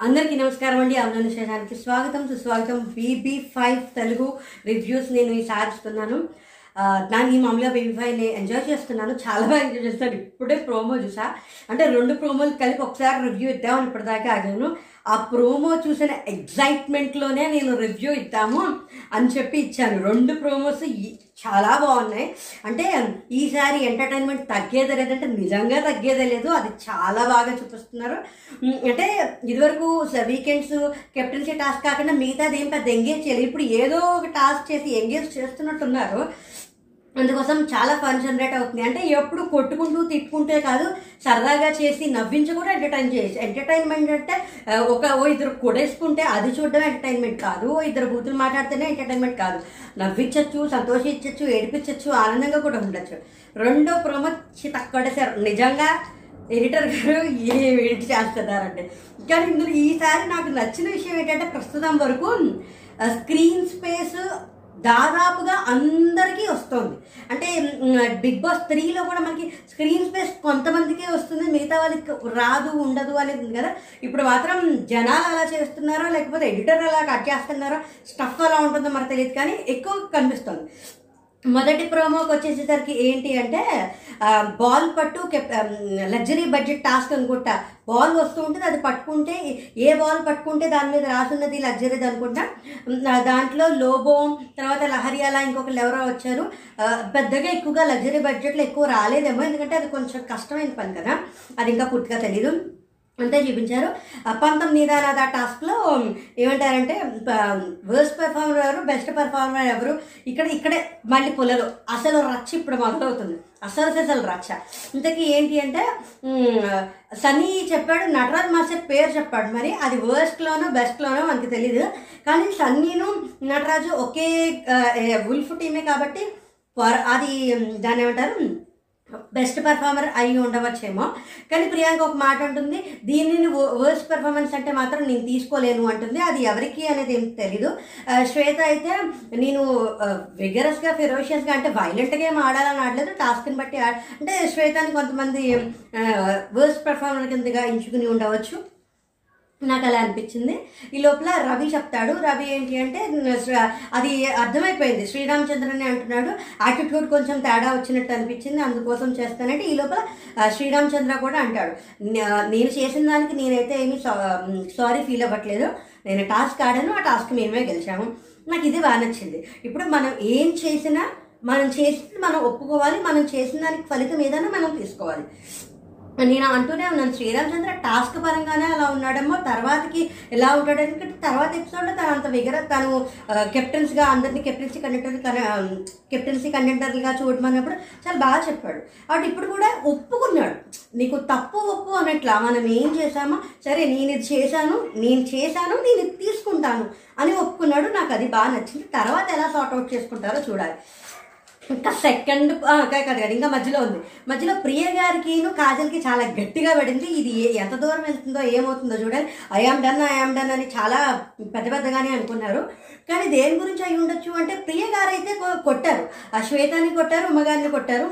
అందరికీ నమస్కారం అండి. అవునని శేషానికి స్వాగతం సుస్వాగతం. బీబీ ఫైవ్ తెలుగు రివ్యూస్ నేను ఈసారి ఇస్తున్నాను ఆ, ఈ మామూలుగా బీబీ ఫైవ్ని నేను ఎంజాయ్ చేస్తున్నాను. చాలా బాగా ఎంజాయ్ చేస్తాను ఇప్పుడే ప్రోమో చూసా. అంటే రెండు ప్రోమోలు కలిపి ఒకసారి రివ్యూ ఇద్దామని ఇప్పటిదాకా ఆగాను. ఆ ప్రోమో చూసిన ఎగ్జైట్మెంట్లోనే నేను రివ్యూ ఇద్దాము అని చెప్పి ఇచ్చాను. రెండు ప్రోమోస్ చాలా బాగున్నాయి. అంటే ఈసారి ఎంటర్టైన్మెంట్ తగ్గేదే లేదంటే నిజంగా తగ్గేదే లేదు. అది చాలా బాగా చూపిస్తున్నారు. అంటే ఇదివరకు వీకెండ్స్ కెప్టెన్సీ టాస్క్ కాకుండా మిగతాది ఏం పెద్ద ఎంగేజ్ చేయలేదు. ఇప్పుడు ఏదో ఒక టాస్క్ చేసి ఎంగేజ్ చేస్తున్నట్టున్నారు. అందుకోసం చాలా ఫన్ జనరేట్ అవుతుంది. అంటే ఎప్పుడు కొట్టుకుంటూ తిట్టుకుంటే కాదు సరదాగా చేసి నవ్వించి కూడా ఎంటర్టైన్ చేయొచ్చు ఎంటర్టైన్మెంట్ అంటే ఒక ఓ ఇద్దరు కొడేసుకుంటే అది చూడడం ఎంటర్టైన్మెంట్ కాదు. ఓ ఇద్దరు బూతులు మాట్లాడితేనే ఎంటర్టైన్మెంట్ కాదు. నవ్వించచ్చు సంతోషించచ్చు ఏడిపించచ్చు ఆనందంగా కూడా ఉండొచ్చు. రెండో ప్రోమో తక్కువడేశారు నిజంగా ఎడిటర్ గారు ఏ ఎడిట్ చేస్తున్నారంటే. కానీ ఇందులో ఈసారి నాకు నచ్చిన విషయం ఏంటంటే ప్రస్తుతం వరకు స్క్రీన్ స్పేస్ దాదాపుగా అందరికీ వస్తుంది. అంటే బిగ్ బాస్ త్రీలో కూడా మనకి స్క్రీన్ స్పేస్ కొంతమందికే వస్తుంది. మిగతా వాళ్ళకి రాదు ఉండదు అనేది ఉంది కదా. ఇప్పుడు మాత్రం జనాలు అలా చేస్తున్నారో లేకపోతే ఎడిటర్ అలా కట్ చేస్తున్నారో? స్టఫ్ అలా ఉంటుందో మనకు తెలియదు. కానీ ఎక్కువ కనిపిస్తుంది. మొదటి ప్రోమోకి వచ్చేసేసరికి ఏంటి అంటే బాల్ పట్టు లగ్జరీ బడ్జెట్ టాస్క్ అనుకుంటా. బాల్ వస్తూ ఉంటుంది అది పట్టుకుంటే ఏ బాల్ పట్టుకుంటే దాని మీద రాసున్నది లగ్జరీది అనుకుంటా. దాంట్లో లోబోమ్ తర్వాత లహరి అలా ఇంకొకరు ఎవరో వచ్చారు. పెద్దగా ఎక్కువగా లగ్జరీ బడ్జెట్లో ఎక్కువ రాలేదేమో ఎందుకంటే అది కొంచెం కష్టమైన పని కదా. అది ఇంకా పూర్తిగా తెలియదు అంతే చూపించారు. పంతం నిదానాద టాస్క్లో ఏమంటారంటే వర్స్ట్ పెర్ఫార్మర్ ఎవరు బెస్ట్ పెర్ఫార్మర్ ఎవరు ఇక్కడ ఇక్కడే మళ్ళీ పుల్లలు అసలు రచ్చ ఇప్పుడు మొదలవుతుంది. అసలు అసలు రచ్చ. ఇంతకీ ఏంటి అంటే సన్నీ చెప్పాడు నటరాజ్ మాస్టర్ పేరు చెప్పాడు. మరి అది వర్స్ట్లోనో బెస్ట్లోనో మనకి తెలియదు కానీ సన్నీను నటరాజు ఒకే ఉల్ఫ్ టీమే కాబట్టి పర్- అది దాని ఏమంటారు బెస్ట్ పెర్ఫార్మర్ అయి ఉండవచ్చేమో. కానీ ప్రియాంక ఒక మాట ఉంటుంది దీనిని వర్స్ట్ పెర్ఫార్మెన్స్ అంటే మాత్రం నేను తీసుకోలేను అంటుంది. అది ఎవరికి అనేది ఏం తెలీదు. శ్వేత అయితే నేను విగరస్గా ఫిరోషియస్గా అంటే వైలెంట్గా ఏం ఆడాలని ఆడలేదు. టాస్క్ని బట్టి అంటే శ్వేతని కొంతమంది వర్స్ట్ పెర్ఫార్మర్ కిందగా ఎంచుకుని ఉండవచ్చు. నాకు అలా అనిపించింది. ఈ లోపల రవి చెప్తాడు. రవి ఏంటి అంటే అది అర్థమైపోయింది. శ్రీరామచంద్రని అంటున్నాడు. యాటిట్యూడ్ కొంచెం తేడా వచ్చినట్టు అనిపించింది. అందుకోసం చేస్తానంటే ఈ లోపల శ్రీరామచంద్ర కూడా అంటాడు. నేను చేసిన దానికి నేనైతే ఏమి సారీ ఫీల్ అవ్వట్లేదు. నేను టాస్క్ ఆడాను. ఆ టాస్క్ మేమే గెలిచాము. నాకు ఇది బాగా నచ్చింది. ఇప్పుడు మనం ఏం చేసినా మనం చేసింది మనం ఒప్పుకోవాలి. మనం చేసిన దానికి ఫలితం ఏదైనా మనం తీసుకోవాలి. నేను అంటూనే ఉన్నాను శ్రీరామచంద్ర టాస్క్ పరంగానే అలా ఉన్నాడమ్మో. తర్వాతకి ఎలా ఉంటాడు ఎందుకంటే తర్వాత ఎపిసోడ్లో తను అంత విగర తను కెప్టెన్స్గా అందరినీ కెప్టెన్సీ కండక్టర్ కెప్టెన్సీ కండక్టర్లుగా చూడమన్నప్పుడు చాలా బాగా చెప్పాడు. అటు ఇప్పుడు కూడా ఒప్పుకున్నాడు. నీకు తప్పు ఒప్పు అన్నట్లా మనం ఏం చేసామో సరే నేను ఇది చేశాను నేను చేశాను నేను ఇది తీసుకుంటాను అని ఒప్పుకున్నాడు. నాకు అది బాగా నచ్చింది. తర్వాత ఎలా సార్ట్ అవుట్ చేసుకుంటారో చూడాలి. ఇంకా సెకండ్ కాదు కదా ఇంకా మధ్యలో ఉంది. మధ్యలో ప్రియ గారికిను కాజల్కి చాలా గట్టిగా పడింది. ఇది ఎంత దూరం వెళ్తుందో ఏమవుతుందో చూడాలి ఐఆమ్ డన్ ఐఆమ్ డన్ అని చాలా పెద్ద పెద్దగానే అనుకున్నారు. కానీ దేని గురించి అయి ఉండొచ్చు అంటే ప్రియ గారు అయితే కొట్టారు. ఆ శ్వేతాన్ని కొట్టారు ఉమ్మగారిని కొట్టారు.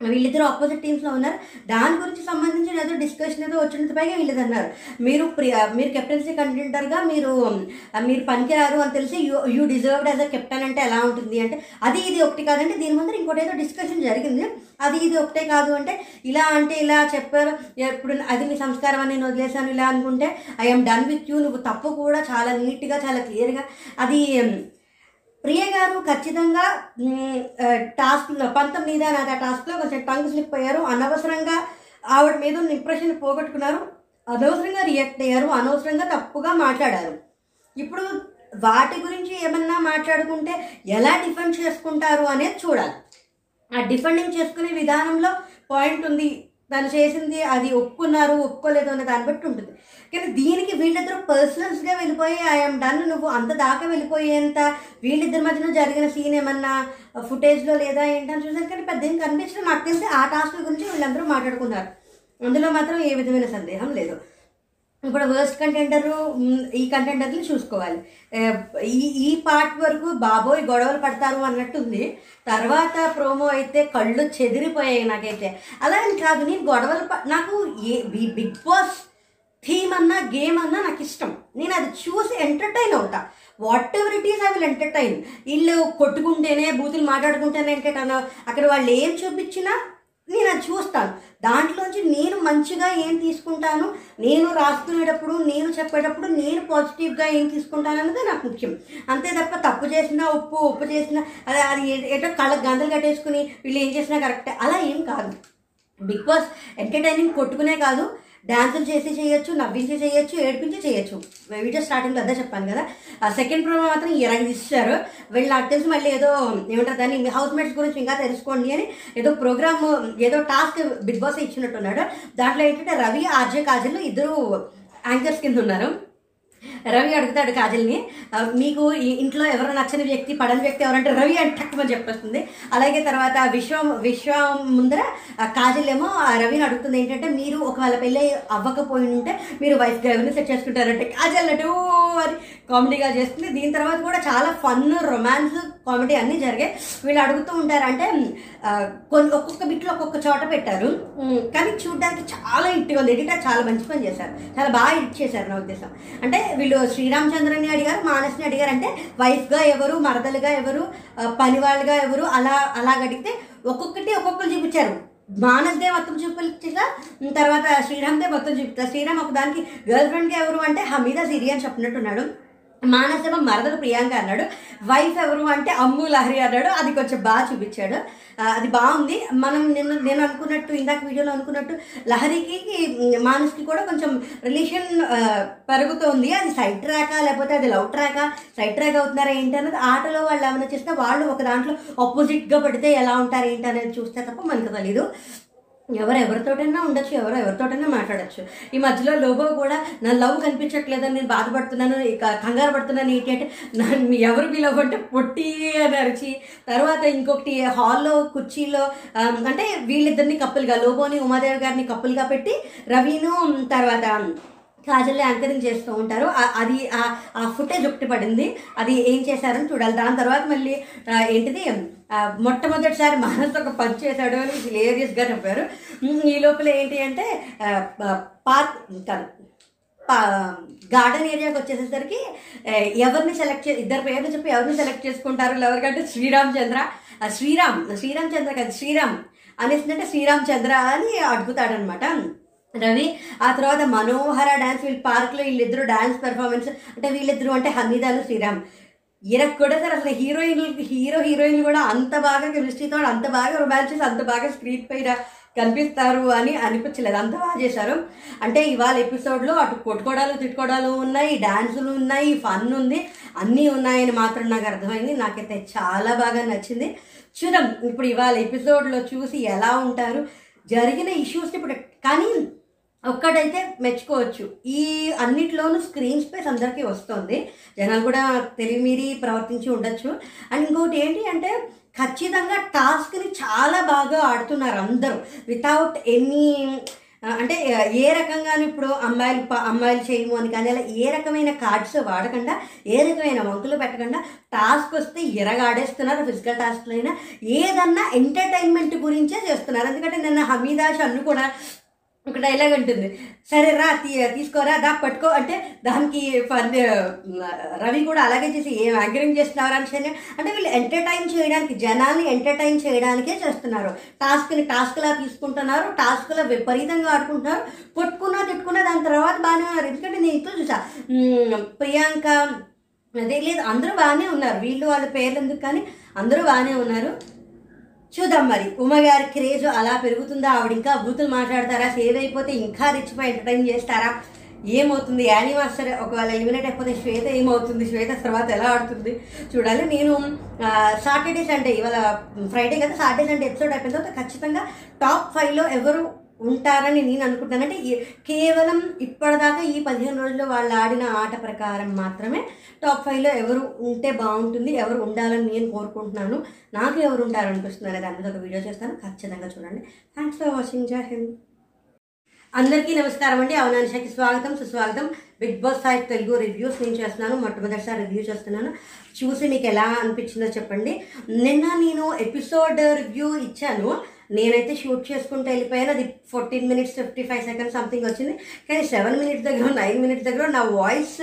వీళ్ళిద్దరు ఆపోజిట్ టీమ్స్లో ఉన్నారు. దాని గురించి సంబంధించిన ఏదో డిస్కషన్ ఏదో వచ్చినంత పైగా వీళ్ళది అన్నారు. మీరు ప్రియ మీరు కెప్టెన్సీ కంటెంటర్గా మీరు మీరు పనికిరారు అని తెలిసి you you deserved as a captain అంటే ఎలా ఉంటుంది అంటే అది ఇది ఒకటి కాదంటే దీని ముందర ఇంకోటి ఏదో డిస్కషన్ జరిగింది. అది ఇది ఒకటే కాదు అంటే ఇలా అంటే ఇలా చెప్పారు. ఎప్పుడు అది మీ సంస్కారం అని నేను వదిలేశాను ఇలా అనుకుంటే ఐఎమ్ డన్ విత్ యూ నువ్వు తప్పు కూడా చాలా నీట్గా చాలా క్లియర్గా అది ప్రియ గారు ఖచ్చితంగా టాస్క్ పంతం మీద నాది ఆ టాస్క్లో కొంచెం టంగ్ స్లిప్ అయ్యారు. అనవసరంగా ఆవిడ మీద ఉన్న ఇంప్రెషన్ పోగొట్టుకున్నారు. అనవసరంగా రియాక్ట్ అయ్యారు. అనవసరంగా తప్పుగా మాట్లాడారు. ఇప్పుడు వాటి గురించి ఏమన్నా మాట్లాడుకుంటే ఎలా డిఫెండ్ చేసుకుంటారు అనేది చూడాలి. ఆ డిఫెండింగ్ చేసుకునే విధానంలో పాయింట్ ఉంది. తను చేసింది అది ఒప్పుకున్నారు ఒప్పుకోలేదు అనే దాన్ని బట్టి ఉంటుంది. కానీ దీనికి వీళ్ళిద్దరూ పర్సనల్స్గా వెళ్ళిపోయి ఐఎమ్ డన్ నువ్వు అంత దాకా వెళ్ళిపోయేంత వీళ్ళిద్దరి మధ్యన జరిగిన సీన్ ఏమన్నా ఫుటేజ్లో లేదా ఏంటని చూసాను కానీ పెద్ద ఏం కనిపించడం నాకు తెలిసి ఆ టాస్క్ గురించి వీళ్ళందరూ మాట్లాడుకున్నారు. అందులో మాత్రం ఏ విధమైన సందేహం లేదు. ఇప్పుడు వర్స్ట్ కంటెండర్ ఈ కంటెండర్ని చూసుకోవాలి. ఈ ఈ పార్ట్ వరకు బాబోయ్ గొడవలు పడతారు అన్నట్టుంది. తర్వాత ప్రోమో అయితే కళ్ళు చెదిరిపోయాయి నాకైతే. అలా అని కాదు నేను గొడవలు నాకు ఏ బిగ్ బాస్ థీమ్ అన్నా గేమ్ అన్నా నాకు ఇష్టం. నేను అది చూసి ఎంటర్టైన్ అవుతా. Whatever it is I will entertain వీళ్ళు కొట్టుకుంటేనే బూతులు మాట్లాడుకుంటేనే ఎంటర్టైన్ అక్కడ వాళ్ళు ఏం చూపించినా నేను అది చూస్తాను. దాంట్లోంచి నేను మంచిగా ఏం తీసుకుంటాను? నేను రాసుకునేటప్పుడు నేను చెప్పేటప్పుడు నేను పాజిటివ్గా ఏం తీసుకుంటాను అన్నది నాకు ముఖ్యం. అంతే తప్ప తప్పు చేసినా ఉప్పు ఉప్పు చేసినా అది అది ఏటో కళ్ళ గందలు కట్టేసుకుని వీళ్ళు ఏం చేసినా కరెక్టే అలా ఏం కాదు. బిగ్ బాస్ ఎంటర్టైనింగ్ కొట్టుకునే కాదు. డ్యాన్సులు చేసి చేయొచ్చు నవ్వించి చేయొచ్చు ఏడిపించి చేయొచ్చు. వీడియో స్టార్టింగ్లో అదే చెప్పాను కదా. ఆ సెకండ్ ప్రోగ్రామ్ మాత్రం ఇరగ ఇచ్చారు వీళ్ళు నాకు తెలిసి మళ్ళీ ఏదో ఏమంటారు దాన్ని హౌస్ మేట్స్ గురించి ఇంకా తెలుసుకోండి అని ఏదో ప్రోగ్రామ్ ఏదో టాస్క్ బిగ్ బాస్ ఇచ్చినట్టున్నాడు. దాంట్లో ఏంటంటే రవి ఆర్జే కాజల్ ఇద్దరు యాంకర్స్ కింద ఉన్నారు. రవి అడుగుతాడు కాజల్ని. మీకు ఇంట్లో ఎవరు నచ్చని వ్యక్తి పడని వ్యక్తి ఎవరంటే రవి అని టక్కుమని చెప్పేస్తుంది. అలాగే తర్వాత విశ్వం విశ్వం ముందర కాజల్ ఏమో ఆ రవిని అడుగుతుంది ఏంటంటే మీరు ఒకవేళ పెళ్ళి అవ్వకపోయి ఉంటే మీరు వైఫ్ ఎవరిని సెట్ చేసుకుంటారంటే కాజల్ అటు అని కామెడీగా చేస్తుంది. దీని తర్వాత కూడా చాలా ఫన్ రొమాన్స్ కామెడీ అన్నీ జరిగాయి. వీళ్ళు అడుగుతూ ఉంటారంటే కొన్ని ఒక్కొక్క బిట్లో ఒక్కొక్క చోట పెట్టారు. కానీ చూడడానికి చాలా ఇంటిగా ఉంది. ఎడిటర్ చాలా మంచి పని చేశారు. చాలా బాగా ఎడిట్ చేశారు నా ఉద్దేశం. అంటే వీళ్ళు శ్రీరామచంద్రని అడిగారు మానస్ని అడిగారు అంటే వైఫ్గా ఎవరు మరదలుగా ఎవరు పని పనివాళ్ళుగా ఎవరు అలా అలాగ అడిగితే ఒక్కొక్కటి ఒక్కొక్కరు చూపించారు. మానస్దే మొత్తం చూపించగా తర్వాత శ్రీరామ్దే మొత్తం చూపిస్తారు శ్రీరామ్ ఒక దానికి గర్ల్ ఫ్రెండ్గా ఎవరు? అంటే హమీదా సిరి అని చెప్పినట్టున్నాడు. మానసమ ఏమో మరదలు ప్రియాంక అన్నాడు. వైఫ్ ఎవరు అంటే అమ్ము లహరి అన్నాడు. అది కొంచెం బాగా చూపించాడు. అది బాగుంది. మనం నేను నేను అనుకున్నట్టు ఇందాక వీడియోలో అనుకున్నట్టు లహరికి మానసుకి కూడా కొంచెం రిలేషన్ పెరుగుతోంది. అది సైడ్ ట్రాకా లేకపోతే అది లవ్ ట్రాకా సైడ్ ట్రాక్ అవుతున్నారా ఏంటి అన్నది ఆటలో వాళ్ళు ఏమైనా చేస్తే వాళ్ళు ఒక దాంట్లో ఆపోజిట్గా పడితే ఎలా ఉంటారు ఏంటి అనేది చూస్తే తప్ప మనకు తెలీదు. ఎవరు ఎవరితోటైనా ఉండొచ్చు ఎవరు ఎవరితోటైనా మాట్లాడచ్చు. ఈ మధ్యలో లోబో కూడా నా లవ్ కనిపించట్లేదని నేను బాధపడుతున్నాను కంగారు పడుతున్నాను ఏంటి అంటే నన్ను ఎవరు మీ లవ్ అంటే పొట్టి అని అరిచి తర్వాత ఇంకొకటి హాల్లో కుర్చీలో అంటే వీళ్ళిద్దరిని కప్పులుగా లోబోని ఉమాదేవి గారిని కప్పులుగా పెట్టి రవిను తర్వాత కాజల్ యాంకరింగ్ చేస్తూ ఉంటారు. అది ఆ- ఫుటేజ్ ఒకటి పడింది. అది ఏం చేశారని చూడాలి. దాని తర్వాత మళ్ళీ ఏంటిది? మొట్టమొదటిసారి మానస్ ఒక పంచ్ చేశాడు అని హిలేరియస్గా చెప్పారు. ఈ లోపల ఏంటి అంటే పార్క్ కాదు గార్డెన్ ఏరియాకి వచ్చేసేసరికి ఎవరిని సెలెక్ట్ చే ఇద్దరు పేర్లు చెప్పి ఎవరిని సెలెక్ట్ చేసుకుంటారు? ఎవరికంటే శ్రీరామ్ చంద్ర శ్రీరామ్ శ్రీరామ్ చంద్ర కాదు శ్రీరామ్. అనేసిందంటే శ్రీరామ్ చంద్ర అని అడుగుతాడనమాట. రవి ఆ తర్వాత మనోహర డాన్స్ వీళ్ళు పార్క్లో వీళ్ళిద్దరు డాన్స్ పెర్ఫార్మెన్స్ అంటే వీళ్ళిద్దరు అంటే హమీదాను శ్రీరామ్. ఈయనకు కూడా సార్ అసలు హీరోయిన్లు హీరో హీరోయిన్లు కూడా అంత బాగా కెమిస్ట్రీతో అంత బాగా రొమాన్సెస్ అంత బాగా స్క్రీన్ పైన కనిపిస్తారు అని అనిపించలేదు. అంత బాగా చేశారు. అంటే ఇవాళ ఎపిసోడ్లో అటు కొట్టుకోవడాలు తిట్టుకోవడాలు ఉన్నాయి డ్యాన్సులు ఉన్నాయి ఫన్ ఉంది అన్నీ ఉన్నాయని మాత్రం నాకు అర్థమైంది. నాకైతే చాలా బాగా నచ్చింది. చూద్దాం. ఇప్పుడు ఇవాళ ఎపిసోడ్లో చూసి ఎలా ఉంటారు? జరిగిన ఇష్యూస్ ఇప్పుడు కానీ ఒక్కటైతే మెచ్చుకోవచ్చు. ఈ అన్నిట్లోనూ స్క్రీన్ స్పేస్ అందరికీ వస్తుంది. జనాలు కూడా తెలివిమీరి ప్రవర్తించి ఉండొచ్చు. అండ్ ఇంకోటి ఏంటి అంటే ఖచ్చితంగా టాస్క్ని చాలా బాగా ఆడుతున్నారు అందరూ. వితౌట్ ఎనీ అంటే ఏ రకంగా ఇప్పుడు అమ్మాయిలు అమ్మాయిలు చేయము అని కానీ అలా ఏ రకమైన కార్డ్స్ వాడకుండా ఏ రకమైన వంకులు పెట్టకుండా టాస్క్ వస్తే ఎరగాడేస్తున్నారు ఫిజికల్ టాస్క్లైనా. అయినా ఏదన్నా ఎంటర్టైన్మెంట్ గురించే చేస్తున్నారు. ఎందుకంటే నిన్న హమీదాష్ అన్ను కూడా ఒక డైలాగ్ ఉంటుంది. సరే రా తీ తీసుకోరా దా పట్టుకో అంటే దానికి ఫన్ రవి కూడా అలాగే చేసి ఏం యాంకరింగ్ చేస్తున్నారా అని అంటే వీళ్ళు ఎంటర్టైన్ చేయడానికి జనాల్ని ఎంటర్టైన్ చేయడానికే చేస్తున్నారు. టాస్క్ని టాస్క్లా తీసుకుంటున్నారు టాస్క్లో విపరీతంగా ఆడుకుంటున్నారు. కొట్టుకున్నా తిట్టుకున్నా దాని తర్వాత బాగానే ఉన్నారు. ఎందుకంటే నేను ఇంట్లో చూసా ప్రియాంక అదే లేదు అందరూ బాగానే ఉన్నారు. వీళ్ళు వాళ్ళ పేర్లు ఎందుకు కానీ అందరూ బాగానే ఉన్నారు. చూద్దాం మరి. ఉమ గారి క్రేజ్ అలా పెరుగుతుందా? ఆవిడ ఇంకా బూతులు మాట్లాడతారా? సేవ్ అయిపోతే ఇంకా రిచ్చిపోయి ఎంటర్టైన్ చేస్తారా? ఏమవుతుంది? యానీ మాస్టర్ ఒకవేళ ఎలిమినేట్ అయిపోతే శ్వేత ఏమవుతుంది? శ్వేత తర్వాత ఎలా ఆడుతుంది? చూడాలి. నేను సాటర్డే సండే ఇవాళ ఫ్రైడే కదా సాటర్డే సండే ఎపిసోడ్ అయిపోయిన తర్వాత ఖచ్చితంగా టాప్ ఫైవ్లో ఎవరు ఉంటారని నేను అనుకుంటాను. అంటే కేవలం ఇప్పటిదాకా ఈ పదిహేను రోజుల్లో వాళ్ళు ఆడిన ఆట ప్రకారం మాత్రమే టాప్ ఫైవ్లో ఎవరు ఉంటే బాగుంటుంది ఎవరు ఉండాలని నేను కోరుకుంటున్నాను. నాకు ఎవరు ఉంటారనిపిస్తున్నారు దాని మీద ఒక వీడియో చేస్తాను. ఖచ్చితంగా చూడండి. Thanks for watching Jai Hind అందరికీ నమస్కారం అండి. అవనానిషాకి స్వాగతం సుస్వాగతం. Bigg Boss five Telugu reviews నేను చేస్తున్నాను మొట్టమొదటిసారి రివ్యూ చేస్తున్నాను. చూసి మీకు ఎలా అనిపించిందో చెప్పండి. నిన్న నేను ఎపిసోడ్ రివ్యూ ఇచ్చాను. నేనైతే షూట్ చేసుకుంటూ వెళ్ళిపోయాను. అది fourteen minutes fifty five seconds something వచ్చింది. కానీ సెవెన్ మినిట్స్ దగ్గర నైన్ మినిట్స్ దగ్గర నా వాయిస్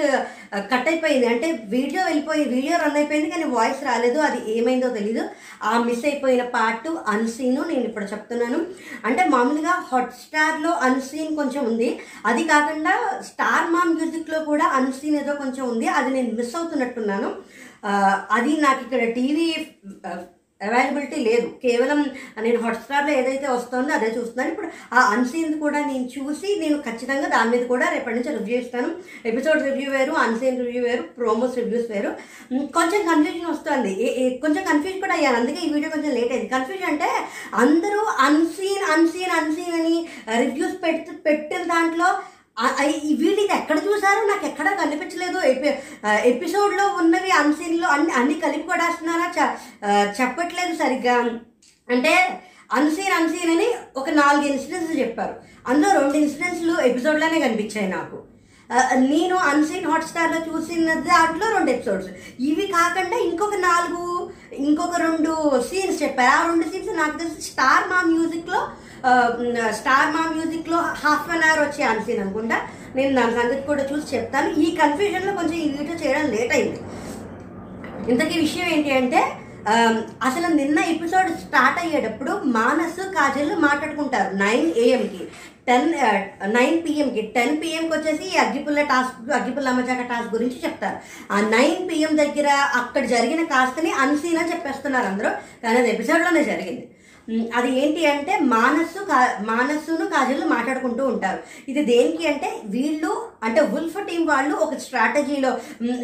కట్ అయిపోయింది. అంటే వీడియో వెళ్ళిపోయి వీడియో రన్ అయిపోయింది కానీ వాయిస్ రాలేదు. అది ఏమైందో తెలీదు. ఆ మిస్ అయిపోయిన పార్ట్ అన్సీన్ నేను ఇప్పుడు చెప్తున్నాను. అంటే మామూలుగా హాట్స్టార్లో అన్సీన్ కొంచెం ఉంది. అది కాకుండా స్టార్ మా మ్యూజిక్లో కూడా అన్సీన్ ఏదో కొంచెం ఉంది. అది నేను మిస్ అవుతున్నట్టున్నాను. అది నాకు ఇక్కడ టీవీ అవైలబిలిటీ లేదు. కేవలం నేను హాట్స్టార్లో ఏదైతే వస్తుందో అదే చూస్తున్నాను. ఇప్పుడు ఆ అన్సీన్ కూడా నేను చూసి నేను ఖచ్చితంగా దాని మీద కూడా రేపటి నుంచి రివ్యూ ఇస్తాను. ఎపిసోడ్ రివ్యూ వేరు అన్సీన్ రివ్యూ వేరు ప్రోమోస్ రివ్యూస్ వేరు. కొంచెం కన్ఫ్యూజన్ వస్తుంది. ఏ- కొంచెం కన్ఫ్యూజ్ కూడా అయ్యాను. అందుకే ఈ వీడియో కొంచెం లేట్ అయింది. కన్ఫ్యూజన్ అంటే అందరూ అన్సీన్ అన్సీన్ అన్సీన్ అని రివ్యూస్ పెట్టి పెట్టిన దాంట్లో వీళ్ళు ఇది ఎక్కడ చూసారో నాకు ఎక్కడ కనిపించలేదు. ఎపి ఎపిసోడ్లో ఉన్నవి అన్సీన్లో అన్ని అన్ని కలిపి కొడేస్తున్నారా? చ చెప్పట్లేదు సరిగ్గా. అంటే అన్సీన్ అన్సీన్ అని ఒక నాలుగు ఇన్సిడెంట్స్ చెప్పారు. అందులో రెండు ఇన్సిడెంట్స్లు ఎపిసోడ్లోనే కనిపించాయి నాకు. నేను అన్సీన్ హాట్స్టార్లో చూసిన దాంట్లో రెండు ఎపిసోడ్స్. ఇవి కాకుండా ఇంకొక నాలుగు ఇంకొక రెండు సీన్స్ చెప్పారు. ఆ రెండు సీన్స్ నాకు తెలిసి స్టార్ మా మ్యూజిక్లో స్టార్ మా మ్యూజిక్లో హాఫ్ అన్ అవర్ వచ్చే అన్సీన్ అనుకుంటా. నేను దాని సంగతి కూడా చూసి చెప్తాను. ఈ కన్ఫ్యూజన్లో కొంచెం ఈ వీడియో చేయడం లేట్ అయింది. ఇంతకీ విషయం ఏంటి అంటే అసలు నిన్న ఎపిసోడ్ స్టార్ట్ అయ్యేటప్పుడు మానస్ కాజల్ మాట్లాడుకుంటారు నైన్ ఏఎంకి టెన్ నైన్ పిఎంకి టెన్ పిఎంకి వచ్చేసి ఈ అగ్గిపుల్ల టాస్క్ అగ్గిపుల్ల అమ్మచాక టాస్క్ గురించి చెప్తారు. ఆ నైన్ పిఎం దగ్గర అక్కడ జరిగిన కాస్తని అన్సీన్ అని చెప్పేస్తున్నారు అందరూ. కానీ అది ఎపిసోడ్లోనే జరిగింది. అది ఏంటి అంటే మానస్సు కా మానస్సును కాజల్ మాట్లాడుకుంటూ ఉంటారు. ఇది దేనికి అంటే వీళ్ళు అంటే ఉల్ఫ్ టీం వాళ్ళు ఒక స్ట్రాటజీలో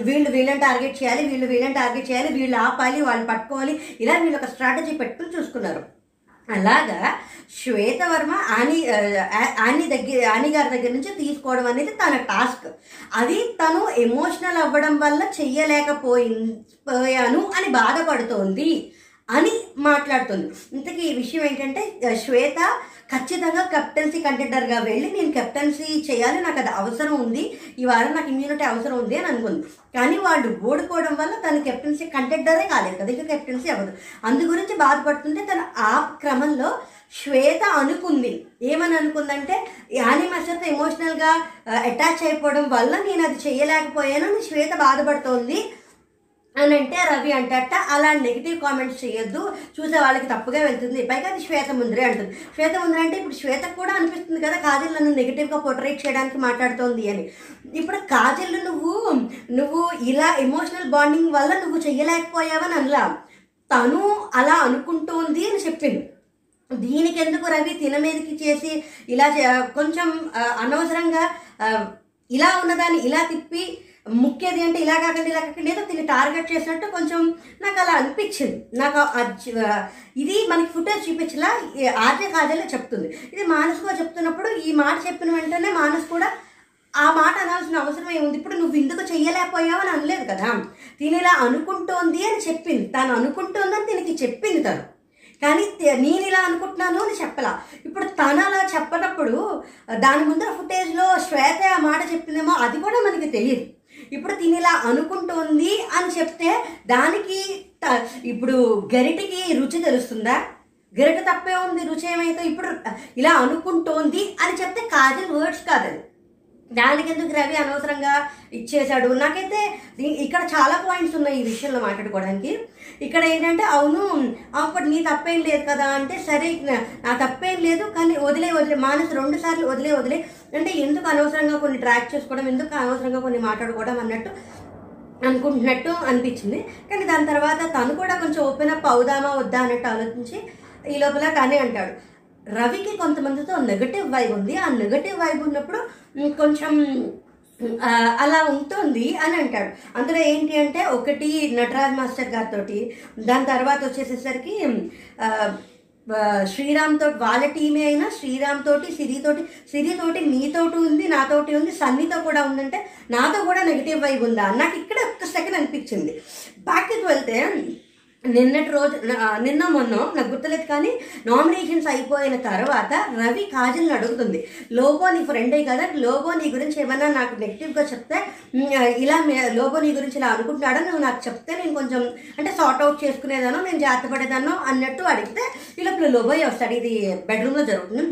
వీళ్ళు వీళ్ళని టార్గెట్ చేయాలి వీళ్ళు వీళ్ళని టార్గెట్ చేయాలి వీళ్ళు ఆపాలి వాళ్ళు పట్టుకోవాలి ఇలా వీళ్ళు ఒక స్ట్రాటజీ పెట్టుకుని చూసుకున్నారు. అలాగా శ్వేతవర్మ ఆని ఆ, ఆని దగ్గర ఆని గారి దగ్గర నుంచి తీసుకోవడం అనేది తన టాస్క్. అది తను ఎమోషనల్ అవ్వడం వల్ల చెయ్యలేకపోయి పోయాను అని బాధపడుతోంది. అని మాట్లాడుతుంది. ఇంతకీ ఈ విషయం ఏంటంటే శ్వేత ఖచ్చితంగా కెప్టెన్సీ కంటెండర్గా వెళ్ళి నేను కెప్టెన్సీ చేయాలి నాకు అది అవసరం ఉంది. ఈ వారం నాకు ఇమ్యూనిటీ అవసరం ఉంది అని అనుకుంది. కానీ వాళ్ళు ఓడిపోవడం వల్ల తన కెప్టెన్సీ కంటెండరే కాలేదు కదా ఇంకా కెప్టెన్సీ అవ్వదు. అందు గురించి బాధపడుతుంటే తన ఆ క్రమంలో శ్వేత అనుకుంది. ఏమని అనుకుందంటే యానీ మసర్తో ఎమోషనల్గా అటాచ్ అయిపోవడం వల్ల నేను అది చేయలేకపోయాను శ్వేత బాధపడుతోంది. అని అంటే రవి అంటట అలా నెగిటివ్ కామెంట్స్ చేయొద్దు చూసే వాళ్ళకి తప్పుగా వెళ్తుంది. పైగా అది శ్వేత ముందరే అంటుంది. శ్వేత ముందరే అంటే ఇప్పుడు శ్వేత కూడా అనిపిస్తుంది కదా కాజల్ నన్ను నెగిటివ్గా పోర్ట్రేట్ చేయడానికి మాట్లాడుతోంది అని. ఇప్పుడు కాజల్ నువ్వు నువ్వు ఇలా ఎమోషనల్ బాండింగ్ వల్ల నువ్వు చెయ్యలేకపోయావని అనలా. తను అలా అనుకుంటోంది అని చెప్పింది దీనికి ఎందుకు రవి తిన మీదకి చేసి ఇలా చే- కొంచెం అనవసరంగా ఇలా ఉన్నదాన్ని ఇలా తిప్పి ముఖ్యది అంటే ఇలా కాకుండా ఇలా కాకుండా ఏదో దీన్ని టార్గెట్ చేసినట్టు కొంచెం నాకు అలా అనిపించింది. నాకు ఇది మనకి ఫుటేజ్ చూపించలా ఆర్జే కాజలే చెప్తుంది. ఇది మానసుగా చెప్తున్నప్పుడు ఈ మాట చెప్పిన వెంటనే మానసు కూడా ఆ మాట అనాల్సిన అవసరం ఏముంది? ఇప్పుడు నువ్వు ఇందుకు చెయ్యలేకపోయావు అని అనలేదు కదా. తిని ఇలా అనుకుంటోంది అని చెప్పింది. తను అనుకుంటోందని దీనికి చెప్పింది తను. కానీ నేను ఇలా అనుకుంటున్నాను అని చెప్పలా. ఇప్పుడు తను అలా చెప్పనప్పుడు దాని ముందర ఫుటేజ్లో శ్వేత ఆ మాట చెప్పిందేమో అది కూడా మనకి తెలియదు ఇప్పుడు తిని ఇలా అనుకుంటోంది అని చెప్తే దానికి త- ఇప్పుడు గరిటికి రుచి తెలుస్తుందా? గరిట తప్పే ఉంది రుచి ఏమైతే ఇప్పుడు ఇలా అనుకుంటోంది అని చెప్తే కాజల్ వర్డ్స్ కాదది దానికి ఎందుకు రవి అనవసరంగా ఇచ్చేశాడు? నాకైతే ఇక్కడ చాలా పాయింట్స్ ఉన్నాయి ఈ విషయంలో మాట్లాడుకోవడానికి. ఇక్కడ ఏంటంటే అవును అప్పుడు నీ తప్పేం లేదు కదా అంటే సరే నా- తప్పేం లేదు కానీ వదిలే వదిలే మానసు రెండు సార్లు వదిలే వదిలే. అంటే ఎందుకు అనవసరంగా కొన్ని ట్రాక్ చేసుకోవడం ఎందుకు అనవసరంగా కొన్ని మాట్లాడుకోవడం అన్నట్టు అనుకుంటున్నట్టు అనిపించింది. కానీ దాని తర్వాత తను కూడా కొంచెం ఓపెన్ అప్ అవుదామా వద్దా అన్నట్టు ఆలోచించి ఈ లోపల కానీ అంటాడు. రవికి కొంతమందితో నెగటివ్ వైబ్ ఉంది. ఆ నెగటివ్ వైబ్ ఉన్నప్పుడు కొంచెం అలా ఉంటుంది అని అంటాడు. అందులో ఏంటి అంటే ఒకటి నటరాజ్ మాస్టర్ గారితో దాని తర్వాత వచ్చేసేసరికి శ్రీరామ్ తోటి వాళ్ళ టీమే అయినా శ్రీరామ్ తోటి సిరితోటి సిరితోటి నీతోటి ఉంది నాతోటి ఉంది సన్నీతో కూడా ఉందంటే నాతో కూడా నెగిటివ్ వైబ్ ఉందా? నాకు ఇక్కడ ఒక్క సెకండ్ అనిపించింది. బ్యాక్కి వెళ్తే నిన్నటి రోజు నిన్న మొన్న నాకు గుర్తులేదు కానీ నామినేషన్స్ అయిపోయిన తర్వాత రవి కాజల్ని అడుగుతుంది. లోగో నీ ఫ్రెండే కదా లోగో నీ గురించి ఏమైనా నాకు నెగిటివ్గా చెప్తే ఇలా మే- లోగో నీ గురించి ఇలా అనుకుంటున్నాడో నువ్వు నాకు చెప్తే నేను కొంచెం అంటే సార్ట్ అవుట్ చేసుకునేదానో నేను జాగ్రత్త పడేదానో అన్నట్టు అడిగితే ఇలా ఇప్పుడు లోబోయ్ వస్తాడు. ఇది బెడ్రూమ్లో జరుగుతుంది.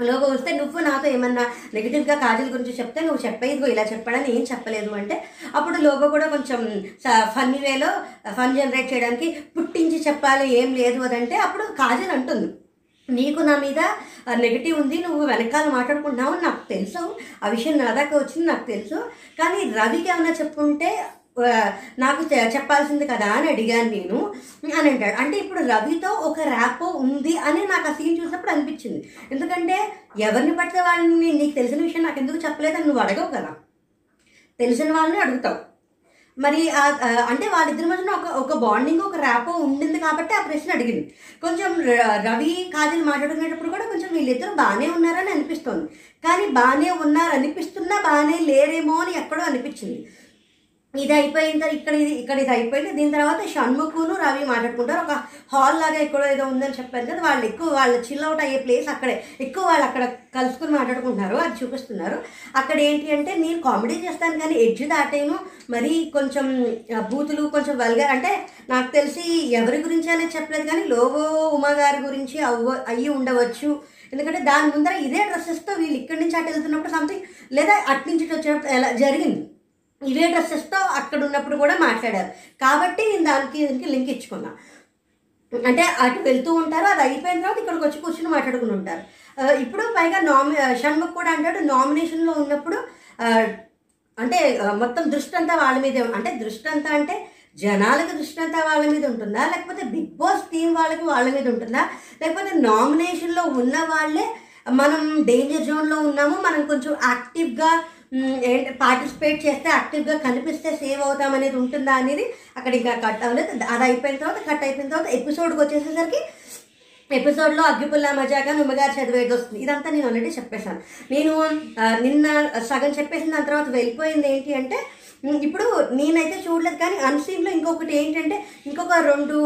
లోగో వస్తే నువ్వు నాతో ఏమన్నా నెగిటివ్గా కాజల్ గురించి చెప్తే నువ్వు చెప్పేది ఇలా చెప్పాడని ఏం చెప్పలేదు అంటే అప్పుడు లోగో కూడా కొంచెం ఫన్నీ వేలో ఫన్ జనరేట్ చేయడానికి పుట్టించి చెప్పాలి ఏం లేదు అదంటే అప్పుడు కాజల్ అంటుంది. నీకు నా మీద నెగిటివ్ ఉంది నువ్వు వెనకాల మాట్లాడుకుంటున్నావు నాకు తెలుసు. ఆ విషయం నా దాకా వచ్చింది నాకు తెలుసు. కానీ రవికి ఏమైనా చెప్పుకుంటే నాకు చెప్పాల్సింది కదా అని అడిగాను నేను. అని అంటాడు. అంటే ఇప్పుడు రవితో ఒక ర్యాపో ఉంది అని నాకు ఆ సీన్ చూసినప్పుడు అనిపించింది. ఎందుకంటే ఎవరిని పడితే వాళ్ళని నీకు తెలిసిన విషయం నాకు ఎందుకు చెప్పలేదని నువ్వు అడగవు కదా. తెలిసిన వాళ్ళని అడుగుతావు. మరి అంటే వాళ్ళిద్దరి మధ్యన ఒక ఒక బాండింగ్ ఒక ర్యాపో ఉండింది కాబట్టి ఆ ప్రశ్న అడిగింది. కొంచెం ర- రవి కాజల్ మాట్లాడుకునేటప్పుడు కూడా కొంచెం వీళ్ళిద్దరు బాగానే ఉన్నారని అనిపిస్తోంది. కానీ బాగానే ఉన్నారు అనిపిస్తున్నా బాగానే లేరేమో అని ఎక్కడో అనిపించింది. ఇది అయిపోయిన తర్వాత ఇక్కడ ఇది ఇక్కడ ఇది అయిపోయింది. దీని తర్వాత షణ్ముఖును రవి మాట్లాడుకుంటారు. ఒక హాల్ లాగా ఎక్కడో ఏదో ఉందని చెప్పారు కదా వాళ్ళు ఎక్కువ వాళ్ళు చిల్ అవుట్ అయ్యే ప్లేస్ అక్కడే. ఎక్కువ వాళ్ళు అక్కడ కలుసుకుని మాట్లాడుకుంటున్నారు అది చూపిస్తున్నారు. అక్కడ ఏంటి అంటే నేను కామెడీ చేస్తాను కానీ ఎడ్జ్ దాటేను మరి కొంచెం బూతులు కొంచెం వల్గర్ అంటే నాకు తెలిసి ఎవరి గురించి అనేది చెప్పలేదు కానీ లోగో ఉమా గారి గురించి అవ్వ అయ్యి ఉండవచ్చు. ఎందుకంటే దాని ముందర ఇదే డ్రెస్సెస్తో వీళ్ళు ఇక్కడి నుంచి అటు వెళ్తున్నప్పుడు సంథింగ్ లేదా అటు నుంచి వచ్చినప్పుడు ఎలా జరిగింది? ఇవే డ్రెస్సెస్తో అక్కడ ఉన్నప్పుడు కూడా మాట్లాడారు. కాబట్టి నేను దానికి దీనికి లింక్ ఇచ్చుకున్నా. అంటే అటు వెళ్తూ ఉంటారు అది అయిపోయిన తర్వాత ఇక్కడికి వచ్చి కూర్చుని మాట్లాడుకుని ఉంటారు. ఇప్పుడు పైగా నామి షణ్ముఖ్ కూడా అంటాడు నామినేషన్లో ఉన్నప్పుడు అంటే మొత్తం దృష్టి అంతా వాళ్ళ మీదే అంటే దృష్టి అంతా అంటే జనాలకు దృష్టి అంతా వాళ్ళ మీద ఉంటుందా? లేకపోతే బిగ్ బాస్ టీం వాళ్ళకి వాళ్ళ మీద ఉంటుందా? లేకపోతే నామినేషన్లో ఉన్న వాళ్ళే మనం డేంజర్ జోన్లో ఉన్నాము మనం కొంచెం యాక్టివ్గా పార్టిసిపేట్ చేస్తే యాక్టివ్గా కనిపిస్తే సేవ్ అవుతాం అనేది ఉంటుందా అనేది అక్కడ ఇంకా కట్ అవ్వలేదు. అది అయిపోయిన తర్వాత కట్ అయిపోయిన తర్వాత ఎపిసోడ్కి వచ్చేసేసరికి ఎపిసోడ్లో అగ్గిపుల్ల మజాగా నుమ్మగారు చదివేది వస్తుంది. ఇదంతా నేను ఆల్రెడీ చెప్పేశాను. నేను నిన్న సగం చెప్పేసిన దాని తర్వాత వెళ్ళిపోయింది ఏంటి అంటే ఇప్పుడు నేనైతే చూడలేదు కానీ అన్సీన్లో ఇంకొకటి ఏంటంటే ఇంకొక రెండు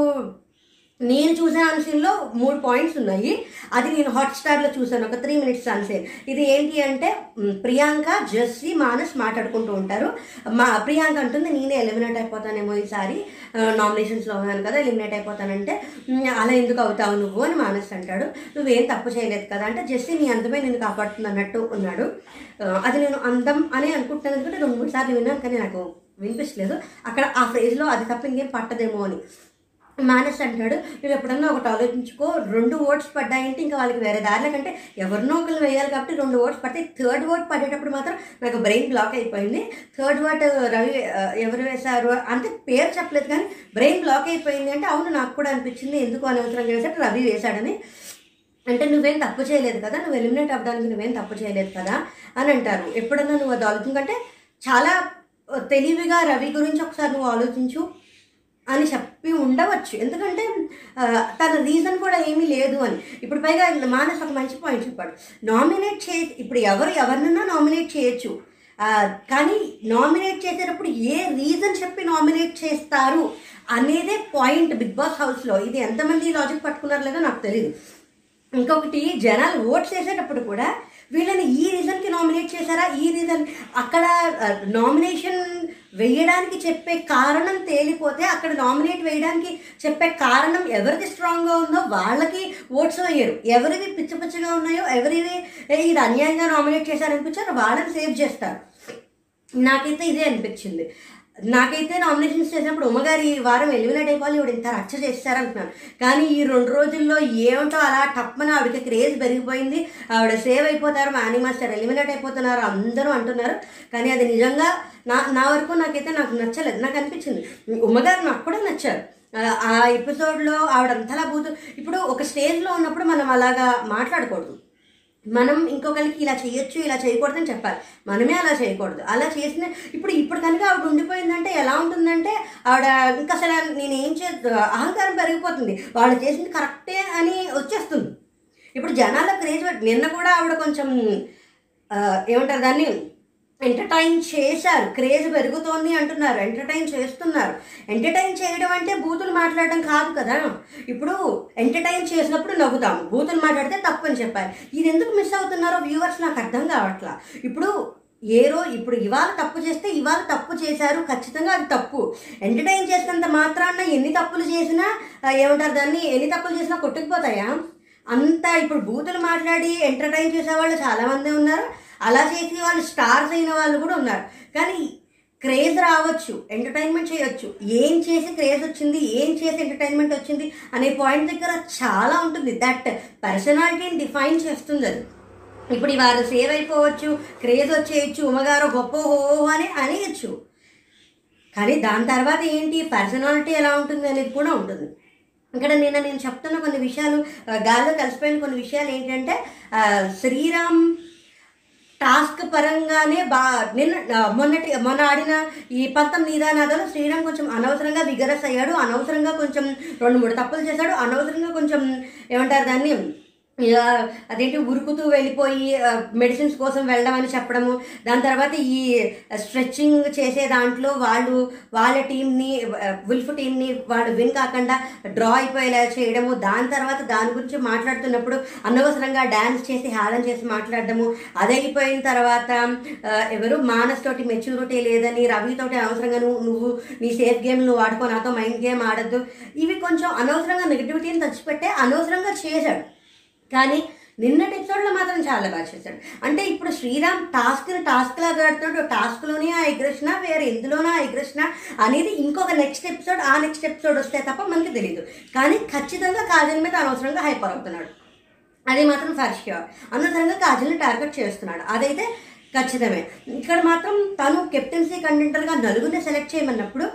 నేను చూసిన అన్సీన్లో మూడు పాయింట్స్ ఉన్నాయి. అది నేను హాట్స్టార్లో చూసాను ఒక త్రీ మినిట్స్ అన్సీన్ ఇది ఏంటి అంటే ప్రియాంక జస్సీ మానస్ మాట్లాడుకుంటూ ఉంటారు. మా ప్రియాంక అంటుంది నేనే ఎలిమినేట్ అయిపోతానేమో ఈసారి. నామినేషన్స్లో ఉన్నాను కదా ఎలిమినేట్ అయిపోతానంటే అలా ఎందుకు అవుతావు నువ్వు? అని మానస్ అంటాడు. నువ్వేం తప్పు చేయలేదు కదా. అంటే జస్సీ నీ అందమే నేను కాపాడుతుంది అన్నట్టు ఉన్నాడు. అది నేను అందం అని అనుకుంటున్నాను ఎందుకంటే రెండు మూడు సార్లు విన్నాను కానీ నాకు వినిపించలేదు. అక్కడ ఆ ఫ్రేజ్లో అది తప్ప ఇంకేం పట్టదేమో అని. మానేసి అంటాడు నువ్వు ఎప్పుడన్నా ఒకటి ఆలోచించుకో రెండు ఓట్స్ పడ్డాయంటే ఇంకా వాళ్ళకి వేరే దారిలో కంటే ఎవరినో ఒకరు వేయాలి కాబట్టి రెండు ఓట్స్ పడితే థర్డ్ ఓట్ పడేటప్పుడు మాత్రం నాకు బ్రెయిన్ బ్లాక్ అయిపోయింది. థర్డ్ ఓట్ రవి ఎవరు వేశారు అంటే పేరు చెప్పలేదు కానీ బ్రెయిన్ బ్లాక్ అయిపోయింది అంటే అవును నాకు కూడా అనిపించింది. ఎందుకు అనవసరంగా వేసాడు రవి వేశాడని. అంటే నువ్వేం తప్పు చేయలేదు కదా? నువ్వు ఎలిమినేట్ అవ్వడానికి నువ్వేం తప్పు చేయలేదు కదా? అని అంటారు. ఎప్పుడన్నా నువ్వు అది ఆలోచించుకుంటే చాలా తెలివిగా రవి గురించి ఒకసారి నువ్వు ఆలోచించు. అని చెప్పి ఉండవచ్చు. ఎందుకంటే తన రీజన్ కూడా ఏమీ లేదు అని. ఇప్పుడు పైగా మానస్ ఒక మంచి పాయింట్ చెప్పాడు. నామినేట్ చే ఇప్పుడు ఎవరు ఎవరినన్నా నామినేట్ చేయొచ్చు. కానీ నామినేట్ చేసేటప్పుడు ఏ రీజన్ చెప్పి నామినేట్ చేస్తారు అనేదే పాయింట్ బిగ్ బాస్ హౌస్లో ఇది ఎంతమంది లాజిక్ పట్టుకున్నారు లేదో నాకు తెలియదు ఇంకొకటి జనాలు ఓట్ చేసేటప్పుడు కూడా వీళ్ళని ఈ రీజన్కి నామినేట్ చేశారా? ఈ రీజన్ అక్కడ నామినేషన్ వేయడానికి చెప్పే కారణం తేలిపోతే అక్కడ నామినేట్ వేయడానికి చెప్పే కారణం ఎవరిది స్ట్రాంగ్గా ఉందో వాళ్ళకి ఓట్స్ వేయరు ఎవరివి పిచ్చ పిచ్చగా ఉన్నాయో ఎవరివి ఇది అన్యాయంగా నామినేట్ చేశారనిపించారో వాళ్ళని సేవ్ చేస్తారు. నాకైతే ఇదే అనిపించింది. నాకైతే నామినేషన్స్ చేసినప్పుడు ఉమ్మగారి ఈ వారం ఎలిమినేట్ అయిపోవాలి ఇవిడ ఇంత రచ్చ చేస్తారనుకున్నాను కానీ ఈ రెండు రోజుల్లో ఏమిటో అలా టప్పని ఆవిడకి క్రేజ్ పెరిగిపోయింది. ఆవిడ సేవ్ అయిపోతారు మానీ మాస్టర్ ఎలిమినేట్ అయిపోతున్నారు అందరూ అంటున్నారు. కానీ అది నిజంగా నా నా వరకు నాకైతే నాకు నచ్చలేదు. నాకు అనిపించింది. ఉమ్మగారు నాకు కూడా నచ్చారు. ఆ- ఎపిసోడ్లో ఆవిడ అంతలా ఇప్పుడు ఒక స్టేజ్లో ఉన్నప్పుడు మనం అలాగా మాట్లాడకూడదు. మనం ఇంకొకరికి ఇలా చేయొచ్చు ఇలా చేయకూడదని చెప్పాలి. మనమే అలా చేయకూడదు. అలా చేసిన ఇప్పుడు ఇప్పుడు కనుక ఆవిడ ఉండిపోయిందంటే ఎలా ఉంటుందంటే ఆవిడ ఇంకా అసలు నేను ఏం చే అహంకారం పెరిగిపోతుంది. వాళ్ళు చేసింది కరెక్టే అని వచ్చేస్తుంది. ఇప్పుడు జనాల క్రేజ్ నిన్న కూడా ఆవిడ కొంచెం ఏమంటారు దాన్ని? ఎంటర్టైన్ చేశారు. క్రేజ్ పెరుగుతోంది అంటున్నారు. ఎంటర్టైన్ చేస్తున్నారు. ఎంటర్టైన్ చేయడం అంటే బూతులు మాట్లాడడం కాదు కదా. ఇప్పుడు ఎంటర్టైన్ చేసినప్పుడు నవ్వుతాం బూతులు మాట్లాడితే తప్పు అని చెప్పారు. ఇది ఎందుకు మిస్ అవుతున్నారో వ్యూవర్స్ నాకు అర్థం కావట్లా. ఇప్పుడు ఏ రోజు ఇప్పుడు ఇవాళ తప్పు చేస్తే ఇవాళ తప్పు చేశారు. ఖచ్చితంగా అది తప్పు. ఎంటర్టైన్ చేసినంత మాత్రాన ఎన్ని తప్పులు చేసినా ఏమంటారు దాన్ని? ఎన్ని తప్పులు చేసినా కొట్టుకుపోతాయా? అంత ఇప్పుడు బూతులు మాట్లాడి ఎంటర్టైన్ చేసే వాళ్ళు ఉన్నారు. అలా చేసి వాళ్ళు స్టార్స్ అయిన వాళ్ళు కూడా ఉన్నారు. కానీ క్రేజ్ రావచ్చు ఎంటర్టైన్మెంట్ చేయొచ్చు. ఏం చేసి క్రేజ్ వచ్చింది ఏం చేసి ఎంటర్టైన్మెంట్ వచ్చింది అనే పాయింట్ దగ్గర చాలా ఉంటుంది. దట్ పర్సనాలిటీని డిఫైన్ చేస్తుంది అది. ఇప్పుడు వారు సేవ్ అయిపోవచ్చు క్రేజ్ వచ్చేయచ్చు ఉమ్మగారు గొప్ప హో అని అనేయచ్చు. కానీ దాని తర్వాత ఏంటి? పర్సనాలిటీ ఎలా ఉంటుంది అనేది కూడా ఉంటుంది. ఇక్కడ నిన్న నేను చెప్తున్న కొన్ని విషయాలు గాల్లో కలిసిపోయిన కొన్ని విషయాలు ఏంటంటే శ్రీరామ్ టాస్క్ పరంగానే బా నిన్న మొన్నటి మొన్న ఆడిన ఈ పంతం నిదానాదాలు శ్రీరామ్ కొంచెం అనవసరంగా విగరస్ అయ్యాడు. అనవసరంగా కొంచెం రెండు మూడు తప్పులు చేశాడు. అనవసరంగా కొంచెం ఏమంటారు దాన్ని అదేంటి ఉరుకుతూ వెళ్ళిపోయి మెడిసిన్స్ కోసం వెళ్ళడం అని చెప్పడము. దాని తర్వాత ఈ స్ట్రెచ్చింగ్ చేసే దాంట్లో వాళ్ళు వాళ్ళ టీంని విల్ఫ్ టీంని వాళ్ళు విన్ కాకుండా డ్రా అయిపోయేలా చేయడము. దాని తర్వాత దాని గురించి మాట్లాడుతున్నప్పుడు అనవసరంగా డ్యాన్స్ చేసి హేళన చేసి మాట్లాడడము. అది అయిపోయిన తర్వాత ఎవరు? మానస్ తోటి మెచ్యూరిటీ లేదని రవితోటి అనవసరంగా నువ్వు నువ్వు నీ సేఫ్ గేమ్ నువ్వు ఆడుకో నాతో మైండ్ గేమ్ ఆడద్దు. ఇవి కొంచెం అనవసరంగా నెగిటివిటీని తెచ్చిపెట్టే అనవసరంగా చేశాడు. కానీ నిన్నటి ఎపిసోడ్లో మాత్రం చాలా బాగా చేశాడు. అంటే ఇప్పుడు శ్రీరామ్ టాస్క్ని టాస్క్ లాగా టాస్క్లోనే ఆ ఎగ్రెషన్ వేరే ఎందులోనో ఆ ఎగ్రెషన్ అనేది ఇంకొక నెక్స్ట్ ఎపిసోడ్ ఆ నెక్స్ట్ ఎపిసోడ్ వస్తే తప్ప మనకి తెలియదు కానీ ఖచ్చితంగా కాజల్ మీద అనవసరంగా హైపర్ అవుతున్నాడు. అది మాత్రం ఫర్ ష్యూర్ అనవసరంగా కాజల్ని టార్గెట్ చేస్తున్నాడు. అదైతే ఖచ్చితమే. ఇక్కడ మాత్రం తను కెప్టెన్సీ కంటెంటర్గా నలుగురిని సెలెక్ట్ చేయమన్నప్పుడు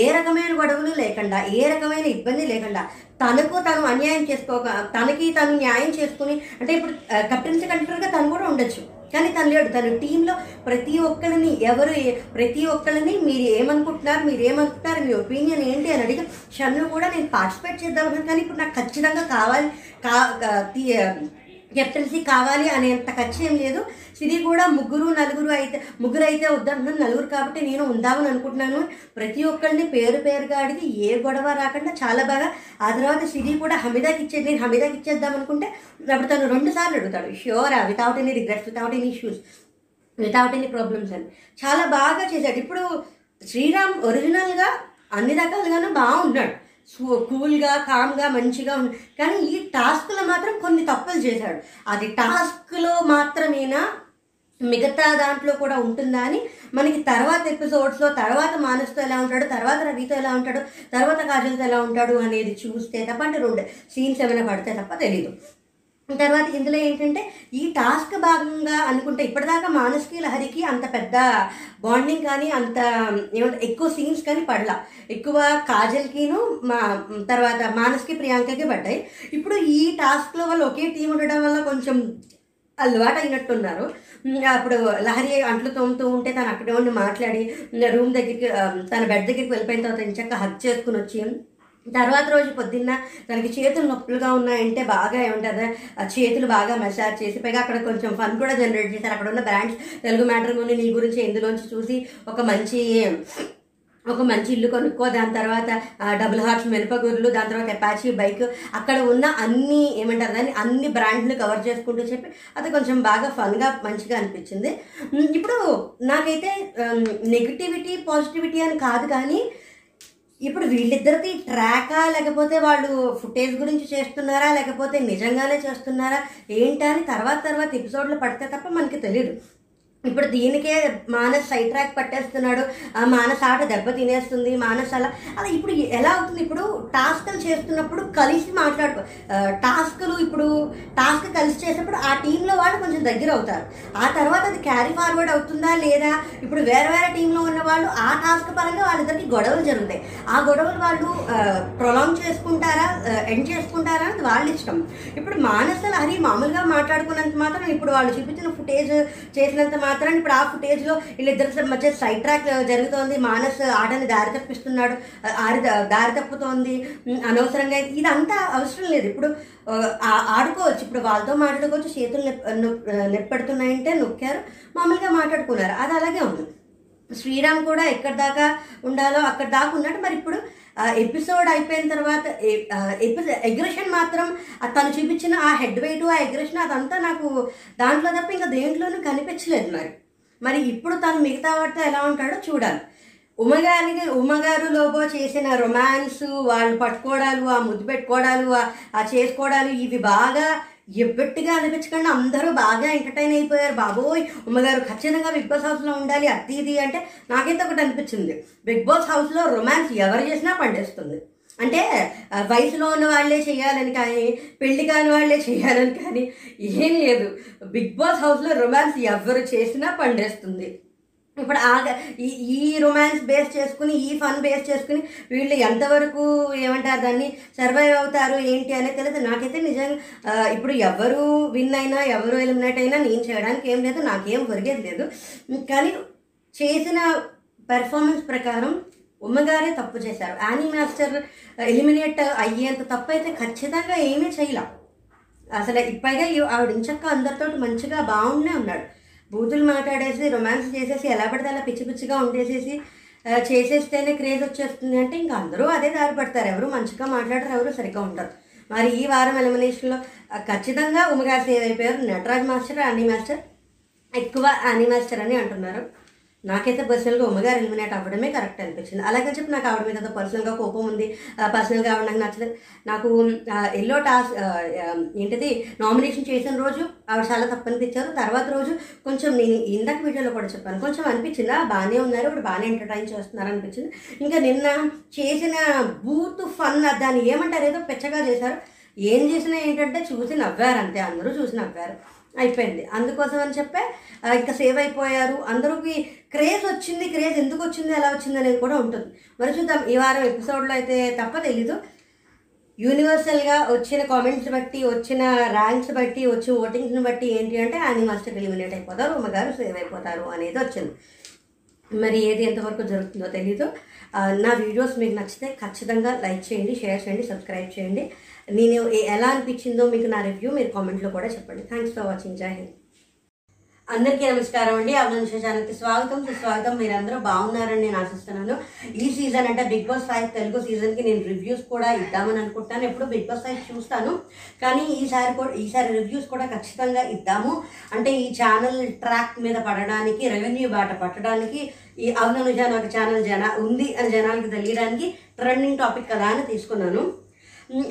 ఏ రకమైన గొడవలు లేకుండా ఏ రకమైన ఇబ్బంది లేకుండా తనకు తను అన్యాయం చేసుకోక తనకి తను న్యాయం చేసుకుని అంటే ఇప్పుడు కెప్టెన్సీ కంటెంటర్గా తను కూడా ఉండొచ్చు. కానీ తను లేడు. తన టీంలో ప్రతి ఒక్కరిని ఎవరు ప్రతి ఒక్కరిని మీరు ఏమనుకుంటున్నారు మీరు ఏమనుకుంటున్నారు మీ ఒపీనియన్ ఏంటి అని అడిగి షన్ను కూడా నేను పార్టిసిపేట్ చేద్దాం కానీ ఇప్పుడు నాకు ఖచ్చితంగా కావాలి కా కెప్టెన్సీ కావాలి అనేంత ఖచ్చితం లేదు. సిరి కూడా ముగ్గురు నలుగురు అయితే ముగ్గురు అయితే వద్దంటున్నాను. నలుగురు కాబట్టి నేను ఉందామని అనుకుంటున్నాను. ప్రతి ఒక్కరిని పేరు పేరుగా అడిగి ఏ గొడవ రాకుండా చాలా బాగా. ఆ తర్వాత సిరి కూడా హమీదాకి ఇచ్చేది నేను హమీదాకి ఇచ్చేద్దాం అనుకుంటే అప్పుడు తను రెండు సార్లు అడుగుతాడు sure without any regrets without any issues without any problems అని. చాలా బాగా చేశాడు. ఇప్పుడు శ్రీరామ్ ఒరిజినల్గా అన్ని రకాలుగాను బాగున్నాడు. కూల్గా కామ్గా మంచిగా ఉంది కానీ ఈ టాస్క్లో మాత్రం కొన్ని తప్పులు చేశాడు. అది టాస్క్లో మాత్రమేనా మిగతా దాంట్లో కూడా ఉంటుందా అని మనకి తర్వాత ఎపిసోడ్స్లో తర్వాత మానస్తో ఎలా ఉంటాడు తర్వాత రవితో ఎలా ఉంటాడు తర్వాత కాజల్తో ఎలా ఉంటాడు అనేది చూస్తే తప్ప అంటే రెండు. సీన్స్ ఏమైనా పడితే తప్ప తెలీదు. తర్వాత ఇందులో ఏంటంటే ఈ టాస్క్ భాగంగా అనుకుంటే ఇప్పటిదాకా మానస్కి లహరికి అంత పెద్ద బాండింగ్ కానీ అంత ఏమంటారు ఎక్కువ సీన్స్ కానీ పడలా. ఎక్కువ కాజల్కిను మా తర్వాత మానస్కి ప్రియాంకకి పడ్డాయి. ఇప్పుడు ఈ టాస్క్లో వాళ్ళు ఒకే టీం ఉండడం వల్ల కొంచెం అలవాటు అయినట్టున్నారు అప్పుడు లహరి అంట్లు తోముతూ ఉంటే తను అక్కడే ఉండి మాట్లాడి రూమ్ దగ్గరికి తన బెడ్ దగ్గరికి వెళ్ళిపోయిన తర్వాత ఇంచక్క హక్ చేసుకుని వచ్చి తర్వాత రోజు పొద్దున్న తనకి చేతులు నొప్పులుగా ఉన్నాయంటే బాగా ఏమంటారు ఆ చేతులు బాగా మసాజ్ చేసి పైగా అక్కడ కొంచెం ఫన్ కూడా జనరేట్ చేశారు. అక్కడ ఉన్న బ్రాండ్స్ తెలుగు మ్యాటర్ నీ గురించి ఇందులోంచి చూసి ఒక మంచి ఒక మంచి ఇల్లు కొనుక్కో. దాని తర్వాత డబుల్ హార్స్ మినపగుర్లు దాని తర్వాత అపాచీ బైక్ అక్కడ ఉన్న అన్ని ఏమంటారు దాన్ని? అన్ని బ్రాండ్లు కవర్ చేసుకుంటూ చెప్పి అది కొంచెం బాగా ఫన్గా మంచిగా అనిపించింది. ఇప్పుడు నాకైతే నెగిటివిటీ పాజిటివిటీ అని కాదు కానీ ఇప్పుడు వీళ్ళిద్దరిది ట్రాకా లేకపోతే వాళ్ళు ఫుటేజ్ గురించి చేస్తున్నారా లేకపోతే నిజంగానే చేస్తున్నారా ఏంటని అని తర్వాత తర్వాత ఎపిసోడ్లు పడితే తప్ప మనకి తెలియదు ఇప్పుడు దీనికే మానస్ సైడ్ ట్రాక్ పట్టేస్తున్నాడు. ఆ మానస్ ఆట దెబ్బ తినేస్తుంది మానస్ అలా. అలా ఇప్పుడు ఎలా అవుతుంది? ఇప్పుడు టాస్క్లు చేస్తున్నప్పుడు కలిసి మాట్లాడుకో టాస్క్లు ఇప్పుడు టాస్క్ కలిసి చేసినప్పుడు ఆ టీంలో వాళ్ళు కొంచెం దగ్గర అవుతారు. ఆ తర్వాత అది క్యారీ ఫార్వర్డ్ అవుతుందా లేదా? ఇప్పుడు వేరే వేరే టీంలో ఉన్న వాళ్ళు ఆ టాస్క్ పరంగా వాళ్ళిద్దరికి గొడవలు జరుగుతాయి. ఆ గొడవలు వాళ్ళు ప్రొలాంగ్ చేసుకుంటారా ఎండ్ చేసుకుంటారా అది వాళ్ళ ఇష్టం. ఇప్పుడు మానస హరి మామూలుగా మాట్లాడుకున్నంత మాత్రం ఇప్పుడు వాళ్ళు చూపించిన ఫుటేజ్ చేసినంత మాత్రం ఇప్పుడు ఆ ఫుటేజ్లో వీళ్ళిద్దరి మధ్య సైడ్ ట్రాక్ జరుగుతోంది. మానస్ ఆటని దారి తప్పిస్తున్నాడు. ఆరి దారి తప్పుతోంది. అనవసరంగా ఇదంతా అవసరం లేదు. ఇప్పుడు ఆడుకోవచ్చు. ఇప్పుడు వాళ్ళతో మాట్లాడుకోవచ్చు. చేతులు నెప్పెడుతున్నాయంటే నొక్కారు. మామూలుగా మాట్లాడుకున్నారు. అది అలాగే ఉంది. శ్రీరామ్ కూడా ఎక్కడి దాకా ఉండాలో అక్కడ దాకా ఉన్నాడు. మరి ఇప్పుడు ఎపిసోడ్ అయిపోయిన తర్వాత ఎగ్రెషన్ మాత్రం తను చూపించిన ఆ హెడ్ వెయిట్ ఆ ఎగ్రెషన్ అదంతా నాకు దాంట్లో తప్ప ఇంకా దేంట్లోనూ కనిపించలేదు మరి. మరి ఇప్పుడు తను మిగతా వాటితో ఎలా ఉంటాడో చూడాలి. ఉమ్మగారికి ఉమ్మగారు లోబో చేసిన రొమాన్స్ వాళ్ళు పట్టుకోవడాలు ఆ ముద్దు పెట్టుకోవడాలు ఆ చేసుకోవడాలు ఇవి బాగా ఎబ్బెట్టుగా అనిపించకుండా. అందరూ బాగా ఎంటర్టైన్ అయిపోయారు. బాబోయ్ ఉమ్మగారు ఖచ్చితంగా బిగ్ బాస్ హౌస్లో ఉండాలి. అది ఇది అంటే నాకైతే ఒకటి అనిపించింది. బిగ్ బాస్ హౌస్లో రొమాన్స్ ఎవరు చేసినా పండేస్తుంది. అంటే వయసులో ఉన్న వాళ్ళే చేయాలని కానీ పెళ్ళి కాని వాళ్ళే చేయాలని కానీ ఏం లేదు. బిగ్ బాస్ హౌస్లో రొమాన్స్ ఎవరు చేసినా పండేస్తుంది. ఇప్పుడు ఆ ఈ ఈ రొమాన్స్ బేస్ చేసుకుని ఈ ఫన్ బేస్ చేసుకుని వీళ్ళు ఎంతవరకు ఏమంటారు దాన్ని సర్వైవ్ అవుతారు ఏంటి అనేది తెలియదు. నాకైతే నిజంగా ఇప్పుడు ఎవరు విన్ అయినా ఎవరు ఎలిమినేట్ అయినా నేను చేయడానికి ఏం లేదు నాకేం ఒరిగేది లేదు. కానీ చేసిన పెర్ఫార్మెన్స్ ప్రకారం ఉమ్మగారే తప్పు చేశారు. యానీ మాస్టర్ ఎలిమినేట్ అయ్యేంత తప్పు అయితే ఖచ్చితంగా ఏమీ చేయలేం. అసలు పైగా ఆవిడ ఇంచక్క అందరితో మంచిగా బాగుండే ఉన్నాడు బూతులు మాట్లాడేసి రొమాన్స్ చేసేసి ఎలా పడితే అలా పిచ్చి పిచ్చిగా ఉండేసేసి చేసేస్తేనే క్రేజ్ వచ్చేస్తుంది అంటే ఇంకా అందరూ అదే దారి పడతారు. ఎవరు మంచిగా మాట్లాడరు ఎవరు సరిగ్గా ఉంటారు మరి ఈ వారం ఎలిమినేషన్లో ఖచ్చితంగా ఉమ్మగారు సేవ్ అయిపోయారు నటరాజ్ మాస్టర్ అనీ మాస్టర్ ఎక్కువ అనీ మాస్టర్ అని అంటున్నారు. నాకైతే పర్సనల్గా ఉమ్మగారు ఎలిమినేట్ అవ్వడమే కరెక్ట్ అనిపించింది. అలాగే చెప్పి నాకు ఆవిడ మీద పర్సనల్గా కోపం ఉంది. పర్సనల్గా ఆవిడ నాకు నచ్చలేదు నాకు ఎల్లో టాస్క్ ఏంటిది నామినేషన్ చేసిన రోజు ఆవిడ చాలా తప్పనిపించారు. తర్వాత రోజు కొంచెం నేను ఇందాక వీడియోలో కూడా చెప్పాను కొంచెం అనిపించింది. బాగానే ఉన్నారు ఇప్పుడు బాగానే ఎంటర్టైన్ చేస్తున్నారు అనిపించింది. ఇంకా నిన్న చేసిన బూత్ ఫన్ దాన్ని ఏమంటారు ఏదో పెచ్చగా చేశారు. ఏం చేసినా ఏంటంటే చూసి నవ్వారు అంతే అందరూ చూసి నవ్వారు. అయిపోయింది. అందుకోసం అని చెప్పే ఇంకా సేవ్ అయిపోయారు. అందరికి క్రేజ్ వచ్చింది క్రేజ్ ఎందుకు వచ్చింది ఎలా వచ్చింది అనేది కూడా ఉంటుంది. మరి చూద్దాం ఈ వారం ఎపిసోడ్లో అయితే తప్ప తెలీదు. యూనివర్సల్గా వచ్చిన కామెంట్స్ బట్టి వచ్చిన ర్యాంక్స్ బట్టి వచ్చే ఓటింగ్స్ని బట్టి ఏంటి అంటే యానీ మాస్టర్ ఎలిమినేట్ అయిపోతారు అమ్మగారు సేవ్ అయిపోతారు అనేది వచ్చింది. మరి ఏది ఎంతవరకు జరుగుతుందో తెలీదు. నా వీడియోస్ మీకు నచ్చితే ఖచ్చితంగా లైక్ చేయండి షేర్ చేయండి సబ్స్క్రైబ్ చేయండి. నేను ఎలా అనిపించిందో మీకు నా రివ్యూ మీరు కామెంట్లో కూడా చెప్పండి. Thanks for watching Jai Hind అందరికీ నమస్కారం అండి. అభినందన ఛానల్కి స్వాగతం సుస్వాగతం. మీరందరూ బాగున్నారని నేను ఆశిస్తున్నాను. ఈ సీజన్ అంటే బిగ్ బాస్ ఫైవ్ తెలుగు సీజన్కి నేను రివ్యూస్ కూడా ఇద్దామని అనుకుంటాను. ఎప్పుడు బిగ్ బాస్ ఫైవ్ చూస్తాను. కానీ ఈసారి కూడా ఈసారి రివ్యూస్ కూడా ఖచ్చితంగా ఇద్దాము. అంటే ఈ ఛానల్ ట్రాక్ మీద పడడానికి రెవెన్యూ బాట పట్టడానికి ఈ అవును నిజా నాకు ఛానల్ జన ఉంది అని జనాలకి తెలియడానికి ట్రెండింగ్ టాపిక్ కదా అని తీసుకున్నాను.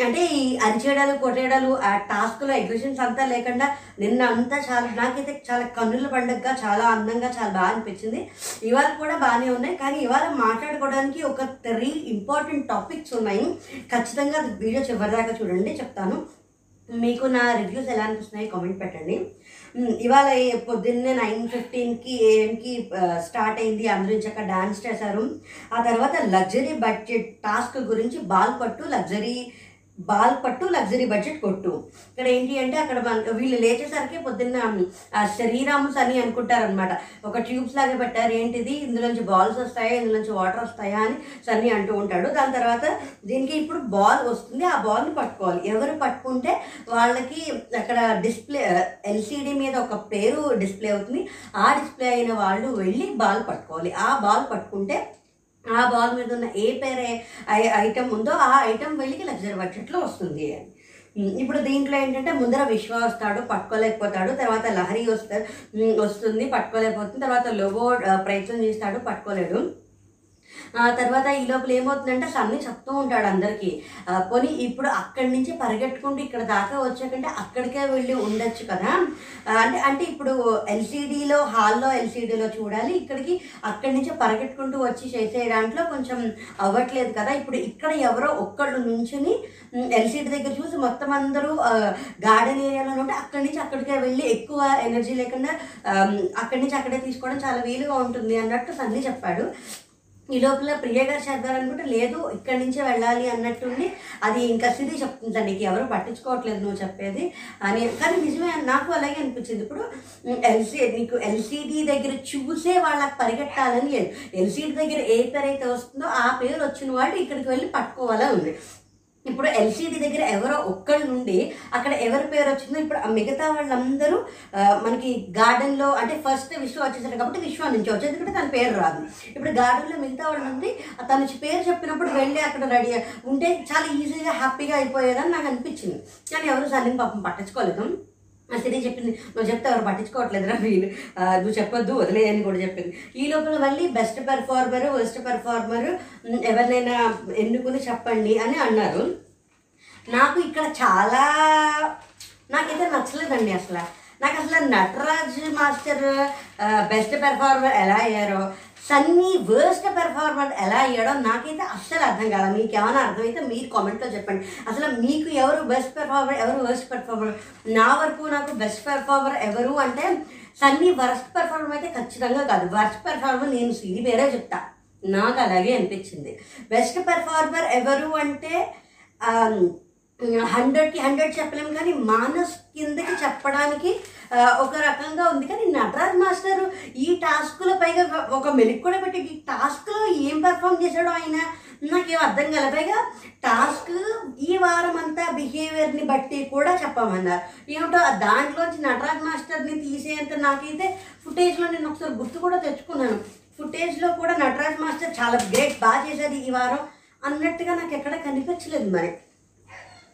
అంటే ఈ అరిచేయడాలు కొట్టేయడాలు ఆ టాస్క్లో ఎగ్జిబిషన్స్ అంతా లేకుండా నిన్న అంతా చాలా నాకైతే చాలా కన్నుల పండుగగా చాలా అందంగా చాలా బాగా అనిపించింది. ఇవాళ కూడా బాగానే ఉన్నాయి. కానీ ఇవాళ మాట్లాడుకోవడానికి ఒక త్రీ ఇంపార్టెంట్ టాపిక్స్ ఉన్నాయి. ఖచ్చితంగా వీడియో చివరిదాకా చూడండి చెప్తాను. మీకు నా రివ్యూస్ ఎలా అనిపిస్తున్నాయి కామెంట్ పెట్టండి. ఇవాళ పొద్దున్నే నైన్ ఫిఫ్టీన్కి ఏఎంకి స్టార్ట్ అయింది. అందరూ ఇంచక్క డాన్స్ చేశారు. ఆ తర్వాత లగ్జరీ బడ్జెట్ టాస్క్ గురించి బాల్ పట్టు లగ్జరీ బాల్ పట్టు లగ్జరీ బడ్జెట్ కొట్టు. ఇక్కడ ఏంటి అంటే అక్కడ వీళ్ళు లేచేసరికి పొద్దున్న ఆ శ్రీరామ్స్ అని అనుకుంటారనమాట ఒక ట్యూబ్స్ లాగా పెట్టారు. ఏంటిది? ఇందులోంచి బాల్స్ వస్తాయా? ఇందులోంచి వాటర్ వస్తాయా అని సన్నీ అంటూ ఉంటాడు. దాని తర్వాత దీనికి ఇప్పుడు బాల్ వస్తుంది. ఆ బాల్ని పట్టుకోవాలి. ఎవరు పట్టుకుంటే వాళ్ళకి అక్కడ డిస్ప్లే ఎల్సిడి మీద ఒక పేరు డిస్ప్లే అవుతుంది. ఆ డిస్ప్లే అయిన వాళ్ళు వెళ్ళి బాల్ పట్టుకోవాలి. ఆ బాల్ పట్టుకుంటే ఆ బాల్ మీద ఉన్న ఏ పేరు ఐటమ్ ఉందో ఆ ఐటమ్ వెళ్ళి లగ్జరీ బడ్జెట్లో వస్తుంది. అని ఇప్పుడు దీంట్లో ఏంటంటే ముందర విశ్వ వస్తాడు పట్టుకోలేకపోతాడు తర్వాత లహరి వస్తా వస్తుంది పట్టుకోలేకపోతుంది తర్వాత లోబో ప్రయత్నం చేస్తాడు పట్టుకోలేడు. ఆ తర్వాత ఈ లోపల ఏమవుతుందంటే సన్ని చెప్తూ ఉంటాడు అందరికీ పోనీ ఇప్పుడు అక్కడి నుంచి పరిగెట్టుకుంటూ ఇక్కడ దాకా వచ్చాకంటే అక్కడికే వెళ్ళి ఉండొచ్చు కదా? అంటే అంటే ఇప్పుడు ఎల్సీడీలో హాల్లో ఎల్సీడీలో చూడాలి ఇక్కడికి అక్కడి నుంచి పరిగెట్టుకుంటూ వచ్చి చేసే దాంట్లో కొంచెం అవ్వట్లేదు కదా? ఇప్పుడు ఇక్కడ ఎవరో ఒక్కళ్ళు నుంచుని ఎల్సీడీ దగ్గర చూసి మొత్తం అందరూ గార్డెన్ ఏరియాలో ఉంటే అక్కడి నుంచి అక్కడికే వెళ్ళి ఎక్కువ ఎనర్జీ లేకుండా అక్కడి నుంచి అక్కడే తీసుకోవడం చాలా వీలుగా ఉంటుంది అన్నట్టు సన్ని చెప్పాడు. ఈ లోపల ప్రియ గారు చదవాలనుకుంటే లేదు ఇక్కడి నుంచే వెళ్ళాలి అన్నట్టుండి అది ఇంకా సిరి చెప్తుంది నీకు ఎవరు పట్టించుకోవట్లేదు నువ్వు చెప్పేది అని. కానీ నిజమే నాకు అలాగే అనిపించింది. ఇప్పుడు ఎల్సీ నీకు ఎల్సీడీ దగ్గర చూసే వాళ్ళకి పరిగెట్టాలని లేదు. ఎల్సీడీ దగ్గర ఏ పేరు అయితే వస్తుందో ఆ పేరు వచ్చిన వాళ్ళు ఇక్కడికి వెళ్ళి పట్టుకోవాలని ఉంది. ఇప్పుడు ఎల్సీడీ దగ్గర ఎవరో ఒక్కళ్ళు నుండి అక్కడ ఎవరి పేరు వచ్చిందో ఇప్పుడు ఆ మిగతా వాళ్ళందరూ మనకి గార్డెన్లో అంటే ఫస్ట్ విశ్వ వచ్చేసాడు కాబట్టి విశ్వ నుంచి వచ్చేది. ఎందుకంటే తన పేరు రాదు. ఇప్పుడు గార్డెన్లో మిగతా వాళ్ళు నుండి తన పేరు చెప్పినప్పుడు వెళ్ళి అక్కడ రెడీ ఉంటే చాలా ఈజీగా హ్యాపీగా అయిపోయేదని నాకు అనిపించింది. కానీ ఎవరు సన్నీ పాపం పట్టించుకోలేదు. ఆ సిరి చెప్పింది నువ్వు చెప్తే ఎవరు పట్టించుకోవట్లేదురా వీళ్ళు. నువ్వు చెప్పొద్దు వదిలేయని కూడా చెప్పింది. ఈ లోపల మళ్ళీ బెస్ట్ పెర్ఫార్మర్ వర్స్ట్ పెర్ఫార్మర్ ఎవరినైనా ఎన్నుకుని చెప్పండి అని అన్నారు. నాకు ఇక్కడ చాలా నాకైతే నచ్చలేదండి అసలు. నాకు అసలు నటరాజ్ మాస్టర్ బెస్ట్ పెర్ఫార్మర్ ఎలా అయ్యారో సన్నీ వర్స్ట్ పెర్ఫార్మర్ ఎలా అయ్యాడో నాకైతే అస్సలు అర్థం కాదు మీకు ఏమైనా అర్థమైతే మీరు కామెంట్లో చెప్పండి. అసలు మీకు ఎవరు బెస్ట్ పెర్ఫార్మర్ ఎవరు వర్స్ట్ పెర్ఫార్మర్ నా వరకు నాకు బెస్ట్ పెర్ఫార్మర్ ఎవరు అంటే సన్నీ వర్స్ట్ పెర్ఫార్మర్ అయితే ఖచ్చితంగా కాదు. వర్స్ట్ పెర్ఫార్మర్ నేను సిరి వేరే చెప్తా. నాకు అలాగే అనిపించింది. బెస్ట్ పెర్ఫార్మర్ ఎవరు అంటే హండ్రెడ్కి హండ్రెడ్ చెప్పలేము కానీ మానస్ కిందకి చెప్పడానికి ఒక రకంగా ఉంది. కానీ నటరాజ్ మాస్టర్ ఈ టాస్క్లో పైగా ఒక మెలిక్ కూడా పెట్టి ఈ టాస్క్లో ఏం పెర్ఫామ్ చేశాడో ఆయన నాకేం అర్థం కాలే పైగా టాస్క్ ఈ వారం అంతా బిహేవియర్ని బట్టి కూడా చెప్పమన్నారు. ఏమిటో దాంట్లోంచి నటరాజ్ మాస్టర్ని తీసేంత నాకైతే ఫుటేజ్లో నేను ఒకసారి గుర్తు కూడా తెచ్చుకున్నాను. ఫుటేజ్లో కూడా నటరాజ్ మాస్టర్ చాలా గ్రేట్ బాగా చేశారు ఈ వారం అన్నట్టుగా నాకు ఎక్కడ కనిపించలేదు మరి.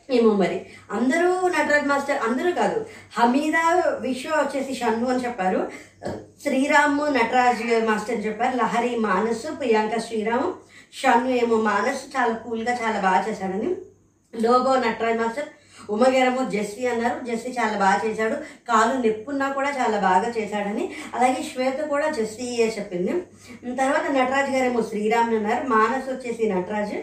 ఏమో మరి. అందరూ నటరాజ్ మాస్టర్ అందరూ కాదు. హమీదా విశ్వ వచ్చేసి షన్ను అని చెప్పారు. శ్రీరాము నటరాజ్ మాస్టర్ అని చెప్పారు. లహరి మానసు ప్రియాంక శ్రీరామ్. షన్ను ఏమో మానస్ చాలా కూల్గా చాలా బాగా చేశాడని లోగో నటరాజ్ మాస్టర్. ఉమగేరము జెస్సీ అన్నారు. జెస్సీ చాలా బాగా చేశాడు. కాలు నెప్పున్నా కూడా చాలా బాగా చేశాడని. అలాగే శ్వేత కూడా జెస్సీ చెప్పింది. తర్వాత నటరాజ్ గారేమో శ్రీరామ్ అన్నారు. మానస్ వచ్చేసి నటరాజ్.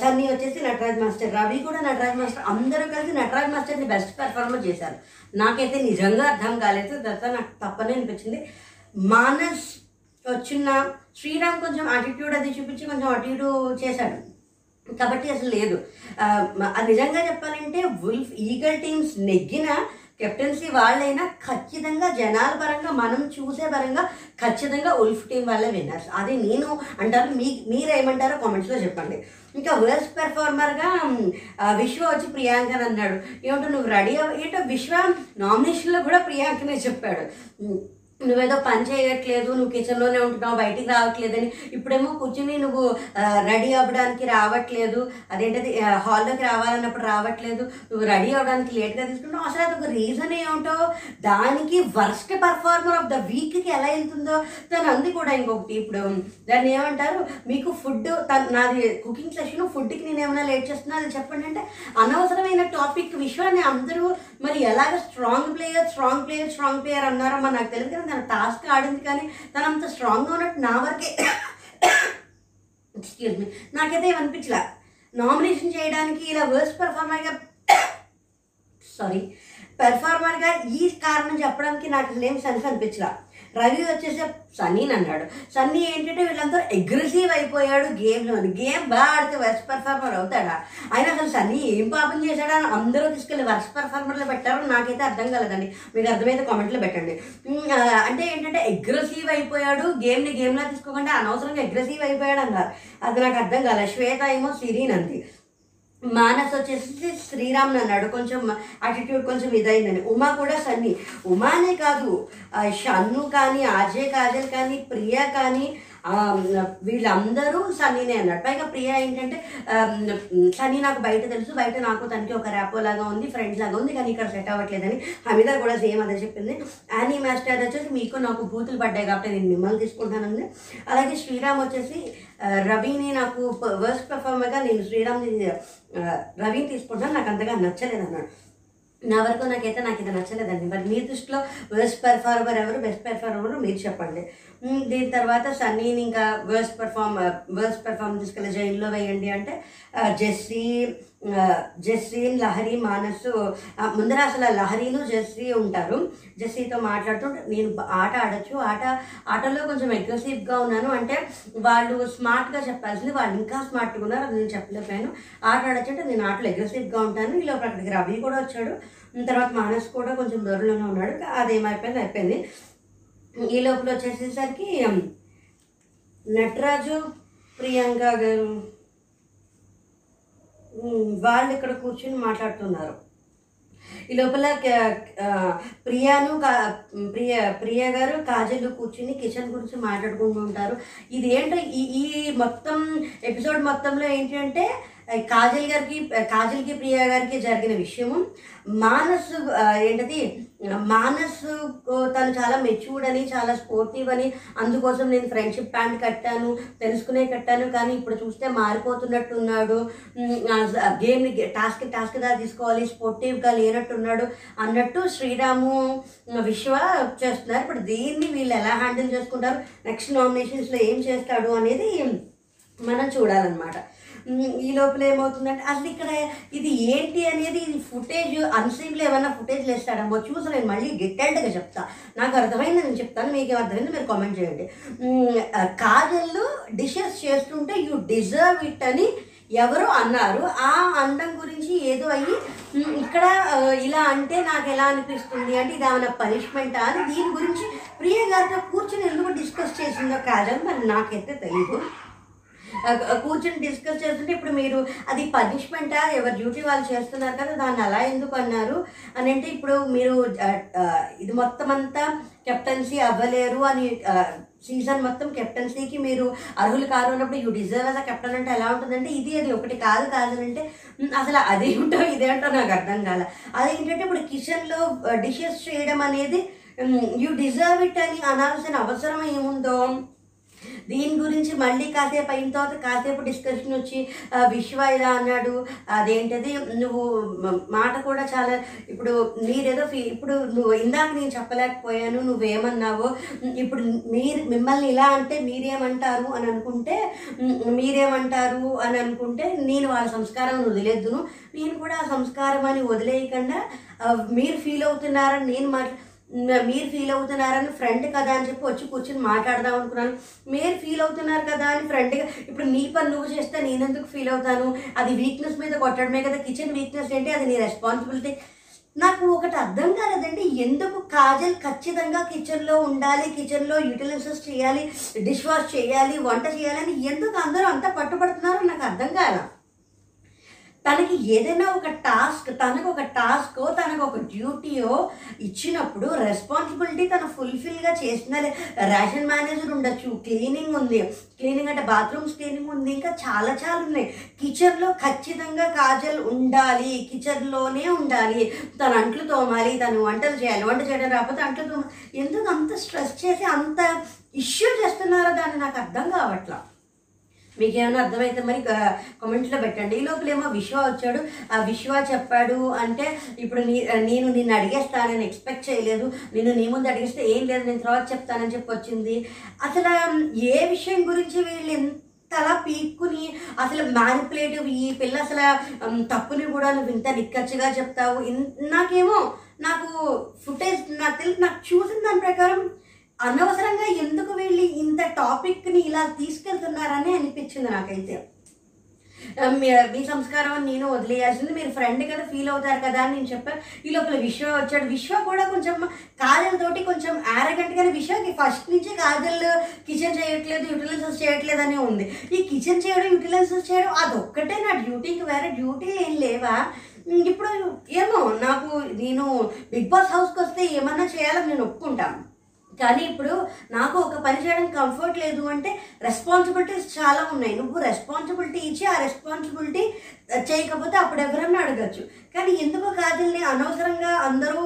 సన్నీ వచ్చేసి నటరాజ్ మాస్టర్. రవి కూడా నటరాజ్ మాస్టర్. అందరూ కలిసి నటరాజ్ మాస్టర్ని బెస్ట్ పెర్ఫార్మర్ చేశారు. నాకైతే నిజంగా అర్థం కాలేదు. దత్త నాకు తప్పనే అనిపించింది. మానస్ వచ్చిన శ్రీరామ్ కొంచెం అటిట్యూడ్ అది చూపించి కొంచెం అటు ఇటు చేశాడు. కాబట్టి అసలు లేదు. నిజంగా చెప్పాలంటే వుల్ఫ్ ఈగల్ టీమ్స్ నెగ్గిన కెప్టెన్సీ వాళ్ళైనా ఖచ్చితంగా జనాల పరంగా మనం చూసే పరంగా ఖచ్చితంగా ఉల్ఫ్ టీం వాళ్ళే విన్నర్స్. అది నేను అంటారు మీ మీరేమంటారో కామెంట్స్లో చెప్పండి. ఇంకా వర్స్ట్ పెర్ఫార్మర్గా విశ్వ వచ్చి ప్రియాంకని అన్నాడు. ఏమంటో నువ్వు రెడీ అవ్వ ఏంటో విశ్వ నామినేషన్లో కూడా ప్రియాంకనే చెప్పాడు. నువ్వేదో పని చేయట్లేదు నువ్వు కిచెన్లోనే ఉంటున్నావు బయటికి రావట్లేదని. ఇప్పుడేమో కూర్చుని నువ్వు రెడీ అవ్వడానికి రావట్లేదు. అదేంటది హాల్లోకి రావాలన్నప్పుడు రావట్లేదు. నువ్వు రెడీ అవ్వడానికి లేట్గా తీసుకున్నావు. అసలు అది ఒక రీజన్ ఏమిటో? దానికి వర్స్ట్ పర్ఫార్మర్ ఆఫ్ ద వీక్కి ఎలా వెళ్తుందో? తను అంది కూడా ఇంకొకటి ఇప్పుడు. దాన్ని ఏమంటారు? మీకు ఫుడ్ నాది కుకింగ్ సెషన్ ఫుడ్కి నేను ఏమైనా లేట్ చేస్తున్నా అది చెప్పండి అంటే అనవసరమైన టాపిక్ విషయాన్ని అందరూ మరి ఎలాగ strong player strong player strong player అన్నారో మరి నాకు తెలియదు కానీ తన టాస్క్ ఆడింది కానీ తను అంత స్ట్రాంగ్గా ఉన్నట్టు నా వరకే ఎక్స్క్యూజ్ మీ నాకైతే ఏమనిపించలే నామినేషన్ చేయడానికి ఇలా వర్స్ట్ పెర్ఫార్మర్గా సారీ పెర్ఫార్మర్గా ఈ కారణం చెప్పడానికి నాకు అసలు ఏం సెన్స్ అనిపించలే. రవి వచ్చేసి సన్నీని అన్నాడు. సన్నీ ఏంటంటే వీళ్ళందరూ అగ్రెసివ్ అయిపోయాడు గేమ్లో గేమ్ బాగా ఆడితే వర్స్ పర్ఫార్మర్ అవుతాడా? ఆయన అసలు సన్నీ ఏం పాపం చేశాడా? అందరూ తీసుకెళ్ళి వర్స్ పెర్ఫార్మర్లో పెట్టారు నాకైతే అర్థం కలదండి. మీకు అర్థమైతే కామెంట్లో పెట్టండి. అంటే ఏంటంటే అగ్రెసివ్ అయిపోయాడు గేమ్ని గేమ్లా తీసుకోకుండా అనవసరంగా అగ్రెసివ్ అయిపోయాడు అన్నారు. అది నాకు అర్థం కాలేదు శ్వేత ఏమో సిరీన్ అంది. మానస్ వచ్చేసి శ్రీరామ్ అన్నాడు కొంచెం యాటిట్యూడ్ కొంచెం ఇదైందని. ఉమా కూడా సన్నీ. ఉమానే కాదు షన్ను కానీ అజయ్ కాజల్ కానీ ప్రియా కానీ వీళ్ళందరూ సన్నీనే అన్నాడు పైగా ప్రియ ఏంటంటే సన్నీ నాకు బయట తెలుసు బయట నాకు తనకి ఒక ర్యాపో లాగా ఉంది ఫ్రెండ్స్ లాగా ఉంది కానీ ఇక్కడ సెట్ అవ్వట్లేదని హమీద కూడా సేమ్ అదే చెప్పింది. యానీ మాస్టర్ వచ్చేసి మీకు నాకు బూతులు పడ్డాయి కాబట్టి నేను మిమ్మల్ని తీసుకుంటానండి అలాగే శ్రీరామ్ వచ్చేసి రవిని నాకు వర్స్ట్ పెర్ఫార్మర్గా నేను శ్రీరామ్ని రవిని తీసుకుంటాను నాకు అంతగా నచ్చలేదు అన్నాడు నా వరకు నాకైతే నాకు ఇది నచ్చలేదండి. మరి మీ దృష్టిలో వర్స్ట్ పెర్ఫార్మర్ ఎవరు? బెస్ట్ పెర్ఫార్మర్ మీరు చెప్పండి. దీని తర్వాత సన్నీని ఇంకా వర్స్ట్ పెర్ఫార్మ్ వర్స్ట్ పెర్ఫార్మ్ తీసుకెళ్ళి జైల్లో వేయండి అంటే జెస్సీ జెస్సీ లహరి మానసు ముందర అసలు లహరీను లహరిను జెస్సీ ఉంటారు. జెస్సీతో మాట్లాడుతూ నేను ఆట ఆడచ్చు. ఆట ఆటలో కొంచెం అగ్రెసివ్గా ఉన్నాను. అంటే వాళ్ళు స్మార్ట్గా చెప్పాల్సింది వాళ్ళు ఇంకా స్మార్ట్గా ఉన్నారు. అది నేను చెప్పలేకపోయాను. ఆట ఆడచ్చు అంటే నేను ఆటలో అగ్రెసివ్గా ఉంటాను. ఈ లోపల అక్కడికి రవి కూడా వచ్చాడు. తర్వాత మానస్ కూడా కొంచెం దూరంలోనే ఉన్నాడు. అదేమైపోయింది అయిపోయింది. ఈ లోపల వచ్చేసేసరికి నటరాజు ప్రియాంక గారు వాళ్ళు ఇక్కడ కూర్చుని మాట్లాడుతున్నారు. ఈ లోపల ప్రియాను కా- ప్రియ ప్రియ గారు కాజల్ కూర్చుని కిచెన్ గురించి మాట్లాడుకుంటూ ఉంటారు. ఇది ఏంటో ఈ ఈ మొత్తం ఎపిసోడ్ మొత్తంలో ఏంటి అంటే కాజల్ గారికి కాజల్కి ప్రియ గారికి జరిగిన విషయము. మానస్ ఏంటది? మానస్ తను చాలా మెచ్యూర్డ్ అని చాలా స్పోర్టివ్ అని అందుకోసం నేను ఫ్రెండ్షిప్ ప్యాంట్ కట్టాను తెలుసుకునే కట్టాను కానీ ఇప్పుడు చూస్తే మారిపోతున్నట్టున్నాడు. గేమ్ టాస్క్ టాస్క్ దా తీసుకోవాలి స్పోర్టివ్గా లేనట్టున్నాడు అన్నట్టు శ్రీరాము విశ్వ చేస్తున్నారు. ఇప్పుడు దీన్ని వీళ్ళు ఎలా హ్యాండిల్ చేసుకుంటారు? నెక్స్ట్ నామినేషన్స్లో ఏం చేస్తాడు అనేది మనం చూడాలన్నమాట. ఈ లోపల ఏమవుతుందంటే అసలు ఇక్కడ ఇది ఏంటి అనేది ఇది ఫుటేజ్ అన్సీన్లో ఏమైనా ఫుటేజ్ లేస్తాడమ్మో చూసి నేను మళ్ళీ డీటెయిల్డ్గా చెప్తా. నాకు అర్థమైంది నేను చెప్తాను మీకు అర్థమైంది మీరు కామెంట్ చేయండి. కాజల్లో డిషెస్ చేస్తుంటే యూ డిజర్వ్ ఇట్ అని ఎవరు అన్నారు. ఆ అందం గురించి ఏదో అయ్యి ఇక్కడ ఇలా అంటే నాకు ఎలా అనిపిస్తుంది? అంటే ఇది ఏమైనా పనిష్మెంటా అని దీని గురించి ప్రియ గారితో కూర్చొని ఎందుకు డిస్కస్ చేసిందో కాజల్ మరి నాకైతే తెలియదు కూర్చొని డిస్కస్ చేస్తుంటే ఇప్పుడు మీరు అది పనిష్మెంటా ఎవరి డ్యూటీ వాళ్ళు చేస్తున్నారు కదా దాన్ని అలా ఎందుకు అన్నారు? అని అంటే ఇప్పుడు మీరు ఇది మొత్తం అంతా కెప్టెన్సీ అవ్వలేరు అని సీజన్ మొత్తం కెప్టెన్సీకి మీరు అర్హులు కారు అన్నప్పుడు యూ డిజర్వ్ అస్ కెప్టెన్ అంటే ఎలా ఉంటుందంటే ఇది అది ఒకటి కాదు కాదు అని అంటే ఉమ్, అసలు అదేంటో ఇదేంటో నాకు అర్థం కాల అదేంటంటే ఇప్పుడు కిచెన్లో డిషెస్ చేయడం అనేది యూ డిజర్వ్ ఇట్ అని అనాల్సిన అవసరం ఏముందో దీని గురించి మళ్ళీ కాసేపు అయిన తర్వాత కాసేపు డిస్కషన్ వచ్చి విశ్వ ఇలా అన్నాడు. అదేంటది? నువ్వు మాట కూడా చాలా ఇప్పుడు మీరేదో ఫీ ఇప్పుడు నువ్వు ఇందాక నేను చెప్పలేకపోయాను నువ్వేమన్నావో. ఇప్పుడు మీరు మిమ్మల్ని ఇలా అంటే మీరేమంటారు అని అనుకుంటే మీరేమంటారు అని అనుకుంటే నేను వాళ్ళ సంస్కారం వదిలేద్దును. నేను కూడా ఆ సంస్కారం అని వదిలేయకుండా మీరు ఫీల్ అవుతున్నారని నేను మాట్లా మీరు ఫీల్ అవుతున్నారని ఫ్రెండ్ కదా అని చెప్పి వచ్చి కూర్చొని మాట్లాడదాం అనుకున్నాను. మీరు ఫీల్ అవుతున్నారు కదా అని ఫ్రెండ్గా ఇప్పుడు నీ పని నువ్వు చేస్తే నేను ఎందుకు ఫీల్ అవుతాను? అది వీక్నెస్ మీద కొట్టడమే కదా కిచెన్ వీక్నెస్ ఏంటి? అది నీ రెస్పాన్సిబిలిటీ నాకు ఒకటి అర్థం కాలేదండి ఎందుకు కాజల్ ఖచ్చితంగా కిచెన్లో ఉండాలి కిచెన్లో యూటిలైజెస్ చేయాలి డిష్ వాష్ చేయాలి వంట చేయాలి అని ఎందుకు అందరూ అంత పట్టుబడుతున్నారో నాకు అర్థం కాలేదు తనకి ఏదైనా ఒక టాస్క్ తనకు ఒక టాస్క్ తనకు ఒక డ్యూటీయో ఇచ్చినప్పుడు రెస్పాన్సిబిలిటీ తను ఫుల్ఫిల్గా చేసిన రేషన్ మేనేజర్ ఉండొచ్చు క్లీనింగ్ ఉంది. క్లీనింగ్ అంటే బాత్రూమ్స్ క్లీనింగ్ ఉంది ఇంకా చాలా చాలా ఉన్నాయి. కిచెన్లో ఖచ్చితంగా కాజల్ ఉండాలి కిచెన్లోనే ఉండాలి. తన అంట్లు తోమాలి తను వంటలు చేయాలి. వంట చేయడం రాకపోతే అంట్లు తోమాలి ఎందుకు అంత స్ట్రెస్ చేసి అంత ఇష్యూ చేస్తున్నారో దాన్ని నాకు అర్థం కావట్లా. మీకు అర్థమైతే మరి కామెంట్లో పెట్టండి. ఈ లోపలేమో విశ్వ వచ్చాడు. ఆ విశ్వ చెప్పాడు అంటే ఇప్పుడు నీ నేను నిన్ను అడిగేస్తానని ఎక్స్పెక్ట్ చేయలేదు. నేను నీ ముందు అడిగిస్తే ఏం లేదు నేను తర్వాత చెప్తానని చెప్పి వచ్చింది. అసలు ఏ విషయం గురించి వీళ్ళు తలా పీక్కుని అసలు మ్యానిపులేటివ్ ఈ పిల్ల అసలు తప్పుని కూడా నువ్వు ఇంత నిక్కచ్చిగా చెప్తావు. ఇన్- నాకేమో నాకు ఫుటేజ్ నాకు తెలిసి నాకు చూసిన దాని ప్రకారం అనవసరంగా ఎందుకు వెళ్ళి ఇంత టాపిక్ని ఇలా తీసుకెళ్తున్నారని అనిపించింది నాకైతే. మీ- సంస్కారం నేను వదిలేయాల్సింది మీరు ఫ్రెండ్ కదా ఫీల్ అవుతారు కదా అని నేను చెప్పాను ఈ లోపల విశ్వ వచ్చాడు. విశ్వ కూడా కొంచెం కాజల్ తోటి కొంచెం arrogant గానే విశ్వకి ఫస్ట్ నుంచి కాజల్ కిచెన్ చేయట్లేదు యూటిలైజెస్ చేయట్లేదు అని ఉంది. ఈ కిచెన్ చేయడం యూటిలైజెస్ చేయడం అదొక్కటే నా డ్యూటీకి వేరే డ్యూటీ ఏం లేవా? ఇప్పుడు ఏమో నాకు నేను బిగ్ బాస్ హౌస్కి వస్తే ఏమన్నా చేయాలని నేను ఒప్పుకుంటాను. కానీ ఇప్పుడు నాకు ఒక పని చేయడం కంఫర్ట్ లేదు అంటే రెస్పాన్సిబిలిటీస్ చాలా ఉన్నాయి. నువ్వు రెస్పాన్సిబిలిటీ ఇచ్చి ఆ రెస్పాన్సిబిలిటీ చేయకపోతే అప్పుడు ఎవరన్నా అడగచ్చు. కానీ ఎందుకు కాజల్ని అనవసరంగా అందరూ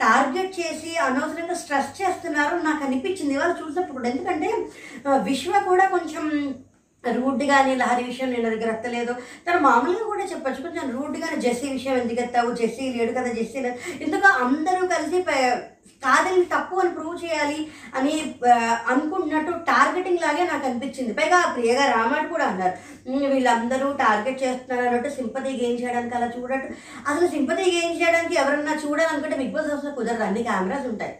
టార్గెట్ చేసి అనవసరంగా స్ట్రెస్ చేస్తున్నారు నాకు అనిపించింది వాళ్ళు చూసినప్పుడు. ఎందుకంటే విశ్వ కూడా కొంచెం రూడ్గానే లహరి విషయం నేను దగ్గర ఎత్తలేదు తను మామూలుగా కూడా చెప్పొచ్చు. కొంచెం రూడ్గానే జెస్సీ విషయం ఎందుకు ఎత్తావు? జెస్సీ లేడు కదా జెస్సీ లేదు ఎందుకు అందరూ కలిసి కాదని తప్పు అని ప్రూవ్ చేయాలి అని అనుకుంటున్నట్టు టార్గెటింగ్ లాగే నాకు అనిపించింది. పైగా ప్రియగా రామాడు కూడా అన్నారు. వీళ్ళందరూ టార్గెట్ చేస్తున్నారు అన్నట్టు సింపతి గెయిన్ చేయడానికి అలా చూడట్టు అసలు సింపతి గెయిన్ చేయడానికి ఎవరన్నా చూడాలనుకుంటే బిగ్ బాస్ అసలు కుదరదు. అన్ని కెమెరాస్ ఉంటాయి.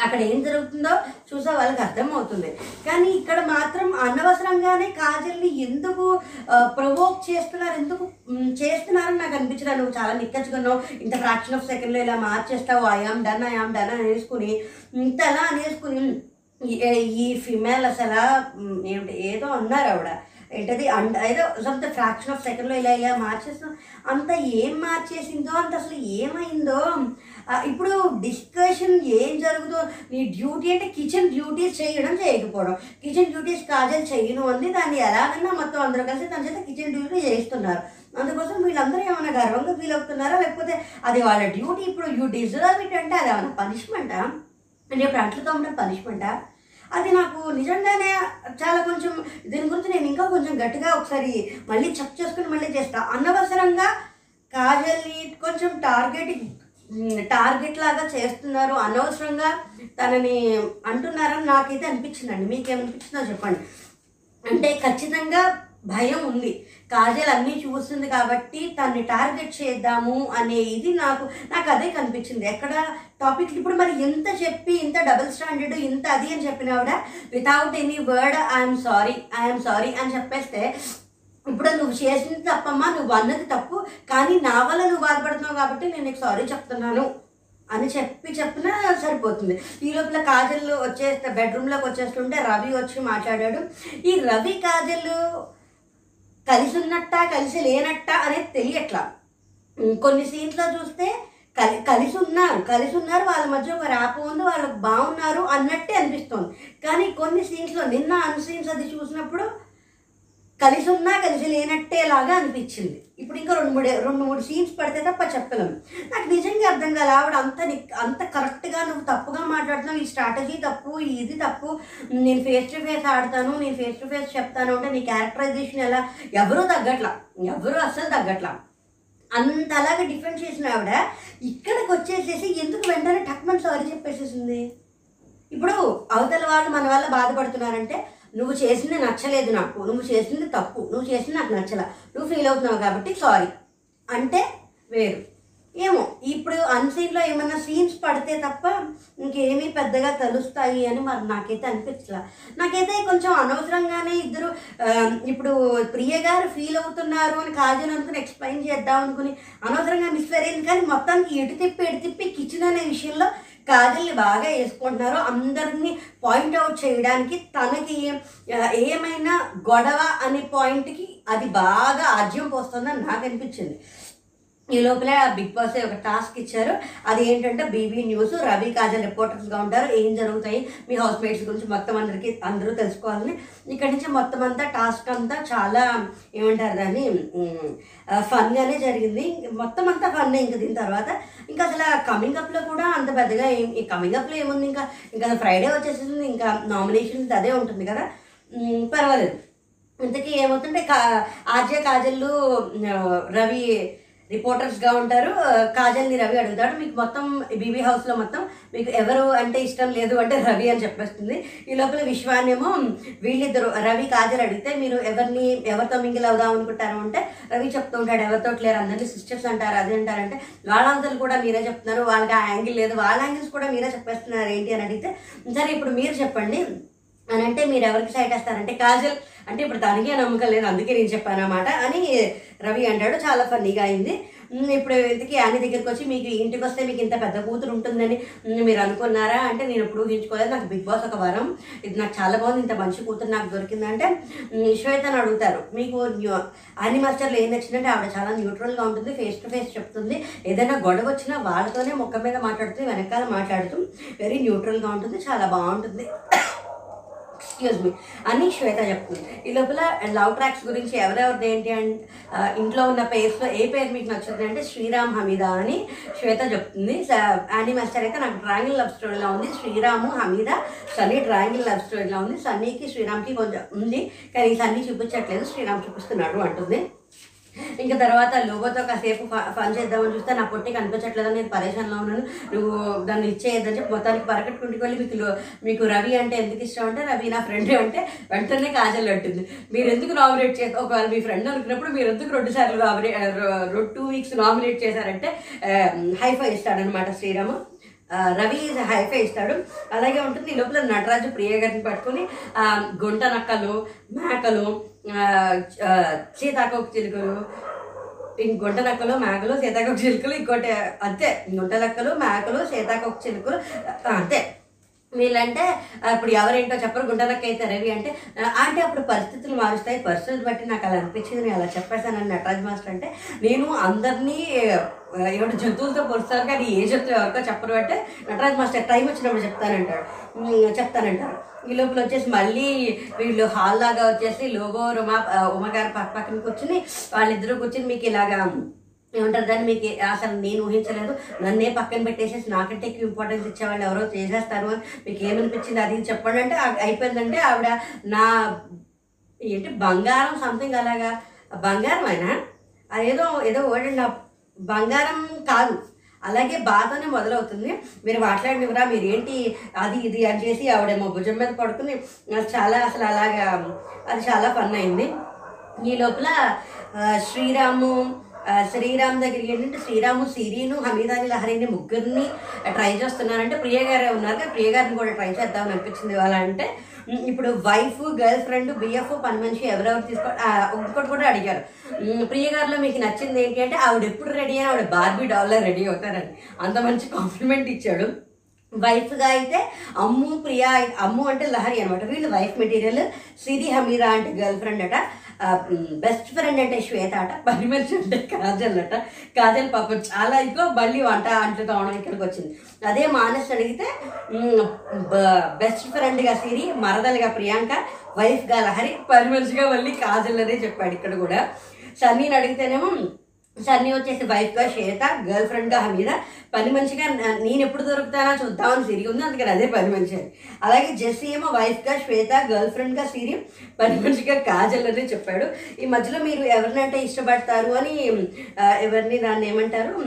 అక్కడ ఏం జరుగుతుందో చూసే వాళ్ళకి అర్థమవుతుంది. కానీ ఇక్కడ మాత్రం అనవసరంగానే కాజల్ని ఎందుకు ప్రొవోక్ చేస్తున్నారు ఎందుకు చేస్తున్నారని నాకు అనిపించలేదు. నువ్వు చాలా నిక్కచ్చుకున్నావు ఇంత ఫ్రాక్షన్ ఆఫ్ సెకండ్లో ఇలా మార్చేస్తావు. I am done I am done అనేసుకుని ఇంత ఇంతలా అనేసుకుని ఈ- ఈ ఫిమేల్ అసలు ఏమిటి ఏదో అన్నారు ఆవిడ. ఏంటది? అండ్ ఏదో సొంత ఫ్రాక్షన్ ఆఫ్ సెకండ్లో ఇలా ఇలా మార్చేస్తున్నావు. అంత ఏం మార్చేసిందో అంత అసలు ఏమైందో ఇప్పుడు డిస్కషన్ ఏం జరుగుతుందో నీ డ్యూటీ అంటే కిచెన్ డ్యూటీస్ చేయడం చేయకపోవడం. కిచెన్ డ్యూటీస్ కాజల్ చేయను అంది. దాన్ని ఎలాగన్నా మొత్తం అందరూ కలిసి తన చేత కిచెన్ డ్యూటీ చేస్తున్నారు అందుకోసం వీళ్ళందరూ ఏమైనా గర్వంగా ఫీల్ అవుతున్నారా? లేకపోతే అది వాళ్ళ డ్యూటీ ఇప్పుడు యూ డిజర్వ్ ఇట్ అంటే అది ఏమైనా పనిష్మెంటా అంటే ఇప్పుడు అంట్లు పనిష్మెంటా అది నాకు నిజంగానే చాలా కొంచెం దీని గురించి నేను ఇంకా కొంచెం గట్టిగా ఒకసారి మళ్ళీ చెక్ చేసుకుని మళ్ళీ చేస్తా. అనవసరంగా కాజల్ని కొంచెం టార్గెట్ టార్గెట్ లాగా చేస్తున్నారు. అనవసరంగా తనని అంటున్నారని నాకైతే అనిపించిందండి. మీకేమనిపించిందో చెప్పండి. అంటే ఖచ్చితంగా భయం ఉంది. కాజల్ అన్నీ చూస్తుంది కాబట్టి తన్ని టార్గెట్ చేద్దాము అనే ఇది నాకు నాకు అదే కనిపించింది. ఎక్కడ టాపిక్ ఇప్పుడు మరి ఎంత చెప్పి ఇంత డబుల్ స్టాండర్డ్ ఇంత అది అని చెప్పినా కూడా without any word I'm sorry I'm sorry అని చెప్పేస్తే ఇప్పుడు నువ్వు చేసింది తప్పమ్మా నువ్వు అన్నది తప్పు కానీ నా వల్ల నువ్వు బాధపడుతున్నావు కాబట్టి నేను నీకు సారీ చెప్తున్నాను అని చెప్పి చెప్పినా సరిపోతుంది. ఈ లోపల కాజల్ వచ్చేస్తే బెడ్రూమ్లోకి వచ్చేస్తుంటే రవి వచ్చి మాట్లాడాడు. ఈ రవి కాజల్ కలిసి ఉన్నట్ట కలిసి లేనట్ట అనేది తెలియట్లా. కొన్ని సీన్స్లో చూస్తే కలి కలిసి ఉన్నారు కలిసి ఉన్నారు వాళ్ళ మధ్య ఒక ర్యాప్ ఉంది వాళ్ళు బాగున్నారు అన్నట్టే అనిపిస్తుంది. కానీ కొన్ని సీన్స్లో నిన్న అన్ సీన్స్ అది చూసినప్పుడు కలిసి ఉన్నా కలిసి లేనట్టే లాగా అనిపించింది. ఇప్పుడు ఇంకా రెండు మూడు రెండు మూడు సీన్స్ పడితే తప్ప చెప్పలేము. నాకు నిజంగా అర్థం కాలే ఆవిడ అంత అంత కరెక్ట్గా నువ్వు తప్పుగా మాట్లాడుతున్నావు. ఈ స్ట్రాటజీ తప్పు ఇది తప్పు. నేను ఫేస్ టు ఫేస్ ఆడతాను నేను ఫేస్ టు ఫేస్ చెప్తాను అంటే నీ క్యారెక్టరైజేషన్ ఎలా? ఎవరూ తగ్గట్లా? ఎవరూ అస్సలు తగ్గట్లా? అంతలాగా డిఫెండ్ చేసిన ఆవిడ ఇక్కడికి వచ్చేసేసి ఎందుకు వెంటనే టక్మన్ సారీ చెప్పేసేసింది? ఇప్పుడు అవతల వాళ్ళు మన వల్ల బాధపడుతున్నారంటే నువ్వు చేసింది నచ్చలేదు నాకు. నువ్వు చేసింది తప్పు. నువ్వు చేసింది నాకు నచ్చల. నువ్వు ఫీల్ అవుతున్నావు కాబట్టి సారీ అంటే వేరు. ఏమో ఇప్పుడు అన్సీన్లో ఏమన్నా సీన్స్ పడితే తప్ప ఇంకేమీ పెద్దగా తెలుస్తాయి అని మరి నాకైతే అనిపించలా. నాకైతే కొంచెం అనవసరంగానే ఇద్దరు ఇప్పుడు ప్రియ గారు ఫీల్ అవుతున్నారు అని కాజల్ అనుకుని ఎక్స్ప్లెయిన్ చేద్దాం అనుకుని అనవసరంగా మిస్ అయ్యింది కానీ మొత్తానికి ఎటు తిప్పి ఎటు తిప్పి కిచెన్ అనే విషయంలో కాజల్ని బాగా వేసుకుంటున్నారో అందరినీ పాయింట్ అవుట్ చేయడానికి తనకి ఏమైనా గొడవ అనే పాయింట్కి అది బాగా ఆజ్యం పోస్తుందని నాకు అనిపించింది. ఈ లోపల బిగ్ బాస్ ఒక టాస్క్ ఇచ్చారు. అది ఏంటంటే బీబీ న్యూస్ రవి కాజల్ రిపోర్టర్స్గా ఉంటారు. ఏం జరుగుతాయి? మీ హౌస్ మేట్స్ గురించి మొత్తం అందరికీ అందరూ తెలుసుకోవాలని. ఇక్కడి నుంచి మొత్తం అంతా టాస్క్ అంతా చాలా ఏమంటారు దాన్ని? ఫన్గానే జరిగింది. మొత్తం అంతా ఫన్ ఇంకా దీని తర్వాత. ఇంకా అసలు కమింగ్ అప్లో కూడా అంత పెద్దగా ఏం ఈ కమింగ్ అప్లో ఏముంది? ఇంకా ఇంకా ఫ్రైడే వచ్చేసింది ఇంకా నామినేషన్స్ అదే ఉంటుంది కదా. పర్వాలేదు. ఇంతకీ ఏమవుతుంటే కా ఆర్జే కాజల్లు రవి రిపోర్టర్స్గా ఉంటారు. కాజల్ని రవి అడుగుతాడు. మీకు మొత్తం బీబీ హౌస్లో మొత్తం మీకు ఎవరు అంటే ఇష్టం లేదు అంటే రవి అని చెప్పేస్తుంది. ఈ లోపల విశ్వానేమో వీళ్ళిద్దరు రవి కాజల్ అడిగితే మీరు ఎవరిని ఎవరితో మింగిల్ అవుదాం అనుకుంటారు అంటే రవి చెప్తూ ఉంటాడు. ఎవరితో లేరు అందరినీ సిస్టర్స్ అంటారు అది అంటారంటే వాళ్ళందరూ కూడా మీరే చెప్తున్నారు. వాళ్ళకి ఆ యాంగిల్ లేదు. వాళ్ళ యాంగిల్స్ కూడా మీరే చెప్పేస్తున్నారు ఏంటి అని అడిగితే సరే ఇప్పుడు మీరు చెప్పండి. అని అంటే మీరు ఎవరికి సైట్ వేస్తారంటే కాజల్ అంటే ఇప్పుడు తనకే నమ్మకం లేదు అందుకే నేను చెప్పాను అనమాట అని రవి అంటాడు. చాలా ఫన్నీగా అయింది. ఇప్పుడు ఇంతకీ ఆని దగ్గరికి వచ్చి మీకు ఇంటికి వస్తే మీకు ఇంత పెద్ద కూతురు ఉంటుందని మీరు అనుకున్నారా? అంటే నేను ఎప్పుడు ఊహించుకోలేదు. నాకు బిగ్ బాస్ ఒక వరం. ఇది నాకు చాలా బాగుంది. ఇంత మంచి కూతురు నాకు దొరికిందంటే శ్వేత అని అడుగుతారు. మీకు న్యూ- మాస్టర్లు ఏం నచ్చిందంటే ఆవిడ చాలా న్యూట్రల్గా ఉంటుంది ఫేస్ టు ఫేస్ చెప్తుంది. ఏదైనా గొడవ వచ్చినా వాళ్ళతోనే మొక్క మీద మాట్లాడుతూ వెనకాల మాట్లాడుతూ వెరీ న్యూట్రల్గా ఉంటుంది. చాలా బాగుంటుంది. ఎక్స్క్యూజ్ మీ అని శ్వేత చెప్తుంది. ఈ లోపల లవ్ ట్రాక్స్ గురించి ఎవరెవరిది ఏంటి అండ్ ఇంట్లో ఉన్న పేర్స్లో ఏ పేరు మీకు నచ్చుతుంది అంటే శ్రీరామ్ హమీదా అని శ్వేత చెప్తుంది. యానీ మాస్టర్ అయితే నాకు ట్రయాంగిల్ లవ్ స్టోరీలో ఉంది. శ్రీరాము హమీదా సన్నీ ట్రయాంగిల్ లవ్ స్టోరీలో ఉంది. సన్నీకి శ్రీరామ్కి కొంచెం ఉంది. కానీ సన్నీ చూపించట్లేదు. శ్రీరామ్ చూపిస్తున్నాడు అంటుంది. ఇంకా తర్వాత లోగోతో కాసేపు ఫన్ చేద్దామని చూస్తే నా పొట్టి కనిపించట్లేదని నేను పరేషాన్లో ఉన్నాను. నువ్వు దాన్ని ఇచ్చేయద్దని చెప్పి మొత్తానికి పరకట్టుకుంటుకు వెళ్ళి మీకు మీకు రవి అంటే ఎందుకు ఇష్టం అంటే రవి నా ఫ్రెండ్ అంటే వెంటనే కాజల్ అంటుంది. మీరు ఎందుకు నామినేట్ చేసి ఒకవేళ మీ ఫ్రెండ్ అనుకున్నప్పుడు మీరు ఎందుకు రెండు సార్లు నామినేట్ టూ వీక్స్ నామినేట్ చేశారంటే హైఫై ఇస్తాడనమాట శ్రీరాము. రవి హైఫై ఇస్తాడు. అలాగే ఉంటుంది ఈ లోపల నటరాజు ప్రియ గారిని పట్టుకొని గుంట నక్కలు మేకలు సీతాకోక చిలుకలు ఇంక గుంట నక్కలు మేకలు సీతాకోక చిలుకలు ఇంకోటి అంతే. గుంట నక్కలు మేకలు సీతాకోక చిలుకలు అంతే. వీళ్ళంటే ఇప్పుడు ఎవరేంటో చెప్పరు. గుండెలకి అయితే రవి అంటే అంటే అప్పుడు పరిస్థితులు మారుస్తాయి. పరిస్థితులు బట్టి నాకు అలా అనిపించింది. నేను అలా చెప్పేశానని నటరాజ్ మాస్టర్ అంటే నేను అందరినీ ఏమంటే జంతువులతో పోలుస్తారు కానీ ఏ జంతువు ఎవరితో చెప్పరు. అంటే నటరాజ్ మాస్టర్ టైం వచ్చినప్పుడు చెప్తానంటాడు. చెప్తానంటారు ఈ లోపల వచ్చేసి మళ్ళీ వీళ్ళు హాల్ లాగా వచ్చేసి లోగో రుమా ఆ, ఉమగారు పక్క పక్కన కూర్చుని వాళ్ళిద్దరూ కూర్చుని మీకు ఇలాగా ఏమంటారు? దాన్ని మీకు అసలు నేను ఊహించలేదు. నన్నే పక్కన పెట్టేసేసి నాకంటే ఎక్కువ ఇంపార్టెన్స్ ఇచ్చేవాళ్ళు ఎవరో చేసేస్తారు అని మీకు ఏమనిపించింది? అది చెప్పండి అంటే అయిపోయిందంటే ఆవిడ నా ఏంటి? బంగారం సంథింగ్ అలాగా. బంగారం అయినా అదేదో ఏదో ఓడండి నా బంగారం కాదు. అలాగే బాధనే మొదలవుతుంది. మీరు మాట్లాడినవరా మీరు ఏంటి అది ఇది అని చేసి ఆవిడేమో భుజం మీద పడుకుని అది చాలా అసలు అలాగా అది చాలా పన్ను అయింది. ఈ లోపల శ్రీరాము శ్రీరామ్ దగ్గరికి ఏంటంటే శ్రీరాము సిరిను హమీదాని లహరిని ముగ్గురిని ట్రై చేస్తున్నారంటే ప్రియ గారే ఉన్నారు కదా, ప్రియ గారిని కూడా ట్రై చేద్దామని అనిపించింది వాళ్ళ అంటే. ఇప్పుడు వైఫ్ గర్ల్ ఫ్రెండ్ బిఎఫ్ పని మనిషి ఎవరెవరు తీసుకో ఇంకోటి కూడా అడిగారు. ప్రియ గారిలో మీకు నచ్చింది ఏంటి అంటే ఆవిడ ఎప్పుడు రెడీ అని ఆవిడ బార్బీ డాల్లో రెడీ అవుతారని అంత మంచి కాంప్లిమెంట్ ఇచ్చాడు. వైఫ్గా అయితే అమ్ము ప్రియా అమ్ము అంటే లహరి అనమాట వీళ్ళు వైఫ్ మెటీరియల్ సిరి హమీరా అంటే గర్ల్ ఫ్రెండ్ అట. బెస్ట్ ఫ్రెండ్ అంటే శ్వేత అట పరిమర్శి అంటే కాజల్ అట కాజల్ పాప చాలా ఎక్కువ మళ్ళీ వంట అంట్లు తోవడం ఇక్కడికి వచ్చింది. అదే మానస్ అడిగితే బెస్ట్ ఫ్రెండ్గా సిరి మరదలుగా ప్రియాంక వైఫ్గా లహరి పరిమర్శిగా మళ్ళీ కాజల్ అనే చెప్పాడు ఇక్కడ కూడా. సన్నీని అడిగితేనేమో సన్నీ వచ్చేసి వైఫ్గా శ్వేత గర్ల్ ఫ్రెండ్గా హమీద పని మనిషిగా నేను ఎప్పుడు దొరుకుతానా చూద్దామని సిరి ఉంది అందుకని అదే పని మనిషి అని. అలాగే జెస్సీ ఏమో వైఫ్గా శ్వేత గర్ల్ ఫ్రెండ్గా సిరి పని మనిషిగా కాజల్ అని చెప్పాడు. ఈ మధ్యలో మీరు ఎవరినంటే ఇష్టపడతారు అని ఎవరిని దాన్ని ఏమంటారు?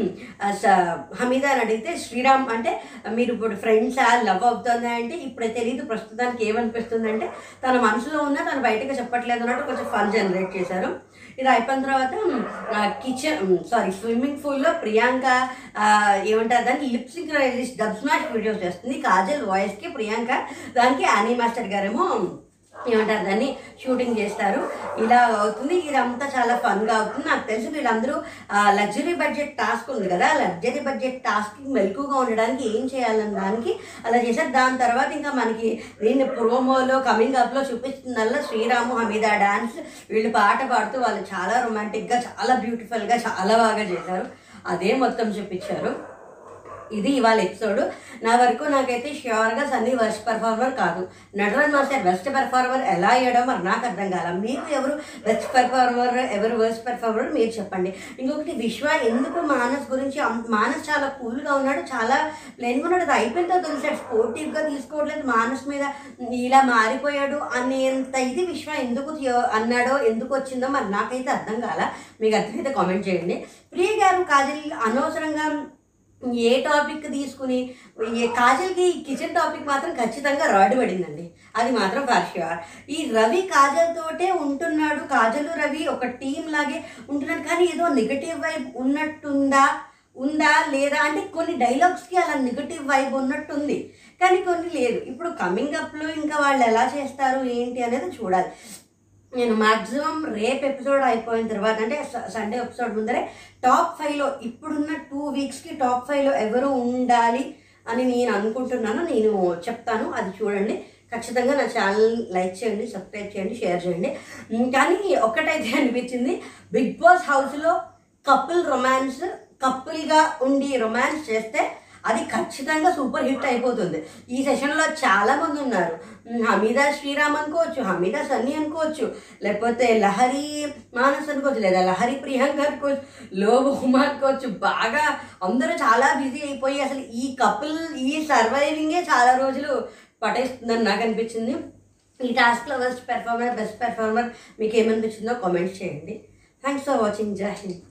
స- హమీద అని అడిగితే శ్రీరామ్ అంటే మీరు ఇప్పుడు ఫ్రెండ్సా లవ్ అవుతుందా అంటే ఇప్పుడే తెలియదు ప్రస్తుతానికి ఏమనిపిస్తుంది అంటే తన మనసులో ఉన్న తను బయటకు చెప్పట్లేదు అన్నట్టు కొంచెం ఫన్ జనరేట్ చేశారు. ఇది అయిపోయిన తర్వాత కిచెన్ సారీ స్విమ్మింగ్ పూల్లో ప్రియాంక ఏమంటారు దానికి lip syncing synchronization dubsmash videos చేస్తుంది. కాజల్ వాయిస్కి ప్రియాంక దానికి అనీ మాస్టర్ గారేమో ఏమంటారు? దాన్ని షూటింగ్ చేస్తారు. ఇలా అవుతుంది. ఇదంతా చాలా ఫన్గా అవుతుంది. నాకు తెలిసి వీళ్ళందరూ లగ్జరీ బడ్జెట్ టాస్క్ ఉంది కదా. లగ్జరీ బడ్జెట్ టాస్క్ మెలకుగా ఉండడానికి ఏం చేయాలని దానికి అలా చేశారు. దాని తర్వాత ఇంకా మనకి దీన్ని ప్రోమోలో కమింగ్ అప్లో చూపిస్తుందల్లా శ్రీరాము హమీదా డాన్స్ వీళ్ళు పాట పాడుతూ వాళ్ళు చాలా రొమాంటిక్గా చాలా బ్యూటిఫుల్గా చాలా బాగా చేశారు. అదే మొత్తం చూపించారు. ఇది ఇవాళ ఎపిసోడ్. నా వరకు నాకైతే ష్యూర్గా సన్నీ వర్స్ట్ పెర్ఫార్మర్ కాదు. నటరాజ్ మాస్టర్ బెస్ట్ పెర్ఫార్మర్ ఎలా అయ్యాడో మరి నాకు అర్థం కాల. మీకు ఎవరు బెస్ట్ పెర్ఫార్మర్ ఎవరు వర్స్ట్ పెర్ఫార్మర్ మీరు చెప్పండి. ఇంకొకటి విశ్వ ఎందుకు మానస్ గురించి మానస్ చాలా కూల్గా ఉన్నాడు చాలా ప్లెయిన్గా ఉన్నాడు. అది అయిపోయిన తర్వాత తెలిసాడు స్పోర్టివ్గా తీసుకోవట్లేదు మానస్ మీద ఇలా మారిపోయాడు అనేంత ఇది విశ్వ ఎందుకు అన్నాడో ఎందుకు వచ్చిందో మరి నాకైతే అర్థం కాల. మీకు అర్థమైతే కామెంట్ చేయండి. ప్రియ గారు కాజల్ అనవసరంగా ఏ టాపిక్ తీసుకుని కాజల్కి కిచెన్ టాపిక్ మాత్రం ఖచ్చితంగా రాడ్ పడిందండి. అది మాత్రం ఫర్ ష్యూర్ ఈ రవి కాజల్ తోటే ఉంటున్నాడు. కాజల్ రవి ఒక టీం లాగే ఉంటున్నాడు. కానీ ఏదో నెగటివ్ వైబ్ ఉన్నట్టుందా ఉందా లేదా అంటే కొన్ని డైలాగ్స్కి అలా నెగటివ్ వైబ్ ఉన్నట్టుంది. కానీ కొన్ని లేదు. ఇప్పుడు కమింగ్ అప్లో ఇంకా వాళ్ళు ఎలా చేస్తారు ఏంటి అనేది చూడాలి. నేను మాక్సిమం రేపు ఎపిసోడ్ అయిపోయిన తర్వాత అంటే సండే ఎపిసోడ్ ముందరే టాప్ ఫైవ్లో ఇప్పుడున్న టూ వీక్స్కి టాప్ ఫైవ్లో ఎవరు ఉండాలి అని నేను అనుకుంటున్నాను నేను చెప్తాను. అది చూడండి. ఖచ్చితంగా నా ఛానల్ లైక్ చేయండి సబ్స్క్రైబ్ చేయండి షేర్ చేయండి. కానీ ఒక్కటైతే అనిపించింది బిగ్ బాస్ హౌస్లో కపుల్ రొమాన్స్ కపుల్గా ఉండి రొమాన్స్ చేస్తే అది ఖచ్చితంగా సూపర్ హిట్ అయిపోతుంది. ఈ సెషన్లో చాలా మంది ఉన్నారు. హమీదా శ్రీరామ్ అనుకోవచ్చు హమీదా సన్నీ అనుకోవచ్చు లేకపోతే లహరి మానస్ అనుకోవచ్చు లేదా లహరి ప్రియాంక అనుకోవచ్చు లోబు ఉమా అనుకోవచ్చు బాగా అందరూ చాలా బిజీ అయిపోయి అసలు ఈ కపుల్ ఈ సర్వైవింగే చాలా రోజులు పటేస్తుందని నాకు అనిపించింది. ఈ టాస్క్లో బెస్ట్ పెర్ఫార్మర్ బెస్ట్ పెర్ఫార్మర్ మీకు ఏమనిపించిందో కామెంట్ చేయండి. Thanks for watching Jai Hind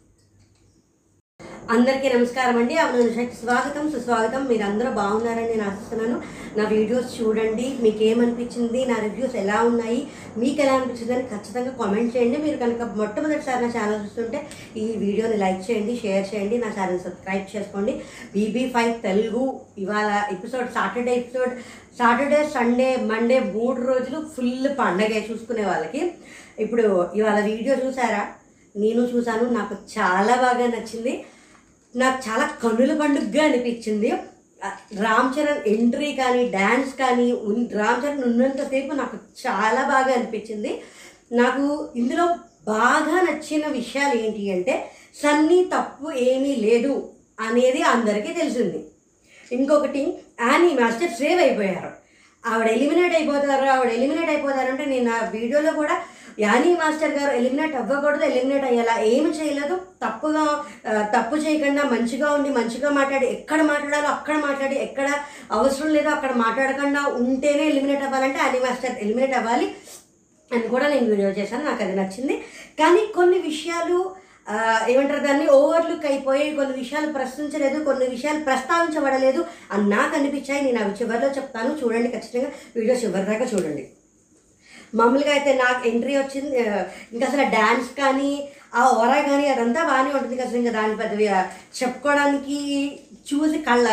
అందరికీ నమస్కారం అండి. అవును స్వాగతం సుస్వాగతం. మీరు అందరూ బాగున్నారని నేను ఆశిస్తున్నాను. నా వీడియోస్ చూడండి. మీకు ఏమనిపించింది నా రివ్యూస్ ఎలా ఉన్నాయి? మీకు ఎలా అనిపించింది అని ఖచ్చితంగా కామెంట్ చేయండి. మీరు కనుక మొట్టమొదటిసారి నా ఛానల్ చూస్తుంటే ఈ వీడియోని లైక్ చేయండి షేర్ చేయండి నా ఛానల్ సబ్స్క్రైబ్ చేసుకోండి. బీబీ ఫైవ్ తెలుగు ఇవాళ episode Saturday episode Saturday Sunday Monday మూడు రోజులు ఫుల్ పండగే చూసుకునే వాళ్ళకి. ఇప్పుడు ఇవాళ వీడియో చూసారా? నేను చూశాను నాకు చాలా బాగా నచ్చింది. నాకు చాలా కన్నుల పండుగగా అనిపించింది. రామ్ చరణ్ ఎంట్రీ కానీ డ్యాన్స్ కానీ ఉన్- రామ్ చరణ్ ఉన్నంతసేపు నాకు చాలా బాగా అనిపించింది. నాకు ఇందులో బాగా నచ్చిన విషయాలు ఏంటి అంటే సన్నీ తప్పు ఏమీ లేదు అనేది అందరికీ తెలిసింది. ఇంకొకటి యానీ మాస్టర్ సేవ్ అయిపోయారు. ఆవిడ ఎలిమినేట్ అయిపోతారు ఆవిడ ఎలిమినేట్ అయిపోతారు అంటే నేను ఆ వీడియోలో కూడా యానీ మాస్టర్ గారు ఎలిమినేట్ అవ్వకూడదు ఎలిమినేట్ అయ్యేలా? ఏమి చేయలేదు. తప్పుగా తప్పు చేయకుండా మంచిగా ఉండి మంచిగా మాట్లాడి ఎక్కడ మాట్లాడాలో అక్కడ మాట్లాడి ఎక్కడ అవసరం లేదో అక్కడ మాట్లాడకుండా ఉంటేనే ఎలిమినేట్ అవ్వాలంటే యానీ మాస్టర్ ఎలిమినేట్ అవ్వాలి అని కూడా నేను వీడియో చేశాను. నాకు అది నచ్చింది. కానీ కొన్ని విషయాలు ఏమంటారు దాన్ని ఓవర్లుక్ అయిపోయి కొన్ని విషయాలు ప్రశ్నించలేదు కొన్ని విషయాలు ప్రస్తావించబడలేదు అని నాకు అనిపించాయి. నేను అవి చివరిలో చెప్తాను. చూడండి ఖచ్చితంగా. వీడియో చివరి దాకా చూడండి. మామూలుగా అయితే నాకు ఎంట్రీ వచ్చింది ఇంకా అసలు డ్యాన్స్ కానీ ఆ ఓరా కానీ అదంతా బాగానే ఉంటుంది కదా ఇంకా దాని పెద్దవి చెప్పుకోవడానికి చూసి కళ్ళ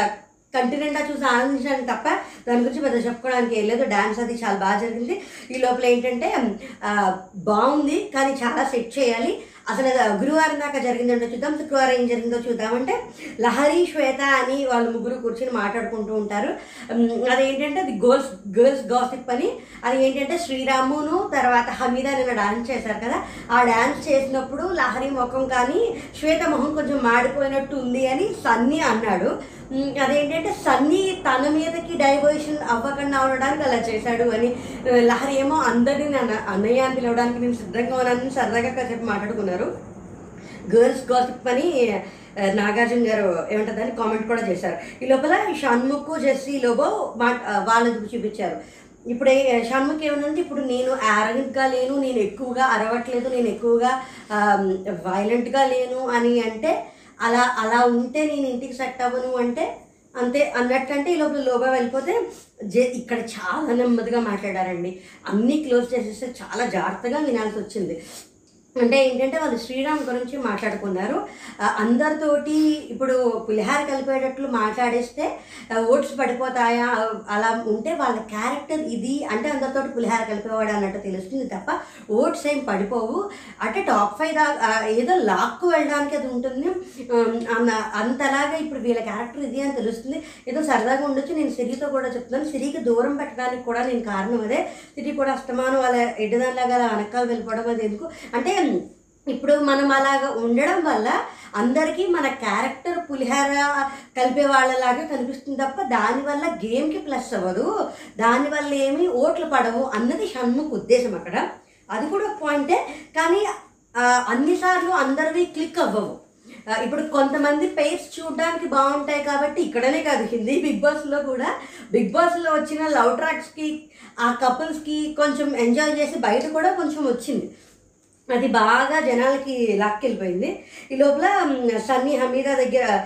కంటి నిండా చూసి ఆనందించడానికి తప్ప దాని గురించి పెద్ద చెప్పుకోవడానికి ఏం లేదు. డ్యాన్స్ అది చాలా బాగా జరిగింది. ఈ లోపల ఏంటంటే బాగుంది కానీ చాలా సెట్ చేయాలి. అసలు గురువారం దాకా జరిగిందంటే చూద్దాం శుక్రవారం ఏం జరిగిందో చూద్దామంటే లహరి శ్వేత అని వాళ్ళు ముగ్గురు కూర్చొని మాట్లాడుకుంటూ ఉంటారు. అదేంటంటే అది గోల్స్ గర్ల్స్ గాసిప్ అని అది ఏంటంటే శ్రీరామును తర్వాత హమీద నిన్న డాన్స్ చేశారు కదా ఆ డాన్స్ చేసినప్పుడు లహరి ముఖం కానీ శ్వేత మొహం కొంచెం మాడిపోయినట్టు ఉంది అని సన్నీ అన్నాడు. అదేంటంటే సన్నీ తన మీదకి డైవర్షన్ అవ్వకుండా ఉండడానికి అలా చేశాడు అని లహరి ఏమో అందరినీ అన్న- అన్నయ్య అని పిలవడానికి నేను సిద్ధంగా ఉన్నానని సరదాగా కాసేపు మాట్లాడుకున్నారు. గర్ల్స్ గాసిప్ అని నాగార్జున గారు ఏమంటుందని కామెంట్ కూడా చేశారు. ఈ లోపల షణ్ముఖ్ జెస్సీ లోబో మా వాళ్ళని చూపించారు. ఇప్పుడు షణ్ముఖ్ ఏమనంటే ఇప్పుడు నేను యారగెంట్గా లేను నేను ఎక్కువగా అరవట్లేదు నేను ఎక్కువగా వైలెంట్గా లేను అని అంటే అలా అలా ఉంటే నేను ఇంటికి సెట్ అవ్వను అంటే అంతే అన్నట్టంటే ఈ లోపల లోగా వెళ్ళిపోతే జే ఇక్కడ చాలా నెమ్మదిగా మాట్లాడారండి. అన్నీ క్లోజ్ చేసేస్తే చాలా జాగ్రత్తగా వినాల్సి వచ్చింది. అంటే ఏంటంటే వాళ్ళు శ్రీరామ్ గురించి మాట్లాడుకున్నారు. అందరితోటి ఇప్పుడు పులిహార కలిపేటట్లు మాట్లాడేస్తే ఓట్స్ పడిపోతాయా అలా ఉంటే వాళ్ళ క్యారెక్టర్ ఇది అంటే అందరితోటి పులిహార కలిపేవాడు అన్నట్టు తెలుస్తుంది తప్ప ఓట్స్ ఏం పడిపోవు. అంటే టాప్ ఫైవ్ దా ఏదో లాక్కు వెళ్ళడానికి అది ఉంటుంది. అన్న- అంతలాగా ఇప్పుడు వీళ్ళ క్యారెక్టర్ ఇది అని తెలుస్తుంది. ఏదో సరదాగా ఉండొచ్చు నేను సిరితో కూడా చెప్తున్నాను. సిరికి దూరం పెట్టడానికి కూడా నేను కారణం అదే. సిరి కూడా అస్తమానం వాళ్ళ ఎడ్డదానిలాగా అలా వెనకాల వెళ్ళిపోవడం అది ఎందుకు? అంటే ఇప్పుడు మనం అలాగా ఉండడం వల్ల అందరికీ మన క్యారెక్టర్ పులిహార కలిపే వాళ్ళలాగా కనిపిస్తుంది తప్ప దానివల్ల గేమ్కి ప్లస్ అవ్వదు. దానివల్ల ఏమి ఓట్లు పడవు అన్నది షణ్ముఖ్ ఉద్దేశం అక్కడ. అది కూడా ఒక పాయింటే. కానీ అన్నిసార్లు అందరివి క్లిక్ అవ్వవు. ఇప్పుడు కొంతమంది పేర్స్ చూడడానికి బాగుంటాయి కాబట్టి ఇక్కడనే కాదు హిందీ బిగ్ బాస్లో కూడా. బిగ్ బాస్లో వచ్చిన లవ్ ట్రాక్స్కి ఆ కపుల్స్కి కొంచెం ఎంజాయ్ చేసి బయట కూడా కొంచెం వచ్చింది. అది బాగా జనాలకి లాక్కెళ్ళిపోయింది. ఈ లోపల సన్నీ హమీదా దగ్గర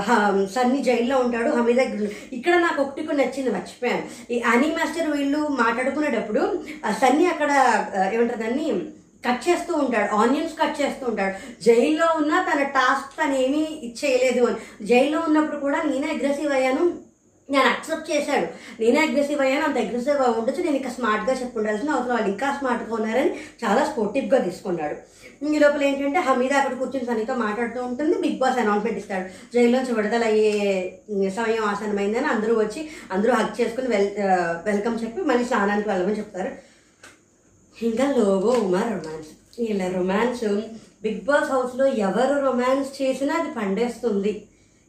హ- సన్నీ జైల్లో ఉంటాడు. హమీదా దగ్గర ఇక్కడ నాకు ఒకటి కొన్ని నచ్చింది మర్చిపోయాను. ఈ అనీ మాస్టర్ వీళ్ళు మాట్లాడుకునేటప్పుడు సన్నీ అక్కడ ఆ, ఏమంటారు దాన్ని? కట్ చేస్తూ ఉంటాడు. ఆనియన్స్ కట్ చేస్తూ ఉంటాడు. జైల్లో ఉన్న తన టాస్క్ తను ఏమీ చేయలేదు అని. జైల్లో ఉన్నప్పుడు కూడా నేనే అగ్రెసివ్ అయ్యాను. నేను అక్సెప్ట్ చేశాడు నేనే అగ్రెసివ్ అయ్యాను అంత అగ్రెసివ్ ఉండొచ్చు. నేను ఇంకా స్మార్ట్గా చెప్పుండాల్సిన అవసరం వాళ్ళు ఇంకా స్మార్ట్గా ఉన్నారని చాలా స్పోర్టివ్గా తీసుకున్నాడు. ఈ లోపల ఏంటంటే హమీద అక్కడ కూర్చొని సనీతో మాట్లాడుతూ ఉంటుంది. బిగ్ బాస్ అనౌన్స్మెంట్ ఇస్తాడు. జైల్లోంచి విడుదల అయ్యే సమయం ఆసనమైందని అందరూ వచ్చి అందరూ హక్ చేసుకుని వెల్ వెల్కమ్ చెప్పి మళ్ళీ స్నానానికి వెళ్ళమని చెప్తారు. ఇంకా లోగో ఉమా రొమాన్స్ వీళ్ళ రొమాన్స్ బిగ్ బాస్ హౌస్లో ఎవరు రొమాన్స్ చేసినా అది పండేస్తుంది.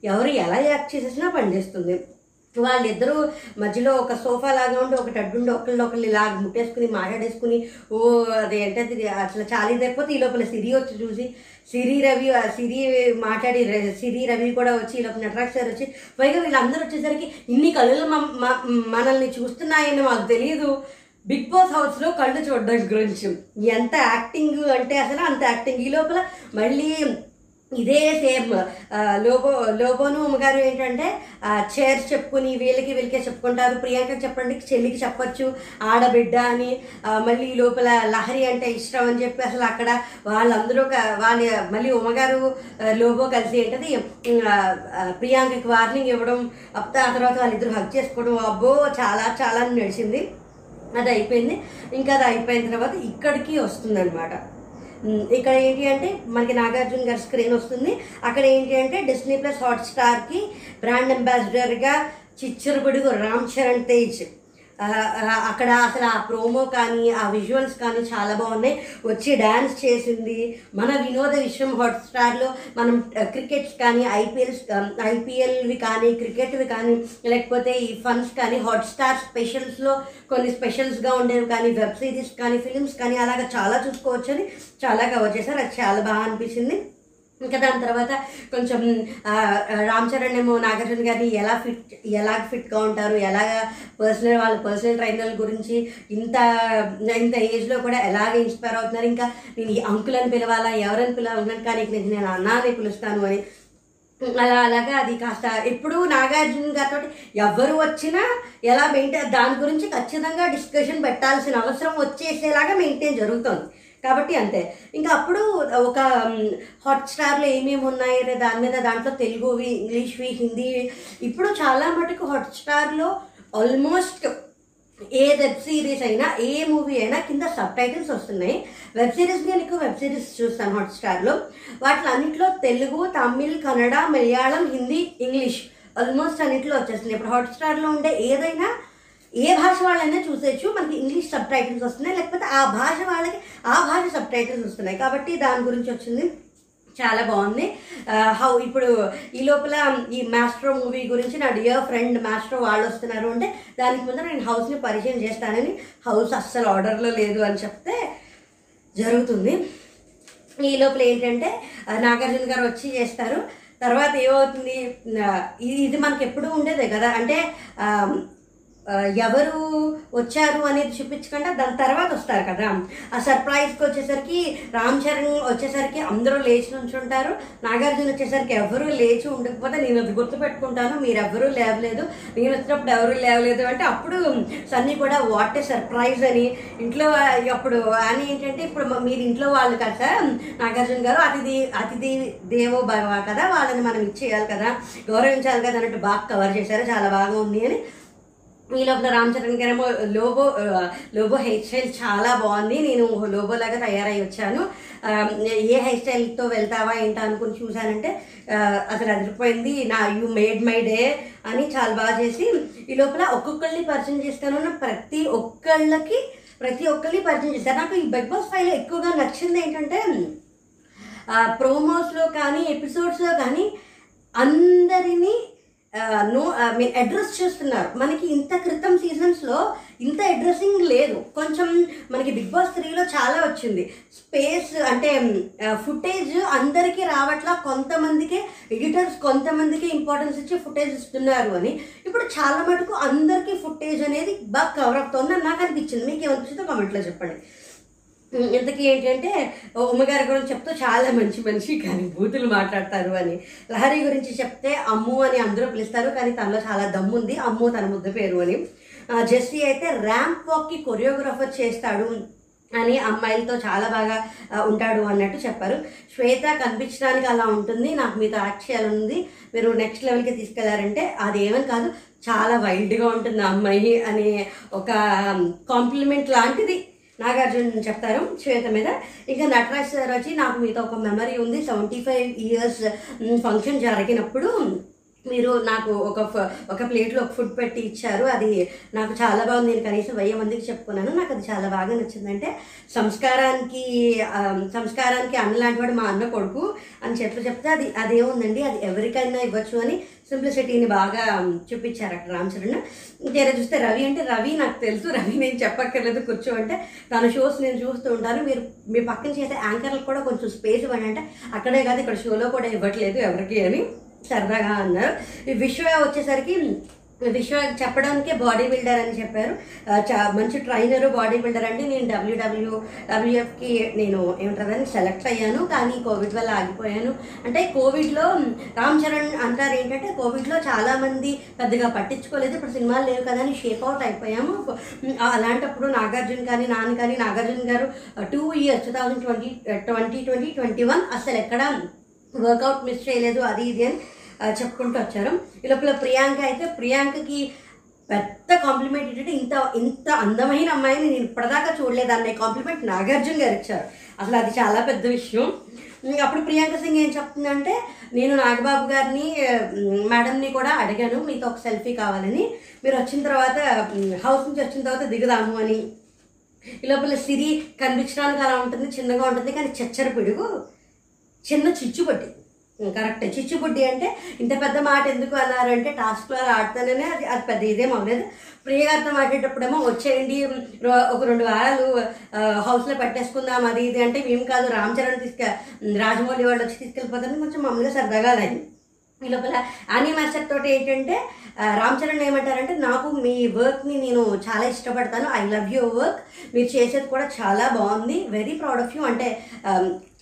ఎవరు ఎలా యాక్ట్ చేసేసినా పండేస్తుంది. వాళ్ళిద్దరూ మధ్యలో ఒక సోఫా లాగా ఉండి ఒకటి అడ్డుండి ఒకళ్ళు ఒకళ్ళు ఇలా ముట్టేసుకుని మాట్లాడేసుకుని ఓ అదేంటది అసలు చాలీ ఇదైపోతే ఈ లోపల సిరి వచ్చి చూసి సిరి రవి సిరి మాట్లాడి సిరి రవి కూడా వచ్చి ఈ లోపల నటరాజ్ సార్ వచ్చి పైగా వీళ్ళందరూ వచ్చేసరికి ఇన్ని కళ్ళు మనల్ని చూస్తున్నాయని మాకు తెలియదు బిగ్ బాస్ హౌస్లో కళ్ళు చూడడం గురించి. ఎంత యాక్టింగ్ అంటే అసలు అంత యాక్టింగ్. ఈ లోపల మళ్ళీ ఇదే సేమ్ లోబో లోబోను అమ్మగారు ఏంటంటే చైర్స్ చెప్పుకుని వీళ్ళకి వీళ్ళకే చెప్పుకుంటారు. ప్రియాంక చెప్పండి చెల్లికి చెప్పొచ్చు. ఆడబిడ్డ అని మళ్ళీ లోపల లహరి అంటే ఇష్టం అని చెప్పి అసలు అక్కడ వాళ్ళందరూ వాళ్ళ మళ్ళీ ఉమ్మగారు లోబో కలిసి ఏంటది ప్రియాంకకి వార్నింగ్ ఇవ్వడం అప్ ఆ తర్వాత వాళ్ళిద్దరు హక్ చేసుకోవడం అబ్బో చాలా చాలా నడిచింది. అది అయిపోయింది. ఇంకా అది అయిపోయిన తర్వాత ఇక్కడికి వస్తుంది అనమాట ఇక్కడ ఏంటి అంటే మనకి నాగార్జున గారి స్క్రీన్ వస్తుంది. అక్కడ ఏంటి అంటే డిస్నీ ప్లస్ హాట్స్టార్కి బ్రాండ్ అంబాసిడర్గా చిచ్చరబడుగు రామ్ చరణ్ తేజ్. అక్కడ అసలు ఆ ప్రోమో కానీ ఆ విజువల్స్ కానీ చాలా బాగున్నాయి. వచ్చి డ్యాన్స్ చేసింది. మన వినోద విశ్వం హాట్స్టార్లో మనం క్రికెట్స్ కానీ ఐపీఎల్స్ ఐపీఎల్వి కానీ క్రికెట్వి కానీ లేకపోతే ఈ ఫన్స్ కానీ హాట్స్టార్ స్పెషల్స్లో కొన్ని స్పెషల్స్గా ఉండేవి కానీ వెబ్ సిరీస్ కానీ ఫిలిమ్స్ కానీ అలాగా చాలా చూసుకోవచ్చని చాలా కవర్ చేశారు. అది చాలా బాగా అనిపించింది. ఇంకా దాని తర్వాత కొంచెం రామ్ చరణ్ ఏమో నాగార్జున గారిని ఎలా ఫిట్ ఎలా ఫిట్గా ఉంటారు ఎలాగ పర్సనల్ వాళ్ళ పర్సనల్ ట్రైనర్ గురించి ఇంత ఇంత ఏజ్లో కూడా ఎలాగ ఇన్స్పైర్ అవుతున్నారు. ఇంకా నేను అంకుల్ అని పిలవాలా ఎవరని పిలవాలన్నాను కానీ నేను నేను అన్నా పిలుస్తాను అని. అలా అలాగా అది కాస్త ఎప్పుడు నాగార్జున గారితో ఎవరు వచ్చినా ఎలా మెయింటైన్ దాని గురించి ఖచ్చితంగా డిస్కషన్ పెట్టాల్సిన అవసరం వచ్చేసేలాగా మెయింటైన్ జరుగుతుంది. కాబట్టి అంతే. ఇంకా అప్పుడు ఒక హాట్స్టార్లో ఏమేమి ఉన్నాయి అనే దాని మీద దాంట్లో తెలుగువి ఇంగ్లీష్వి హిందీ ఇప్పుడు చాలా మటుకు హాట్ స్టార్లో ఆల్మోస్ట్ ఏ వెబ్ సిరీస్ అయినా ఏ మూవీ అయినా కింద సబ్ టైటిల్స్ వస్తున్నాయి. వెబ్ సిరీస్ నేను ఎక్కువ వెబ్ సిరీస్ చూస్తాను హాట్స్టార్లో వాటిలో అన్నింటిలో తెలుగు తమిళ్ కన్నడ మలయాళం హిందీ ఇంగ్లీష్ ఆల్మోస్ట్ అన్నింటిలో వచ్చేస్తున్నాయి. ఇప్పుడు హాట్స్టార్లో ఉండే ఏదైనా ఏ భాష వాళ్ళైనా చూసేయచ్చు. మనకి ఇంగ్లీష్ సబ్ టైటిల్స్ వస్తున్నాయి. లేకపోతే ఆ భాష వాళ్ళకి ఆ భాష సబ్ టైటిల్స్ వస్తున్నాయి. కాబట్టి దాని గురించి వచ్చింది. చాలా బాగుంది. హౌ ఇప్పుడు ఈ లోపల ఈ మాస్ట్రో మూవీ గురించి నా డియర్ ఫ్రెండ్ మాస్ట్రో వాళ్ళు వస్తున్నారు అంటే దానికి ముందు నేను హౌస్ని పరిచయం చేస్తానని హౌస్ అస్సలు ఆర్డర్లో లేదు అని చెప్తే జరుగుతుంది. ఈ లోపల ఏంటంటే నాగార్జున గారు వచ్చి చేస్తారు. తర్వాత ఏమవుతుంది? ఇది ఇది మనకి ఎప్పుడూ ఉండేదే కదా. అంటే ఎవరు వచ్చారు అనేది చూపించకుండా దాని తర్వాత వస్తారు కదా. ఆ సర్ప్రైజ్కి వచ్చేసరికి రామ్ చరణ్ వచ్చేసరికి అందరూ లేచి నుంచుంటారు. నాగార్జున వచ్చేసరికి ఎవరూ లేచి ఉండకపోతే నేను అది గుర్తుపెట్టుకుంటాను మీరు ఎవరూ లేవలేదు. నేను వచ్చినప్పుడు ఎవరు లేవలేదు అంటే అప్పుడు సన్నీ కూడా వాట్ ఏ సర్ప్రైజ్ అని. ఇంట్లో అప్పుడు అని ఏంటంటే ఇప్పుడు మీరు ఇంట్లో వాళ్ళు కదా నాగార్జున గారు అతిథి అతిథి దేవో భవ కదా వాళ్ళని మనం ఇచ్చేయాలి కదా గౌరవించాలి కదా అన్నట్టు బాగా కవర్ చేశారు చాలా బాగా ఉంది అని. ఈ లోపల రామ్ చరణ్ గారేమో లోబో లోబో హెయిర్ స్టైల్ చాలా బాగుంది. నేను లోబో లాగా తయారై వచ్చాను. ఏ హెయిర్ స్టైల్తో వెళ్తావా ఏంటా అనుకుని చూశానంటే అసలు అదిరిపోయింది. నా యూ మేడ్ మై డే అని చాలా బాగా చేసి ఈ లోపల ఒక్కొక్కళ్ళని పరిచయం చేస్తాను ప్రతి ఒక్కళ్ళకి ప్రతి ఒక్కరిని పరిచయం చేశారు. నాకు ఈ బిగ్ బాస్ ఫైవ్ ఎక్కువగా నచ్చింది ఏంటంటే ప్రోమోస్లో కానీ ఎపిసోడ్స్లో కానీ అందరినీ నో మీన్ అడ్రస్ చేస్తున్నారు. మనకి ఇంత క్రితం సీజన్స్లో ఇంత అడ్రస్సింగ్ లేదు. కొంచెం మనకి బిగ్ బాస్ త్రీలో చాలా వచ్చింది. స్పేస్ అంటే ఫుటేజ్ అందరికీ రావట్లా కొంతమందికే ఎడిటర్స్ కొంతమందికి ఇంపార్టెన్స్ ఇచ్చి ఫుటేజ్ ఇస్తున్నారు అని. ఇప్పుడు చాలా మటుకు అందరికీ ఫుటేజ్ అనేది బాగా కవర్ అవుతుందని నాకు అనిపించింది. మీకు ఏమనిపిస్తుందో కామెంట్లో చెప్పండి. ఇంతకీ ఏంటంటే ఉమ్మగారి గురించి చెప్తూ చాలా మంచి మనిషి కానీ బూతులు మాట్లాడతారు అని. లహరి గురించి చెప్తే అమ్ము అని అందరూ పిలుస్తారు కానీ తనలో చాలా దమ్ముంది అమ్ము తన ముద్ద పేరు అని. ఆ, జెస్సీ అయితే ర్యాంప్ వాక్కి కొరియోగ్రాఫర్ చేస్తాడు అని అమ్మాయిలతో చాలా బాగా ఉంటాడు అన్నట్టు చెప్పారు. శ్వేత కనిపించడానికి అలా ఉంటుంది నాకు మీతో యాక్ట్ చేయాలనుంది మీరు నెక్స్ట్ లెవెల్కి తీసుకెళ్ళారంటే అది ఏమని కాదు చాలా వైల్డ్గా ఉంటుంది ఆ అమ్మాయి అనే ఒక కాంప్లిమెంట్ లాంటిది. నాగార్జున చెప్తారు శ్వేత మీద. ఇంకా నటరాజ్ సార్ వచ్చి నాకు మీతో ఒక మెమరీ ఉంది. సెవెంటీ ఫైవ్ ఇయర్స్ ఫంక్షన్ జరిగినప్పుడు మీరు నాకు ఒక ఒక ప్లేట్లో ఒక ఫుడ్ పెట్టి ఇచ్చారు. అది నాకు చాలా బాగుంది. నేను కనీసం వెయ్యి మందికి చెప్పుకున్నాను. నాకు అది చాలా బాగా నచ్చిందంటే సంస్కారానికి సంస్కారానికి అన్న లాంటివాడు మా అన్న కొడుకు అని చెప్పి చెప్తే అది అదేముందండి? అది ఎవరికైనా ఇవ్వచ్చు అని సింప్లిసిటీని బాగా చూపించారు అక్కడ రామ్ చరణ్. తీరా చూస్తే రవి అంటే రవి నాకు తెలుసు రవి నేను చెప్పక్కర్లేదు కూర్చో అంటే తన షోస్ నేను చూస్తూ ఉంటాను. మీరు మీ పక్కన చేసే యాంకర్లకు కూడా కొంచెం స్పేస్ ఇవ్వండి అంటే అక్కడే కాదు ఇక్కడ షోలో కూడా ఇవ్వట్లేదు ఎవరికి అని సరదాగా అన్నారు. ఈ విశ్వ వచ్చేసరికి విశ్వ చెప్పడానికే బాడీ బిల్డర్ అని చెప్పారు. చా- మంచి ట్రైనర్ బాడీ బిల్డర్ అండి. నేను డబ్ల్యూడబ్ల్యూ డబ్ల్యూఎఫ్కి నేను ఏమంటారని సెలెక్ట్ అయ్యాను. కానీ కోవిడ్ వల్ల ఆగిపోయాను. అంటే కోవిడ్లో రామ్ చరణ్ అంటారు ఏంటంటే కోవిడ్లో చాలామంది పెద్దగా పట్టించుకోలేదు. ఇప్పుడు సినిమాలు లేవు కదా అని షేప్ అవుట్ అయిపోయాము. అలాంటప్పుడు నాగార్జున కానీ నాన్న కానీ నాగార్జున గారు two years two thousand twenty twenty twenty twenty one అసలు ఎక్కడ వర్కౌట్ మిస్ చేయలేదు అది ఇది అని చెప్పుకుంటూ వచ్చారు. ఈ లోపల ప్రియాంక అయితే ప్రియాంకకి పెద్ద కాంప్లిమెంట్ ఏంటంటే ఇంత ఇంత అందమైన అమ్మాయిని నేను ఇప్పటిదాకా చూడలేదు అనే కాంప్లిమెంట్ నాగార్జున గారు ఇచ్చారు. అసలు అది చాలా పెద్ద విషయం. అప్పుడు ప్రియాంక సింగ్ ఏం చెప్తుందంటే నేను నాగబాబు గారిని మేడంని కూడా అడిగాను. మీతో ఒక సెల్ఫీ కావాలని. మీరు వచ్చిన తర్వాత హౌస్ నుంచి వచ్చిన తర్వాత దిగుదాము అని. ఈ లోపల సిరి కనిపించడానికి అలా ఉంటుంది చిన్నగా ఉంటుంది కానీ చచ్చర పిడుగు చిన్న చిచ్చుబుడ్డి కరెక్ట్. చిచ్చుబుడ్డి అంటే ఇంత పెద్ద మాట ఎందుకు అన్నారంటే టాస్క్లో అలా అది అది పెద్ద ఇదేం అవ్వలేదు. ప్రియగారితో మాట్లాడేటప్పుడేమో వచ్చేయండి ఒక రెండు వారాలు హౌస్లో పెట్టేసుకుందాం అది ఇది అంటే మేము కాదు రామ్ చరణ్ తీసుకె రాజమౌళి వాళ్ళు వచ్చి తీసుకెళ్ళిపోతారని కొంచెం మామూలుగా సరదాగా అయింది ఈ లోపల ఆనీ మాస్టర్ తోటి ఏంటంటే రామ్ చరణ్ ఏమంటారంటే నాకు మీ వర్క్ని నేను చాలా ఇష్టపడతాను. ఐ లవ్ యువర్ వర్క్ మీరు చేసేది కూడా చాలా బాగుంది. వెరీ ప్రౌడ్ ఆఫ్ యూ అంటే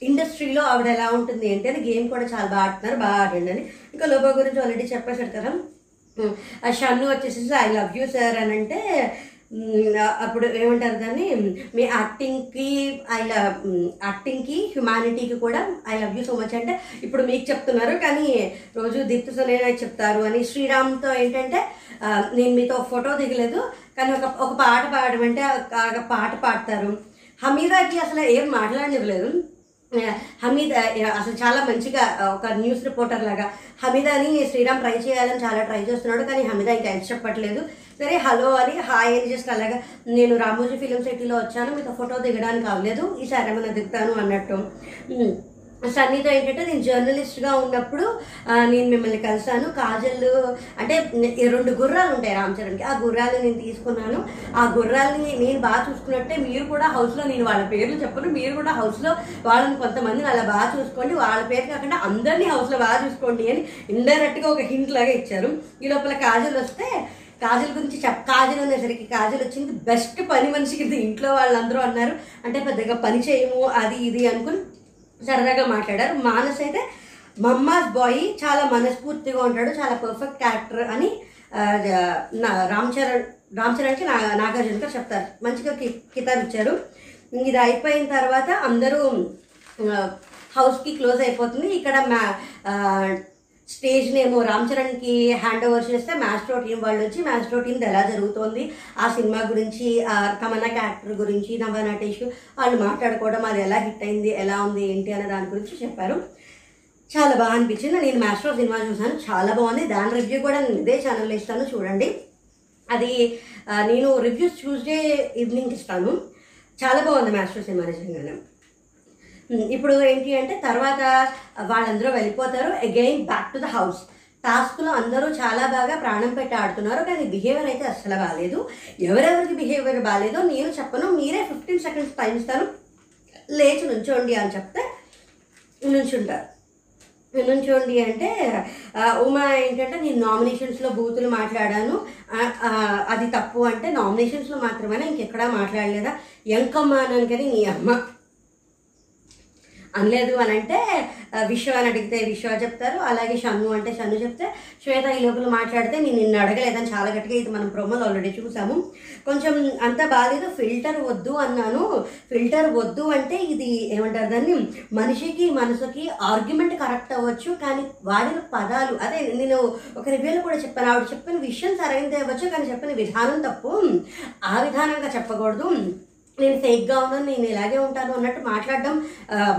ఇండస్ట్రీలో ఆవిడ ఎలా ఉంటుంది అంటే గేమ్ కూడా చాలా బాగా ఆడుతున్నారు బాగా ఆడండి అని. ఇంకా లోబో గురించి ఆల్రెడీ చెప్పేశారు కదా. ఆ షన్ను వచ్చేసి ఐ లవ్ యూ సార్ అని అంటే అప్పుడు ఏమంటారు దాన్ని? మీ యాక్టింగ్కి ఐ లవ్ యాక్టింగ్కి హ్యుమానిటీకి కూడా I love you so much అంటే ఇప్పుడు మీకు చెప్తున్నారు కానీ రోజు దీప్తి సునేనా చెప్తారు అని. శ్రీరామ్తో ఏంటంటే నేను మీతో ఫోటో దిగలేదు కానీ ఒక ఒక పాట పాడమంటే పాట పాడతారు. హమీదాకి అసలు ఏం మాట్లాడనివ్వలేదు. హమీద్ అసలు చాలా మంచిగా ఒక న్యూస్ రిపోర్టర్ లాగా. హమీదాని శ్రీరామ్ ట్రై చేయాలని చాలా ట్రై చేస్తున్నాడు కానీ హమీదా ఇంకా ఎంత చెప్పట్లేదు. సరే హలో అని హాయ్ అని జస్ట్ అలాగా నేను రామోజీ ఫిలిం సిటీలో వచ్చాను మీతో ఫోటో దిగడానికి అవ్వలేదు ఈసారి ఏమైనా దిగుతాను అన్నట్టు. సన్నీతో ఏంటంటే నేను జర్నలిస్ట్గా ఉన్నప్పుడు నేను మిమ్మల్ని కలిశాను. కాజల్ అంటే ఈ రెండు గుర్రాలు ఉంటాయి రామ్ చరణ్కి. ఆ గుర్రాలు నేను తీసుకున్నాను. ఆ గుర్రాలని నేను బాగా చూసుకున్నట్టే మీరు కూడా హౌస్లో నేను వాళ్ళ పేర్లు చెప్పను. మీరు కూడా హౌస్లో వాళ్ళని కొంతమందిని అలా బాగా చూసుకోండి. వాళ్ళ పేరు కాకుండా అందరినీ హౌస్లో బాగా చూసుకోండి అని ఇండైరెక్ట్గా ఒక హింట్ లాగా ఇచ్చారు. ఈ లోపల కాజల్ వస్తే కాజల్ గురించి చెప్ కాజల్ అనేసరికి కాజల్ వచ్చింది. బెస్ట్ పని మనిషి కింద ఇంట్లో వాళ్ళందరూ అన్నారు. అంటే పెద్దగా పని చేయము అది ఇది అనుకుని సరదాగా మాట్లాడారు. మానస్ అయితే మమ్మాస్ బాయ్ చాలా మనస్ఫూర్తిగా ఉంటాడు చాలా పర్ఫెక్ట్ క్యారెక్టర్ అని రామ్ చరణ్ రామ్ చరణ్కి నా నాగార్జున చెప్తారు. మంచిగా కి కితాబ్ ఇచ్చారు. ఇది అయిపోయిన తర్వాత అందరూ హౌస్కి క్లోజ్ అయిపోతుంది. ఇక్కడ మా స్టేజ్ నేమో రామ్ చరణ్కి హ్యాండ్ ఓవర్ చేస్తే మ్యాస్ట్రో టీం వాళ్ళు వచ్చి మ్యాస్ట్రో టీం ఎలా జరుగుతోంది? ఆ సినిమా గురించి తమన్నా క్యారెక్టర్ గురించి నవ నటేష్ వాళ్ళు మాట్లాడుకోవడం అది ఎలా హిట్ అయింది ఎలా ఉంది ఏంటి అనే దాని గురించి చెప్పారు. చాలా బాగా అనిపించింది. నేను మ్యాస్ట్రో సినిమా చూసాను చాలా బాగుంది. దాని రివ్యూ కూడా నేను ఇదే ఛానల్లో ఇస్తాను. చూడండి. అది నేను రివ్యూస్ ట్యూస్డే ఈవినింగ్ ఇస్తాను. చాలా బాగుంది మ్యాస్ట్రో సినిమా నిజంగానే. ఇప్పుడు ఏంటి అంటే తర్వాత వాళ్ళందరూ వెళ్ళిపోతారు. Again back to the house టాస్క్లో అందరూ చాలా బాగా ప్రాణం పెట్టి ఆడుతున్నారు. కానీ బిహేవియర్ అయితే అస్సలు బాగాలేదు ఎవరెవరికి బిహేవియర్ బాగాలేదో నేను చెప్పను. మీరే ఫిఫ్టీన్ సెకండ్స్ టైం ఇస్తాను లేచి నుంచోండి అని చెప్తే నుంచుంటారు నుంచోండి అంటే ఉమా ఏంటంటే నేను నామినేషన్స్లో బూతులు మాట్లాడాను. అది తప్పు అంటే నామినేషన్స్లో మాత్రమే ఇంకెక్కడా మాట్లాడలేదా? ఎంకమ్మ అన్నాను కానీ నీ అమ్మ. అనలేదు అని అంటే విశ్వ అని అడిగితే విశ్వ చెప్తారు అలాగే షన్ను అంటే షన్ను చెప్తే శ్వేత ఈ లోపల మాట్లాడితే నేను నిన్ను అడగలేదని చాలా గట్టిగా ఇది మనం ప్రొమోలు ఆల్రెడీ చూసాము. కొంచెం అంత బాగాలేదు ఫిల్టర్ వద్దు అన్నాను. ఫిల్టర్ వద్దు అంటే ఇది ఏమంటారు దాన్ని? మనిషికి మనసుకి ఆర్గ్యుమెంట్ కరెక్ట్ అవ్వచ్చు కానీ వాడిన పదాలు అదే నేను ఒక రివ్యూలో కూడా చెప్పాను ఆవిడ చెప్పిన విషయం సరైనది అవ్వచ్చు కానీ చెప్పిన విధానం తప్పు. ఆ విధానంగా చెప్పకూడదు. నేను ఫేక్గా ఉన్నాను నేను ఇలాగే ఉంటాను అన్నట్టు మాట్లాడడం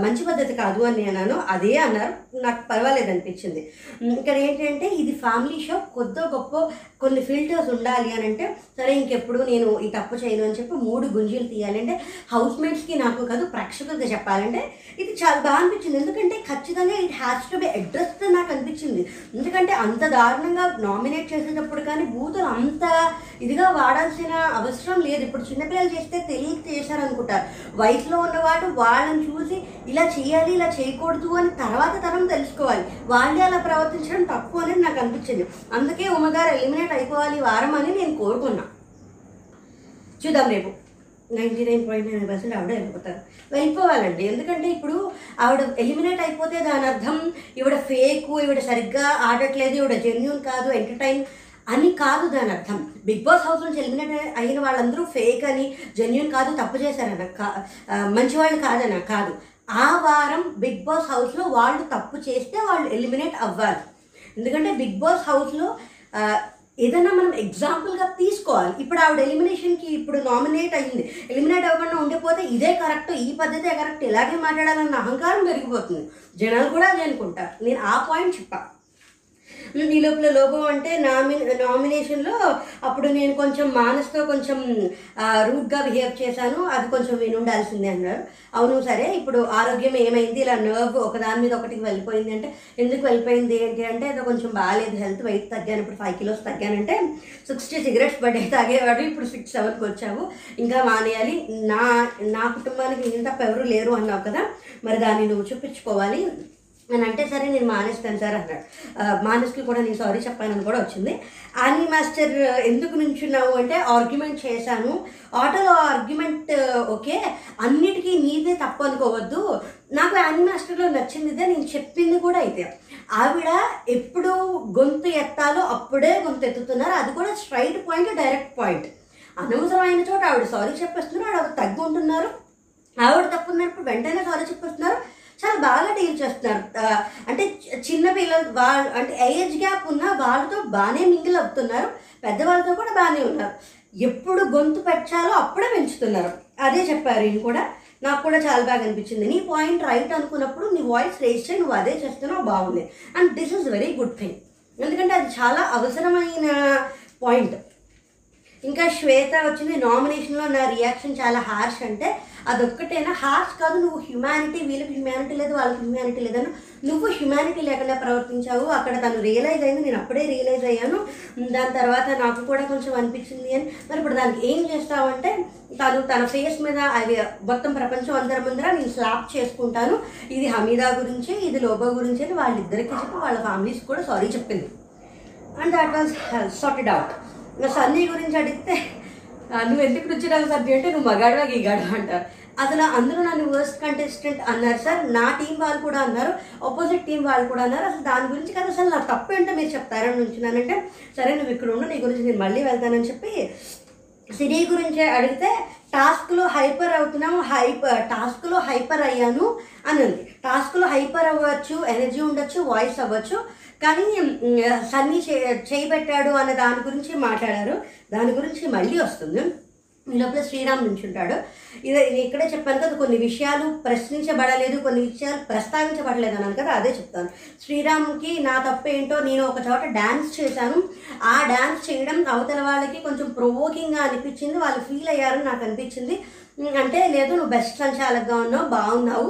మంచి పద్ధతి కాదు అని అన్నాను. అదే అన్నారు. నాకు పర్వాలేదు అనిపించింది. ఇక్కడ ఏంటంటే ఇది ఫ్యామిలీ షో కొద్దో గొప్ప కొన్ని ఫిల్టర్స్ ఉండాలి అని అంటే సరే ఇంకెప్పుడు నేను ఈ తప్పు చేయను అని చెప్పి మూడు గుంజీలు తీయాలంటే హౌస్ మేట్స్కి నాకు కాదు ప్రేక్షకులకి చెప్పాలంటే ఇది చాలా బాగా అనిపించింది. ఎందుకంటే ఖచ్చితంగా it has to be address నాకు అనిపించింది. ఎందుకంటే అంత దారుణంగా నామినేట్ చేసేటప్పుడు కానీ బూతులు అంత ఇదిగా వాడాల్సిన అవసరం లేదు. ఇప్పుడు చిన్నపిల్లలు చేస్తే తెలియక చేశారనుకుంటారు. వయసులో ఉన్నవాడు వాళ్ళని చూసి ఇలా చేయాలి ఇలా చేయకూడదు అని తర్వాత తరం తెలుసుకోవాలి. వాళ్ళే అలా ప్రవర్తించడం తప్పు అనేది నాకు అనిపించింది. అందుకే ఉమ్మగారు ఎలిమినేట్ అయిపోవాలి వారం అని నేను కోరుకున్నా. చూద్దాం రేపు. Ninety nine point nine percent ఆవిడ వెళ్ళిపోతారు. వెళ్ళిపోవాలండి. ఎందుకంటే ఇప్పుడు ఆవిడ ఎలిమినేట్ అయిపోతే దాని అర్థం ఈవిడ ఫేక్ ఈవిడ సరిగ్గా ఆడట్లేదు ఈవిడ జెన్యున్ కాదు ఎంటర్టైన్ అని కాదు దాని అర్థం. బిగ్ బాస్ హౌస్ నుంచి ఎలిమినేట్ అయిన వాళ్ళందరూ ఫేక్ అని జెన్యున్ కాదు తప్పు చేశారన్న కా- మంచివాళ్ళు మంచి వాళ్ళు కాదన్న కాదు. ఆ వారం బిగ్ బాస్ హౌస్లో వాళ్ళు తప్పు చేస్తే వాళ్ళు ఎలిమినేట్ అవ్వాలి. ఎందుకంటే బిగ్ బాస్ హౌస్లో ఏదైనా మనం ఎగ్జాంపుల్గా తీసుకోవాలి. ఇప్పుడు ఆవిడ ఎలిమినేషన్కి ఇప్పుడు నామినేట్ అయ్యింది. ఎలిమినేట్ అవ్వకుండా ఉండిపోతే ఇదే కరెక్ట్ ఈ పద్ధతే కరెక్ట్ ఇలాగే మాట్లాడాలన్న అహంకారం పెరిగిపోతుంది. జనాలు కూడా అదే అనుకుంటారు. నేను ఆ పాయింట్ చెప్పాను నీ లోపల లోగో అంటే నామి నామినేషన్లో అప్పుడు నేను కొంచెం మానస్తో కొంచెం రూట్గా బిహేవ్ చేశాను. అది కొంచెం విని ఉండాల్సిందే అన్నారు. అవును సరే ఇప్పుడు ఆరోగ్యం ఏమైంది? ఇలా నర్వ్ ఒకదాని మీద ఒకటికి వెళ్ళిపోయింది అంటే ఎందుకు వెళ్ళిపోయింది ఏంటి అంటే ఏదో కొంచెం బాగాలేదు. హెల్త్ వెయిట్ తగ్గాను. ఇప్పుడు ఫైవ్ కిలోస్ తగ్గానంటే సిక్స్టీ సిగరెట్స్ బర్త్డే తాగేవాడు. ఇప్పుడు సిక్స్ సెవెన్కి వచ్చావు. ఇంకా మానేయాలి. నా నా కుటుంబానికి ఇంత తప్ప ఎవరు లేరు అన్నావు కదా మరి దాన్ని నువ్వు చూపించుకోవాలి. నేను అంటే సరే నేను మానేస్తాను సార్ అన్నాడు. ఆ, మానేస్కి కూడా నేను సారీ చెప్పానని కూడా వచ్చింది. ఆని మాస్టర్ ఎందుకు నుంచున్నావు? అంటే ఆర్గ్యుమెంట్ చేశాను. ఆటోలో ఆర్గ్యుమెంట్ ఓకే అన్నిటికీ నీదే తప్పు అనుకోవద్దు. నాకు ఆని మాస్టర్లో నచ్చింది ఇదే నేను చెప్పింది కూడా అయితే ఆవిడ ఎప్పుడు గొంతు ఎత్తాలో అప్పుడే గొంతు ఎత్తుతున్నారు. అది కూడా స్ట్రైట్ పాయింట్ డైరెక్ట్ పాయింట్. అనవసరమైన చోట ఆవిడ సారీ చెప్పేస్తున్నారు ఆవిడ తగ్గు ఉంటున్నారు ఆవిడ తప్పు ఉన్నప్పుడు వెంటనే సారీ చెప్పేస్తున్నారు. చాలా బాగా డీల్ చేస్తున్నారు. అంటే చిన్న పిల్లలు వాళ్ళు అంటే ఏజ్ గ్యాప్ ఉన్న వాళ్ళతో బాగానే మింగిల్ అవుతున్నారు. పెద్దవాళ్ళతో కూడా బాగానే ఉన్నారు. ఎప్పుడు గొంతు పెంచాలో అప్పుడే పెంచుతున్నారు. అదే చెప్పారు ఈయన కూడా. నాకు కూడా చాలా బాగా అనిపించింది. నీ పాయింట్ రైట్ అనుకున్నప్పుడు నీ వాయిస్ రేస్ చేయి నువ్వు అదే చేస్తున్నావు బాగుంది. And this is very good thing. ఎందుకంటే అది చాలా అవసరమైన పాయింట్. ఇంకా శ్వేత వచ్చింది నామినేషన్లో నా రియాక్షన్ చాలా హార్ష్ అంటే అదొక్కటేనా? హార్ష్ కాదు. నువ్వు హ్యుమానిటీ వీళ్ళకి హ్యుమానిటీ లేదు వాళ్ళకి హ్యుమానిటీ లేదని. నువ్వు హ్యుమానిటీ లేకుండా ప్రవర్తించావు. అక్కడ తను రియలైజ్ అయింది. నేను అప్పుడే రియలైజ్ అయ్యాను. దాని తర్వాత నాకు కూడా కొంచెం అనిపించింది అని. మరి ఇప్పుడు దానికి ఏం చేస్తావంటే తను తన ఫేస్ మీద అది మొత్తం ప్రపంచం అందరి ముందర నేను స్లాప్ చేసుకుంటాను. ఇది హమీదా గురించి ఇది లోబో గురించి అని వాళ్ళిద్దరికి చెప్పి వాళ్ళ ఫ్యామిలీస్ కూడా సారీ చెప్పింది. And that was sorted out Sunny గురించి అడిగితే నువ్వు ఎందుకు రుచిరావు సన్నీ అంటే నువ్వు మగాడవా గీగాడు అంటారు అసలు అందులో నన్ను వర్స్ట్ కంటెస్టెంట్ అన్నారు సార్. నా టీం వాళ్ళు కూడా అన్నారు. ఆపోజిట్ టీం వాళ్ళు కూడా అన్నారు. అసలు దాని గురించి కదా. అసలు నా తప్పు ఏంటో మీరు చెప్తారని నుంచున్నానంటే సరే నువ్వు ఇక్కడ ఉండు. నీ గురించి నేను మళ్ళీ వెళ్తానని చెప్పి సినీ గురించి అడిగితే టాస్క్లో హైపర్ అవుతున్నాము హైపర్ టాస్క్లో హైపర్ అయ్యాను అని ఉంది. టాస్క్లో హైపర్ అవ్వచ్చు ఎనర్జీ ఉండొచ్చు వాయిస్ అవ్వచ్చు. కానీ సన్నీ చే చేయబెట్టాడు అన్న దాని గురించి మాట్లాడారు. దాని గురించి మళ్ళీ వస్తుంది. లోపల శ్రీరామ్ నుంచి ఉంటాడు ఇది ఇక్కడే చెప్పాను కదా కొన్ని విషయాలు ప్రశ్నించబడలేదు కొన్ని విషయాలు ప్రస్తావించబడలేదు అన్నాను కదా అదే చెప్తాను. శ్రీరామ్కి నా తప్పు ఏంటో నేను ఒక చోట డ్యాన్స్ చేశాను. ఆ డ్యాన్స్ చేయడం అవతల వాళ్ళకి కొంచెం ప్రొవోకింగ్గా అనిపించింది వాళ్ళు ఫీల్ అయ్యారని నాకు అనిపించింది. అంటే లేదు నువ్వు బెస్ట్ సంచాలకుగా ఉన్నావు బాగున్నావు.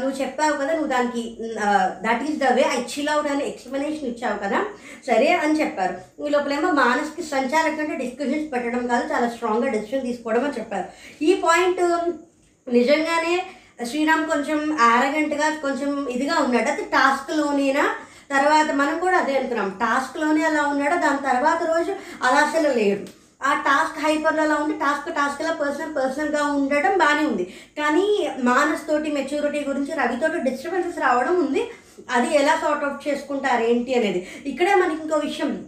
నువ్వు చెప్పావు కదా నువ్వు దానికి that is the way I chill out అని ఎక్స్ప్లెనేషన్ ఇచ్చావు కదా. సరే అని చెప్పారు. ఈ లోపలేమో మానసిక సంచాలక అంటే డిస్కషన్స్ పెట్టడం కాదు చాలా స్ట్రాంగ్గా డెసిషన్ తీసుకోవడం అని చెప్పారు. ఈ పాయింట్ నిజంగానే శ్రీరామ్ కొంచెం ఆరగెంట్గా కొంచెం ఇదిగా ఉన్నాడు. అది టాస్క్లోనేనా తర్వాత మనం కూడా అదే అనుకున్నాం. టాస్క్లోనే అలా ఉన్నాడు దాని తర్వాత రోజు అలా అసలు లేడు. ఆ టాస్క్ హైపర్లో అలా ఉండి టాస్క్ టాస్క్లో పర్సనల్ పర్సనల్గా ఉండడం బాగానే ఉంది. కానీ మానస్ తోటి మెచ్యూరిటీ గురించి రవితోటి డిస్టర్బెన్సెస్ రావడం ఉంది. అది ఎలా సార్ట్ అవుట్ చేసుకుంటారు ఏంటి అనేది. ఇక్కడే మనకి ఇంకో విషయం.